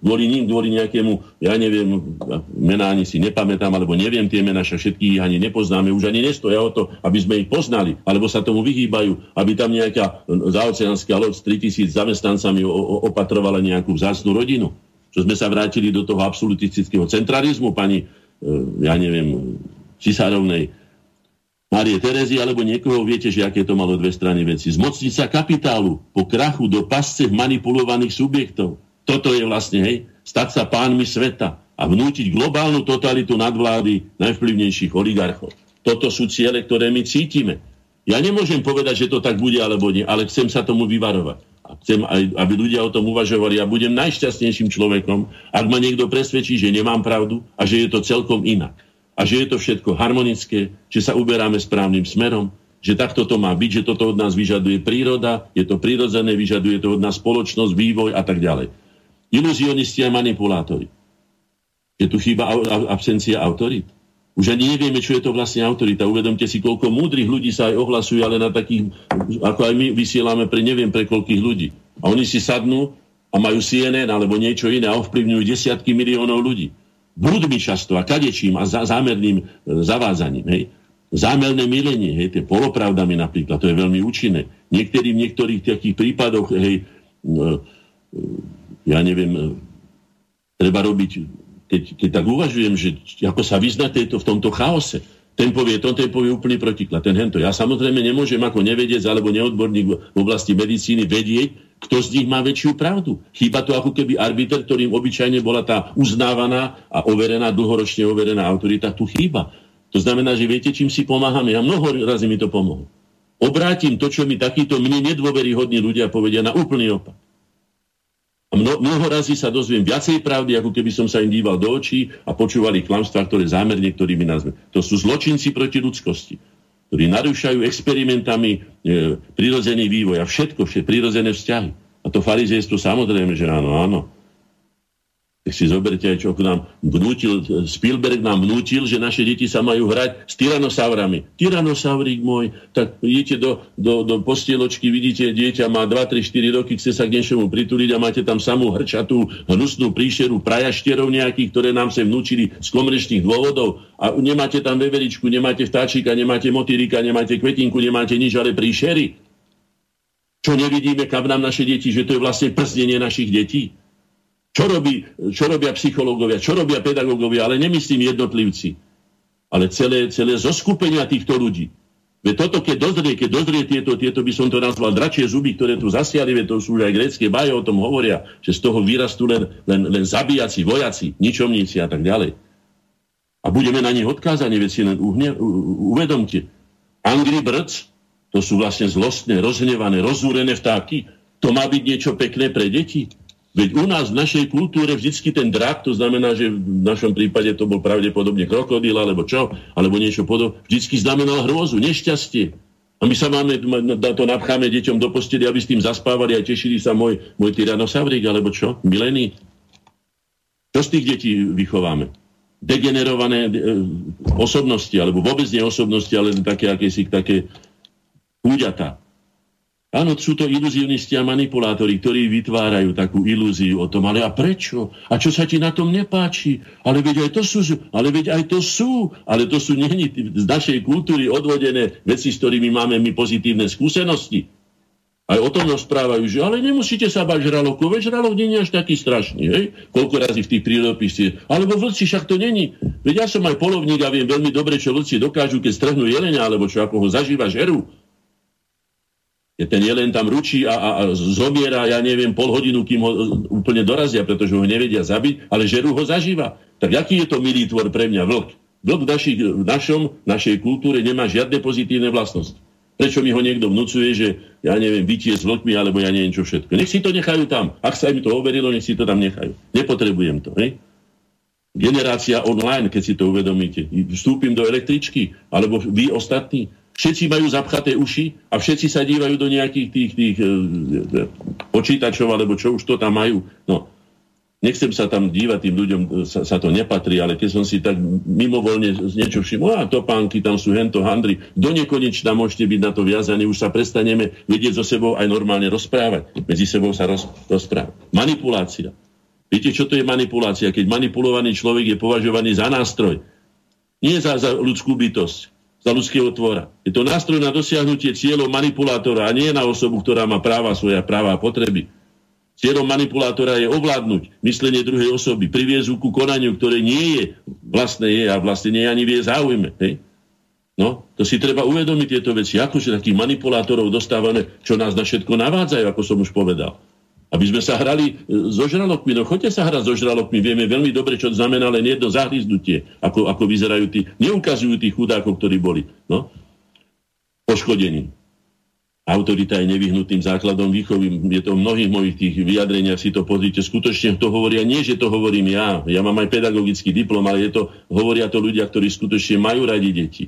[SPEAKER 4] kvôli ním, kvôli nejakému, ja neviem, mená ani si nepamätám, alebo neviem tie mená, všetky ich ani nepoznáme, už ani nestoja o to, aby sme ich poznali, alebo sa tomu vyhýbajú, aby tam nejaká zaoceánska loď s 3000 zamestnancami opatrovala nejakú vzácnú rodinu. Čo sme sa vrátili do toho absolutistického centralizmu, pani, e, ja neviem, Cisárovnej, Marie Terezy alebo niekoho, viete, že aké to malo dve strany veci. Zmocniť sa kapitálu po krachu do pasce manipulovaných subjektov. Toto je vlastne, hej, stať sa pánmi sveta a vnútiť globálnu totalitu nadvlády najvplyvnejších oligarchov. Toto sú ciele, ktoré my cítime. Ja nemôžem povedať, že to tak bude alebo nie, ale chcem sa tomu vyvarovať. A chcem, aby ľudia o tom uvažovali. Ja budem najšťastnejším človekom, ak ma niekto presvedčí, že nemám pravdu a že je to celkom inak. A že je to všetko harmonické, že sa uberáme správnym smerom, že takto to má byť, že toto od nás vyžaduje príroda, je to prírodzené, vyžaduje to od nás spoločnosť, vývoj a tak ďalej iluzionisti a manipulátori. Je tu chýba absencia autorít. Už ani nevieme, čo je to vlastne autorita. Uvedomte si, koľko múdrych ľudí sa aj ohlasujú, ale na takých, ako aj my vysielame pre neviem pre koľkých ľudí. A oni si sadnú a majú CNN alebo niečo iné a ovplyvňujú desiatky miliónov ľudí. Brudmi často a kadečím a zámerným e, zavádzaním. Hej. Zámerné milenie, hej, tie polopravdami napríklad, to je veľmi účinné. Niektorí v niektorých takých prípadoch, hej, e, ja neviem, e, treba robiť, keď, keď tak uvažujem, že ako sa vyznať tejto, v tomto chaose. Ten povie to, ten povie úplný protiklad, ten hento. Ja samozrejme nemôžem ako nevedec alebo neodborník v oblasti medicíny vedieť, kto z nich má väčšiu pravdu. Chýba to ako keby arbiter, ktorým obyčajne bola tá uznávaná a overená, dlhoročne overená autorita, tu chýba. To znamená, že viete, čím si pomáhame. Ja mnoho razy mi to pomohlo. Obrátim to, čo mi takíto mne nedôveryhodní ľudia povedia na úplný opak. Mno, mnoho razy sa dozviem viacej pravdy, ako keby som sa im díval do očí a počúvali klamstvá, ktoré zámerne, ktorými nazve. To sú zločinci proti ľudskosti, ktorí narúšajú experimentami e, prirodzený vývoj a všetko, všetko prirodzené vzťahy. A to farizejstvo samozrejme, že áno, áno. Tak si zoberte čo nám vnútil, Spielberg nám vnútil, že naše deti sa majú hrať s tyranosaurami. Tyranosaurík môj, tak idete do, do, do postieločky, vidíte, dieťa má 2, 3, 4 roky, chce sa k niečomu prituliť a máte tam samú hrčatú, hnusnú príšeru prajaštierov nejakých, ktoré nám sa vnúčili z komerčných dôvodov a nemáte tam veveričku, nemáte vtáčika, nemáte motýrika, nemáte kvetinku, nemáte nič, ale príšery. Čo nevidíme, kam nám naše deti, že to je vlastne prznenie našich detí. Čo, robí, čo robia psychológovia, čo robia pedagógovia, ale nemyslím jednotlivci, ale celé, celé zoskupenia týchto ľudí. Veď toto, keď dozrie, keď dozrie tieto, tieto by som to nazval dračie zuby, ktoré tu zasiali, veď to sú aj grecké baje o tom hovoria, že z toho vyrastú len, len, len zabíjaci, vojaci, ničomníci a tak ďalej. A budeme na nich odkázaní, veď si len uhne, uvedomte. Angry Birds, to sú vlastne zlostné, rozhnevané, rozúrené vtáky. To má byť niečo pekné pre deti. Veď u nás v našej kultúre vždycky ten drak, to znamená, že v našom prípade to bol pravdepodobne krokodil alebo čo, alebo niečo podobné, vždycky znamenal hrôzu, nešťastie. A my sa máme, to napcháme deťom do posteli, aby s tým zaspávali a tešili sa môj, môj tyranosaurík, alebo čo? Milený. Čo z tých detí vychováme? Degenerované e, osobnosti, alebo vôbec nie osobnosti, ale také akési také úďatá. Áno, sú to iluzínisti a manipulátori, ktorí vytvárajú takú ilúziu o tom, ale a prečo? A čo sa ti na tom nepáči? Ale veď aj to sú, ale veď aj to sú, ale to sú nie z našej kultúry odvodené veci, s ktorými máme my pozitívne skúsenosti. Aj o tom rozprávajú, že ale nemusíte sa bať žralokov, veď žralok nie je až taký strašný, hej? Koľko razy v tých prírodopisie. Alebo vlci však to není. Veď ja som aj polovník a viem veľmi dobre, čo vlci dokážu, keď strhnú jelenia, alebo čo, ako ho zažíva žeru ten jelen tam ručí a, a, a zomiera, ja neviem, pol hodinu, kým ho úplne dorazia, pretože ho nevedia zabiť, ale žeru ho zažíva. Tak aký je to milý tvor pre mňa vlk? Vlk v, naši, v našom, našej kultúre nemá žiadne pozitívne vlastnosti. Prečo mi ho niekto vnúcuje, že ja neviem, vytie s vlkmi, alebo ja neviem čo všetko. Nech si to nechajú tam. Ak sa im to overilo, nech si to tam nechajú. Nepotrebujem to. Hej? Generácia online, keď si to uvedomíte. Vstúpim do električky, alebo vy ostatní, všetci majú zapchaté uši a všetci sa dívajú do nejakých tých, tých e, e, počítačov, alebo čo už to tam majú. No, nechcem sa tam dívať tým ľuďom, e, sa, sa to nepatrí, ale keď som si tak mimovoľne niečo všimol, a topánky, tam sú hento handry, do nekonečna môžete byť na to viazaní, už sa prestaneme vedieť so sebou aj normálne rozprávať. Medzi sebou sa roz, rozprávať. Manipulácia. Viete, čo to je manipulácia? Keď manipulovaný človek je považovaný za nástroj, nie za, za ľudskú bytosť, za ľudského tvora. Je to nástroj na dosiahnutie cieľov manipulátora a nie na osobu, ktorá má práva svoje práva a potreby. Cieľom manipulátora je ovládnuť myslenie druhej osoby, priviesť ku konaniu, ktoré nie je vlastné je a vlastne nie je ani vie záujme. Hej? No, to si treba uvedomiť tieto veci. Akože takých manipulátorov dostávame, čo nás na všetko navádzajú, ako som už povedal. Aby sme sa hrali e, so žralokmi. No choďte sa hrať so žralokmi. Vieme veľmi dobre, čo znamená len jedno zahryznutie. Ako, ako vyzerajú tí, neukazujú tých chudákov, ktorí boli. No? Poškodení. Autorita je nevyhnutým základom výchovy. Je to v mnohých mojich tých vyjadreniach, si to pozrite. Skutočne to hovoria, nie že to hovorím ja. Ja mám aj pedagogický diplom, ale je to, hovoria to ľudia, ktorí skutočne majú radi deti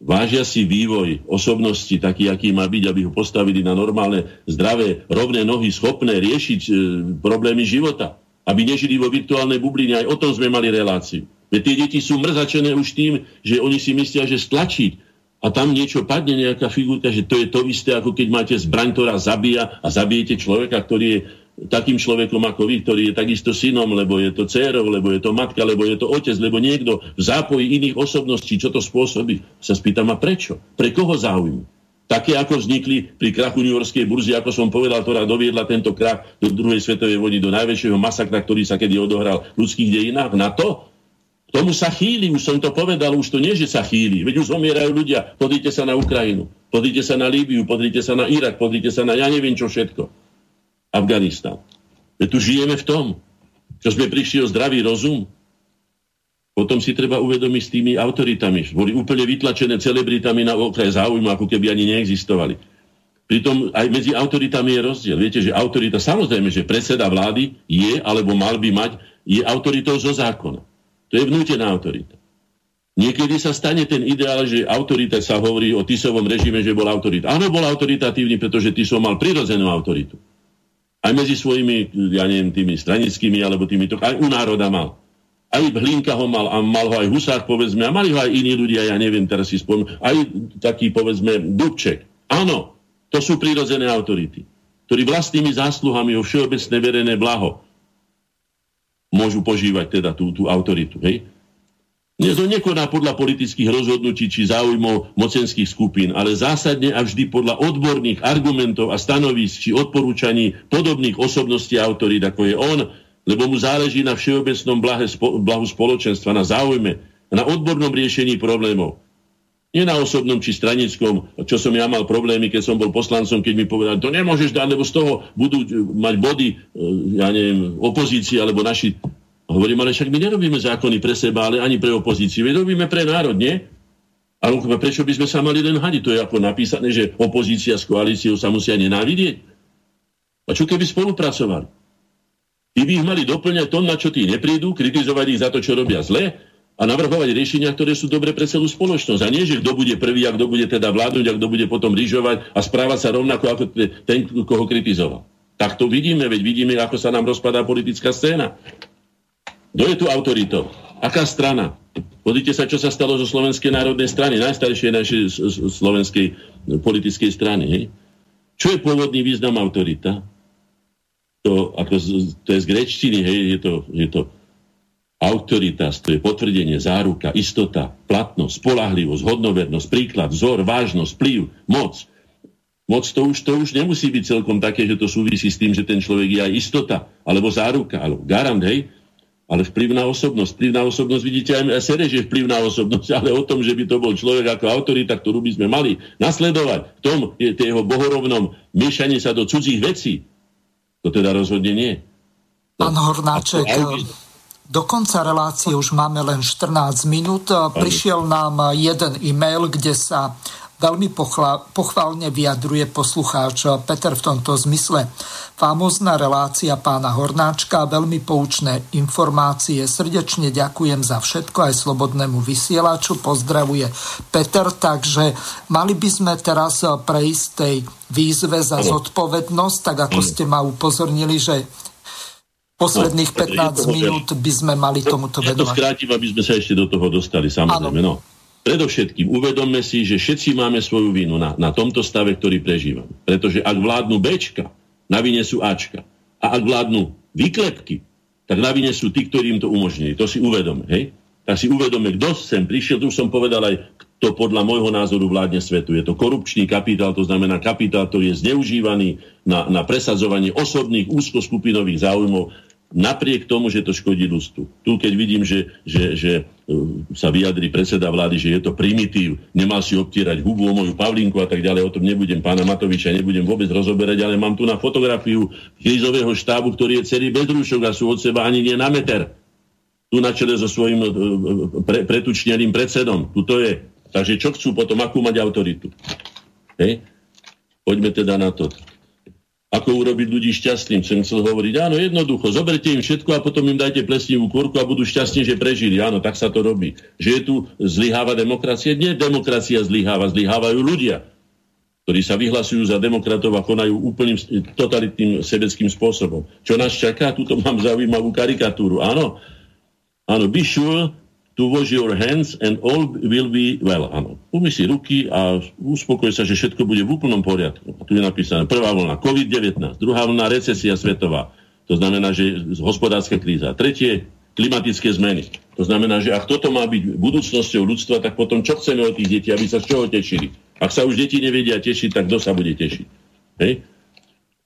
[SPEAKER 4] vážia si vývoj osobnosti taký, aký má byť, aby ho postavili na normálne, zdravé, rovné nohy, schopné riešiť e, problémy života. Aby nežili vo virtuálnej bubline. Aj o tom sme mali reláciu. Veď tie deti sú mrzačené už tým, že oni si myslia, že stlačiť a tam niečo padne, nejaká figurka, že to je to isté, ako keď máte zbraň, ktorá zabíja a zabijete človeka, ktorý je takým človekom ako vy, ktorý je takisto synom, lebo je to dcerou, lebo je to matka, lebo je to otec, lebo niekto v zápoji iných osobností, čo to spôsobí, sa spýtam, a prečo? Pre koho záujmu? Také, ako vznikli pri krachu New Yorkskej burzy, ako som povedal, ktorá doviedla tento krach do druhej svetovej vojny, do najväčšieho masakra, ktorý sa kedy odohral v ľudských dejinách. Na to? K tomu sa chýli, už som to povedal, už to nie, že sa chýli. Veď už zomierajú ľudia. Pozrite sa na Ukrajinu, pozrite sa na Líbiu, pozrite sa na Irak, pozrite sa na ja neviem čo všetko. Afganistan. My tu žijeme v tom, čo sme prišli o zdravý rozum. Potom si treba uvedomiť s tými autoritami. Boli úplne vytlačené celebritami na okraj záujmu, ako keby ani neexistovali. Pritom aj medzi autoritami je rozdiel. Viete, že autorita, samozrejme, že predseda vlády je, alebo mal by mať, je autoritou zo zákona. To je vnútená autorita. Niekedy sa stane ten ideál, že autorita sa hovorí o Tisovom režime, že bol autorita. Áno, bol autoritatívny, pretože Tisov mal prirodzenú autoritu aj medzi svojimi, ja neviem, tými stranickými, alebo tými, to, aj u národa mal. Aj Hlinka ho mal, a mal ho aj Husák, povedzme, a mali ho aj iní ľudia, ja neviem, teraz si spomínam, aj taký, povedzme, Dubček. Áno, to sú prírodzené autority, ktorí vlastnými zásluhami o všeobecné verejné blaho môžu požívať teda tú, tú autoritu. Hej? To nekoná podľa politických rozhodnutí či záujmov mocenských skupín, ale zásadne a vždy podľa odborných argumentov a stanovísk či odporúčaní podobných osobností a autorít, ako je on, lebo mu záleží na všeobecnom blahe, blahu spoločenstva, na záujme, na odbornom riešení problémov. Nie na osobnom či stranickom, čo som ja mal problémy, keď som bol poslancom, keď mi povedali, to nemôžeš dať, lebo z toho budú mať body, e, ja neviem, opozície alebo naši. Hovorím, ale však my nerobíme zákony pre seba, ale ani pre opozíciu. My robíme pre národ, nie? Ale prečo by sme sa mali len hadiť? To je ako napísané, že opozícia s koalíciou sa musia nenávidieť. A čo keby spolupracovali? Ty by ich mali doplňať to, na čo tí neprídu, kritizovať ich za to, čo robia zle a navrhovať riešenia, ktoré sú dobre pre celú spoločnosť. A nie, že kto bude prvý a kto bude teda vládnuť a kto bude potom rýžovať a správať sa rovnako ako ten, koho kritizoval. Tak to vidíme, veď vidíme, ako sa nám rozpadá politická scéna. Kto je tu autoritou? Aká strana? Pozrite sa, čo sa stalo zo Slovenskej národnej strany, najstaršej našej slovenskej politickej strany. Hej? Čo je pôvodný význam autorita? To, ako, to je z grečtiny, hej, je to, je to Autoritas to je potvrdenie, záruka, istota, platnosť, spolahlivosť, hodnovernosť, príklad, vzor, vážnosť, vplyv, moc. Moc to už, to už nemusí byť celkom také, že to súvisí s tým, že ten človek je aj istota, alebo záruka, alebo garant, hej, ale vplyv na osobnosť. Vplyv na osobnosť, vidíte, aj sere, že vplyv na osobnosť, [laughs] ale o tom, že by to bol človek ako autorita, ktorú by sme mali nasledovať, v tom je jeho bohorovnom miešaní sa do cudzích vecí, to teda rozhodne nie.
[SPEAKER 2] Pán Hornáček, do konca relácie už máme len 14 minút. Prišiel nám jeden e-mail, kde sa veľmi pochválne vyjadruje poslucháč Peter v tomto zmysle. Famozná relácia pána Hornáčka, veľmi poučné informácie. Srdečne ďakujem za všetko aj slobodnému vysielaču. Pozdravuje Peter, takže mali by sme teraz prejsť tej výzve za zodpovednosť, tak ako ste ma upozornili, že posledných 15 no, minút by sme mali tomuto
[SPEAKER 4] venovať. Ja to skrátim, aby sme sa ešte do toho dostali, samozrejme. No. Predovšetkým uvedomme si, že všetci máme svoju vinu na, na tomto stave, ktorý prežívame. Pretože ak vládnu Bčka, na vine sú Ačka. A ak vládnu výklepky, tak na vine sú tí, ktorí im to umožnili. To si uvedome, hej? Tak si uvedome, kto sem prišiel, tu už som povedal aj, kto podľa môjho názoru vládne svetu. Je to korupčný kapitál, to znamená kapitál, ktorý je zneužívaný na, na presadzovanie osobných úzkoskupinových záujmov napriek tomu, že to škodí ľudstvu. Tu, keď vidím, že, že, že e, sa vyjadri predseda vlády, že je to primitív, nemal si obtierať hubu o moju Pavlinku a tak ďalej, o tom nebudem pána Matoviča, nebudem vôbec rozoberať, ale mám tu na fotografiu krízového štábu, ktorý je celý bez rúšok a sú od seba ani nie na meter. Tu na čele so svojím e, e, pre, pretučneným predsedom. Tu to je. Takže čo chcú potom, akú mať autoritu? Hej? Poďme teda na to ako urobiť ľudí šťastným, som chcel hovoriť. Áno, jednoducho, zoberte im všetko a potom im dajte plesnivú kôrku a budú šťastní, že prežili. Áno, tak sa to robí. Že je tu zlyháva demokracia? Nie demokracia zlyháva, zlyhávajú ľudia, ktorí sa vyhlasujú za demokratov a konajú úplným totalitným sebeckým spôsobom. Čo nás čaká? Tuto mám zaujímavú karikatúru. Áno, áno, sure to wash your hands and all will be well. Áno. Umy si ruky a uspokoj sa, že všetko bude v úplnom poriadku. A tu je napísané prvá vlna COVID-19, druhá vlna recesia svetová. To znamená, že hospodárska kríza. Tretie, klimatické zmeny. To znamená, že ak toto má byť budúcnosťou ľudstva, tak potom čo chceme od tých detí, aby sa z čoho tešili? Ak sa už deti nevedia tešiť, tak kto sa bude tešiť? Hej?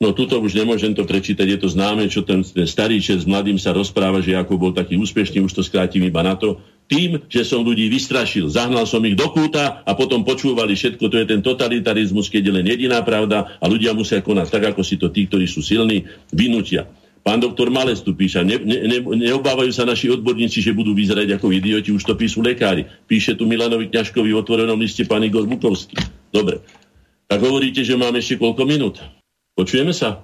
[SPEAKER 4] No tuto už nemôžem to prečítať, je to známe, čo ten, ten starý čet s mladým sa rozpráva, že ako bol taký úspešný, už to skrátim iba na to, tým, že som ľudí vystrašil. Zahnal som ich do kúta a potom počúvali všetko. To je ten totalitarizmus, keď je len jediná pravda a ľudia musia konať tak, ako si to tí, ktorí sú silní, vynútia. Pán doktor Malec tu píše, ne, ne, ne, neobávajú sa naši odborníci, že budú vyzerať ako idioti, už to píšu lekári. Píše tu Milanovi Kňažkovi v otvorenom liste pán Igor Bukovský. Dobre. Tak hovoríte, že máme ešte koľko minút? Počujeme sa?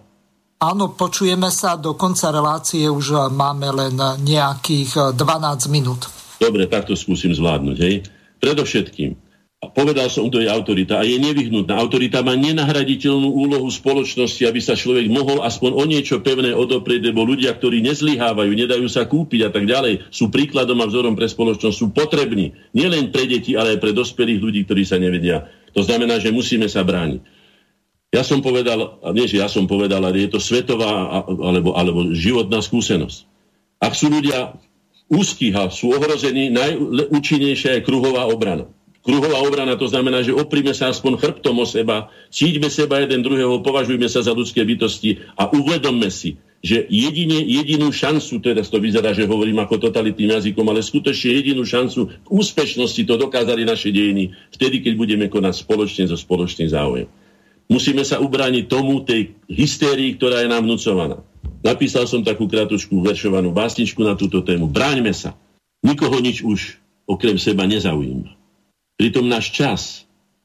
[SPEAKER 2] Áno, počujeme sa. Do konca relácie už máme len nejakých 12 minút.
[SPEAKER 4] Dobre, tak to skúsim zvládnuť. Hej. Predovšetkým, a povedal som, kto je autorita a je nevyhnutná. Autorita má nenahraditeľnú úlohu spoločnosti, aby sa človek mohol aspoň o niečo pevné odoprieť, lebo ľudia, ktorí nezlyhávajú, nedajú sa kúpiť a tak ďalej, sú príkladom a vzorom pre spoločnosť, sú potrební. Nielen pre deti, ale aj pre dospelých ľudí, ktorí sa nevedia. To znamená, že musíme sa brániť. Ja som povedal, nie že ja som povedal, ale je to svetová alebo, alebo životná skúsenosť. Ak sú ľudia úzkých a sú ohrození, najúčinnejšia je kruhová obrana. Kruhová obrana to znamená, že oprime sa aspoň chrbtom o seba, cíťme seba jeden druhého, považujme sa za ľudské bytosti a uvedomme si, že jedine, jedinú šancu, teraz to vyzerá, že hovorím ako totalitným jazykom, ale skutočne jedinú šancu k úspešnosti to dokázali naše dejiny, vtedy, keď budeme konať spoločne zo spoločný záujem. Musíme sa ubrániť tomu, tej hystérii, ktorá je nám vnúcovaná. Napísal som takú kratučku veršovanú básničku na túto tému. Bráňme sa. Nikoho nič už okrem seba nezaujíma. Pritom náš čas,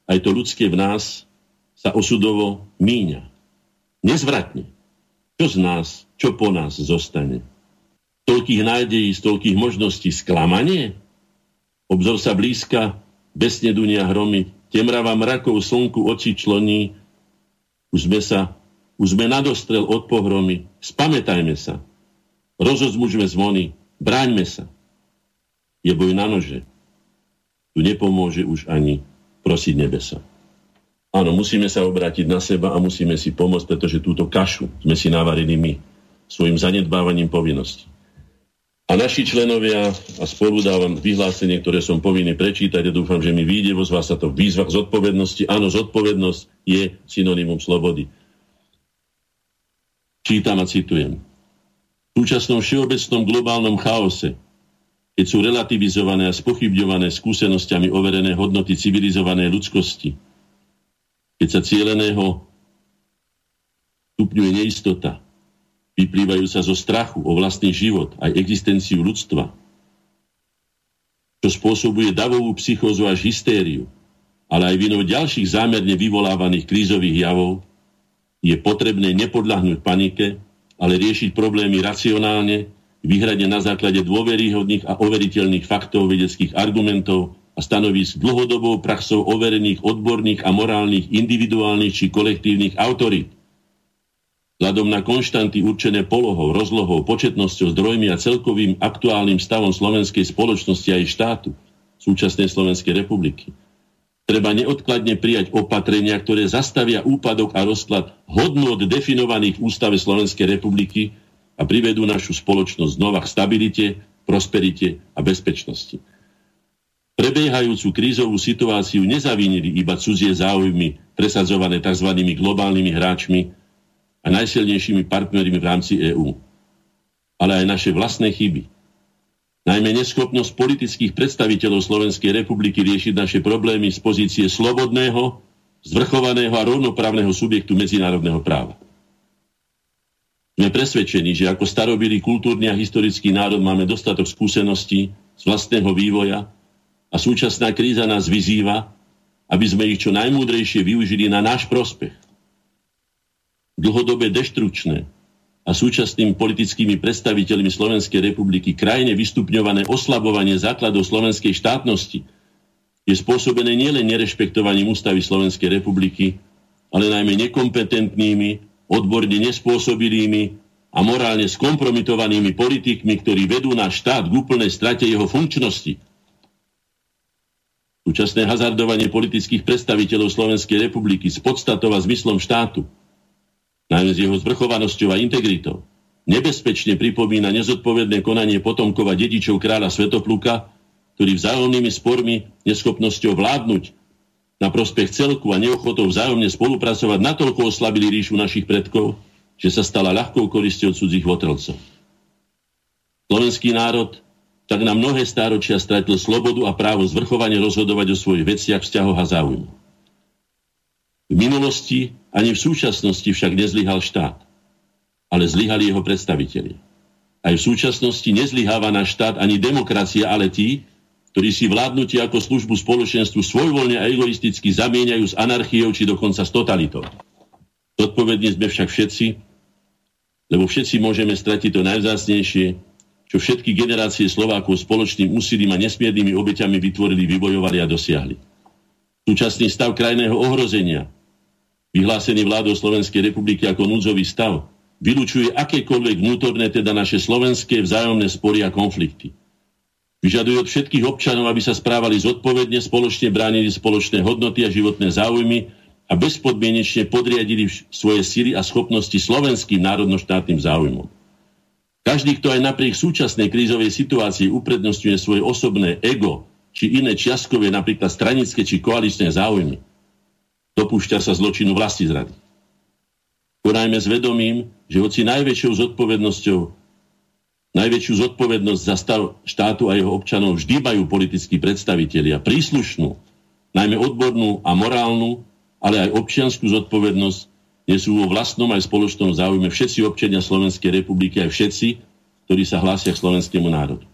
[SPEAKER 4] aj to ľudské v nás, sa osudovo míňa. Nezvratne. Čo z nás, čo po nás zostane? Toľkých nádejí, z toľkých možností sklamanie? Obzor sa blízka, besne dunia hromy, temrava mrakov slnku oči čloní, už sme sa, už sme nadostrel od pohromy, spamätajme sa, rozozmužme zvony, bráňme sa. Je boj na nože. Tu nepomôže už ani prosiť nebesa. Áno, musíme sa obrátiť na seba a musíme si pomôcť, pretože túto kašu sme si navarili my svojim zanedbávaním povinností. A naši členovia, a spolu dávam vyhlásenie, ktoré som povinný prečítať, ja dúfam, že mi vyjde vo z vás to výzva k zodpovednosti. Áno, zodpovednosť je synonymum slobody. Čítam a citujem. V súčasnom všeobecnom globálnom chaose, keď sú relativizované a spochybňované skúsenosťami overené hodnoty civilizovanej ľudskosti, keď sa cieľeného stupňuje neistota, vyplývajúca zo strachu o vlastný život aj existenciu ľudstva, čo spôsobuje davovú psychózu až hystériu, ale aj vinou ďalších zámerne vyvolávaných krízových javov, je potrebné nepodľahnúť panike, ale riešiť problémy racionálne, vyhradne na základe dôveryhodných a overiteľných faktov vedeckých argumentov a stanovisk dlhodobou praxou overených odborných a morálnych individuálnych či kolektívnych autorít. Vzhľadom na konštanty určené polohou, rozlohou, početnosťou, zdrojmi a celkovým aktuálnym stavom slovenskej spoločnosti a jej štátu, súčasnej Slovenskej republiky, treba neodkladne prijať opatrenia, ktoré zastavia úpadok a rozklad hodnot definovaných v Ústave Slovenskej republiky a privedú našu spoločnosť znova k stabilite, prosperite a bezpečnosti. Prebiehajúcu krízovú situáciu nezavinili iba cudzie záujmy presadzované tzv. globálnymi hráčmi a najsilnejšími partnermi v rámci EÚ, ale aj naše vlastné chyby. Najmä neschopnosť politických predstaviteľov Slovenskej republiky riešiť naše problémy z pozície slobodného, zvrchovaného a rovnoprávneho subjektu medzinárodného práva. Sme presvedčení, že ako starobilý kultúrny a historický národ máme dostatok skúseností z vlastného vývoja a súčasná kríza nás vyzýva, aby sme ich čo najmúdrejšie využili na náš prospech. Dlhodobé deštručné a súčasnými politickými predstaviteľmi Slovenskej republiky krajine vystupňované oslabovanie základov slovenskej štátnosti je spôsobené nielen nerešpektovaním ústavy Slovenskej republiky, ale najmä nekompetentnými, odborne nespôsobilými a morálne skompromitovanými politikmi, ktorí vedú náš štát k úplnej strate jeho funkčnosti. Súčasné hazardovanie politických predstaviteľov Slovenskej republiky s podstatou a zmyslom štátu, najmä s jeho zvrchovanosťou a integritou, nebezpečne pripomína nezodpovedné konanie potomkova dedičov kráľa Svetopluka, ktorí vzájomnými spormi, neschopnosťou vládnuť na prospech celku a neochotou vzájomne spolupracovať natoľko oslabili ríšu našich predkov, že sa stala ľahkou koristou cudzích votrelcov. Slovenský národ tak na mnohé stáročia stratil slobodu a právo zvrchovane rozhodovať o svojich veciach, vzťahoch a záujmu. V minulosti ani v súčasnosti však nezlyhal štát, ale zlyhali jeho predstavitelia. Aj v súčasnosti nezlyháva náš štát ani demokracia, ale tí, ktorí si vládnutie ako službu spoločenstvu svojvoľne a egoisticky zamieňajú s anarchiou či dokonca s totalitou. Zodpovední sme však všetci, lebo všetci môžeme stratiť to najvzácnejšie, čo všetky generácie Slovákov spoločným úsilím a nesmiernymi obeťami vytvorili, vybojovali a dosiahli. Súčasný stav krajného ohrozenia, vyhlásený vládou Slovenskej republiky ako núdzový stav, vylučuje akékoľvek vnútorné, teda naše slovenské vzájomné spory a konflikty. Vyžaduje od všetkých občanov, aby sa správali zodpovedne, spoločne bránili spoločné hodnoty a životné záujmy a bezpodmienečne podriadili svoje síly a schopnosti slovenským národnoštátnym záujmom. Každý, kto aj napriek súčasnej krízovej situácii uprednostňuje svoje osobné ego či iné čiastkové, napríklad stranické či koaličné záujmy, dopúšťa sa zločinu vlasti zrady. konajme s vedomím, že hoci najväčšou zodpovednosťou najväčšiu zodpovednosť za stav štátu a jeho občanov vždy majú politickí predstavitelia, príslušnú, najmä odbornú a morálnu, ale aj občianskú zodpovednosť nesú vo vlastnom aj spoločnom záujme všetci občania Slovenskej republiky, aj všetci, ktorí sa hlásia k slovenskému národu.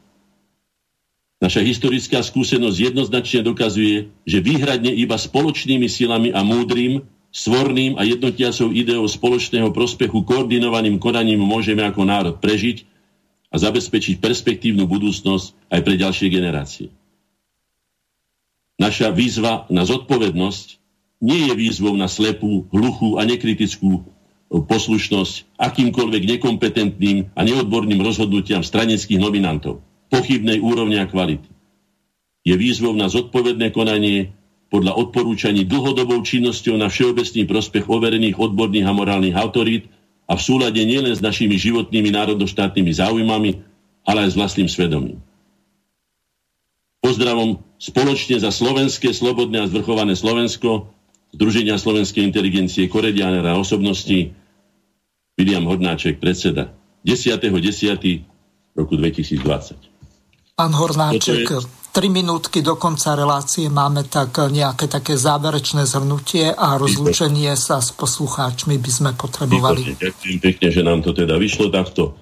[SPEAKER 4] Naša historická skúsenosť jednoznačne dokazuje, že výhradne iba spoločnými silami a múdrym svorným a jednotiacou ideou spoločného prospechu koordinovaným konaním môžeme ako národ prežiť a zabezpečiť perspektívnu budúcnosť aj pre ďalšie generácie. Naša výzva na zodpovednosť nie je výzvou na slepú, hluchú a nekritickú poslušnosť akýmkoľvek nekompetentným a neodborným rozhodnutiam stranických nominantov, pochybnej úrovne a kvality. Je výzvou na zodpovedné konanie podľa odporúčaní dlhodobou činnosťou na všeobecný prospech overených odborných a morálnych autorít a v súlade nielen s našimi životnými národoštátnymi záujmami, ale aj s vlastným svedomím. Pozdravom spoločne za slovenské, slobodné a zvrchované Slovensko, Združenia slovenskej inteligencie, koredianera osobnosti, William Hornáček, predseda 10.10. roku 2020.
[SPEAKER 2] Pán Hornáček, Tri minútky do konca relácie máme tak nejaké také záverečné zhrnutie a rozlúčenie sa s poslucháčmi by sme potrebovali.
[SPEAKER 4] Ďakujem pekne, že nám to teda vyšlo takto.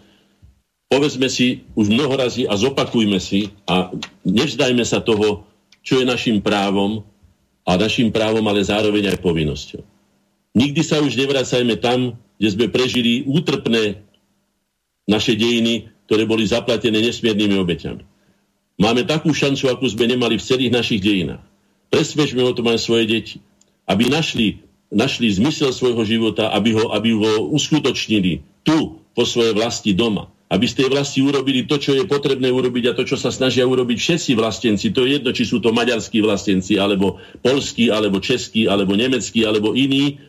[SPEAKER 4] Povedzme si už mnoho razy a zopakujme si a nevzdajme sa toho, čo je našim právom a našim právom, ale zároveň aj povinnosťou. Nikdy sa už nevracajme tam, kde sme prežili útrpné naše dejiny, ktoré boli zaplatené nesmiernymi obeťami. Máme takú šancu, akú sme nemali v celých našich dejinách. Presvedčme o tom aj svoje deti, aby našli, našli zmysel svojho života, aby ho, aby ho uskutočnili tu, po svojej vlasti doma. Aby z tej vlasti urobili to, čo je potrebné urobiť a to, čo sa snažia urobiť všetci vlastenci. To je jedno, či sú to maďarskí vlastenci, alebo polskí, alebo českí, alebo nemeckí, alebo iní,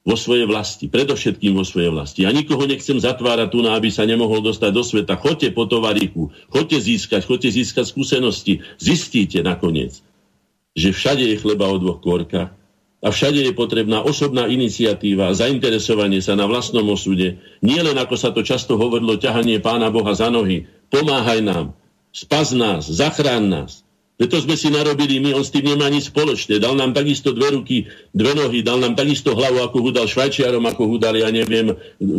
[SPEAKER 4] vo svojej vlasti, predovšetkým vo svojej vlasti. Ja nikoho nechcem zatvárať tu, aby sa nemohol dostať do sveta. Choďte po tovaríku, choďte získať, choďte získať skúsenosti. Zistíte nakoniec, že všade je chleba o dvoch kôrkach a všade je potrebná osobná iniciatíva, zainteresovanie sa na vlastnom osude. Nie len, ako sa to často hovorilo, ťahanie Pána Boha za nohy. Pomáhaj nám, spas nás, zachrán nás. Preto sme si narobili my, on s tým nemá nič spoločné. Dal nám takisto dve ruky, dve nohy, dal nám takisto hlavu, ako ho dal Švajčiarom, ako ho dal, ja neviem,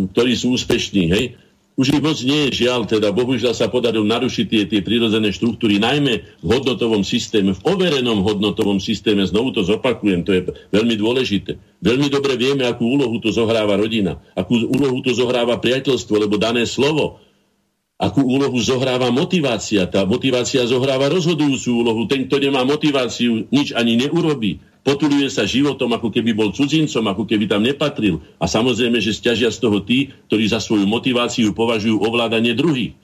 [SPEAKER 4] ktorí sú úspešní, hej. Už ich moc nie je žiaľ, teda bohužiaľ sa podarilo narušiť tie, tie prirodzené štruktúry, najmä v hodnotovom systéme, v overenom hodnotovom systéme, znovu to zopakujem, to je veľmi dôležité. Veľmi dobre vieme, akú úlohu tu zohráva rodina, akú úlohu tu zohráva priateľstvo, lebo dané slovo, akú úlohu zohráva motivácia. Tá motivácia zohráva rozhodujúcu úlohu. Ten, kto nemá motiváciu, nič ani neurobí. Potuluje sa životom, ako keby bol cudzincom, ako keby tam nepatril. A samozrejme, že stiažia z toho tí, ktorí za svoju motiváciu považujú ovládanie druhých.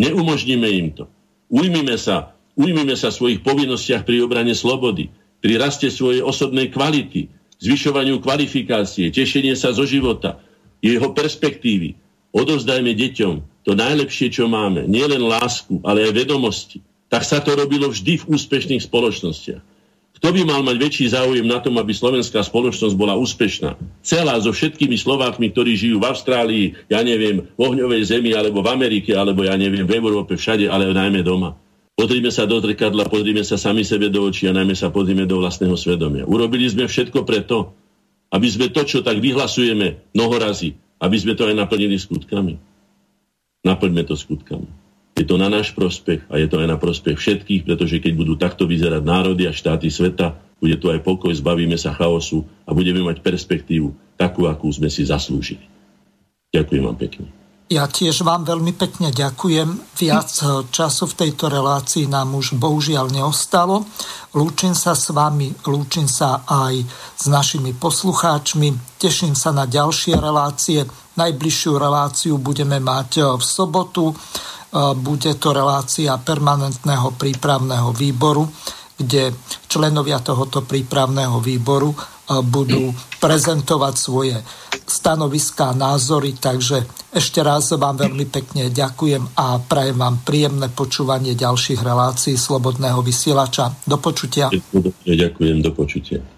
[SPEAKER 4] Neumožníme im to. Ujmime sa, ujmime sa svojich povinnostiach pri obrane slobody, pri raste svojej osobnej kvality, zvyšovaniu kvalifikácie, tešenie sa zo života, jeho perspektívy. Odovzdajme deťom to najlepšie, čo máme. Nie len lásku, ale aj vedomosti. Tak sa to robilo vždy v úspešných spoločnostiach. Kto by mal mať väčší záujem na tom, aby slovenská spoločnosť bola úspešná? Celá so všetkými Slovákmi, ktorí žijú v Austrálii, ja neviem, v ohňovej zemi, alebo v Amerike, alebo ja neviem, v Európe, všade, ale najmä doma. Pozrime sa do zrkadla, pozrime sa sami sebe do očí a najmä sa pozrime do vlastného svedomia. Urobili sme všetko preto, aby sme to, čo tak vyhlasujeme mnohorazí, aby sme to aj naplnili skutkami. Naplňme to skutkami. Je to na náš prospech a je to aj na prospech všetkých, pretože keď budú takto vyzerať národy a štáty sveta, bude tu aj pokoj, zbavíme sa chaosu a budeme mať perspektívu takú, akú sme si zaslúžili. Ďakujem vám pekne.
[SPEAKER 2] Ja tiež vám veľmi pekne ďakujem. Viac času v tejto relácii nám už bohužiaľ neostalo. Lúčim sa s vami, lúčim sa aj s našimi poslucháčmi. Teším sa na ďalšie relácie. Najbližšiu reláciu budeme mať e, v sobotu. E, bude to relácia permanentného prípravného výboru, kde členovia tohoto prípravného výboru e, budú prezentovať svoje stanoviská a názory. Takže ešte raz vám veľmi pekne ďakujem a prajem vám príjemné počúvanie ďalších relácií Slobodného vysielača. Do počutia.
[SPEAKER 4] Ďakujem, do počutia.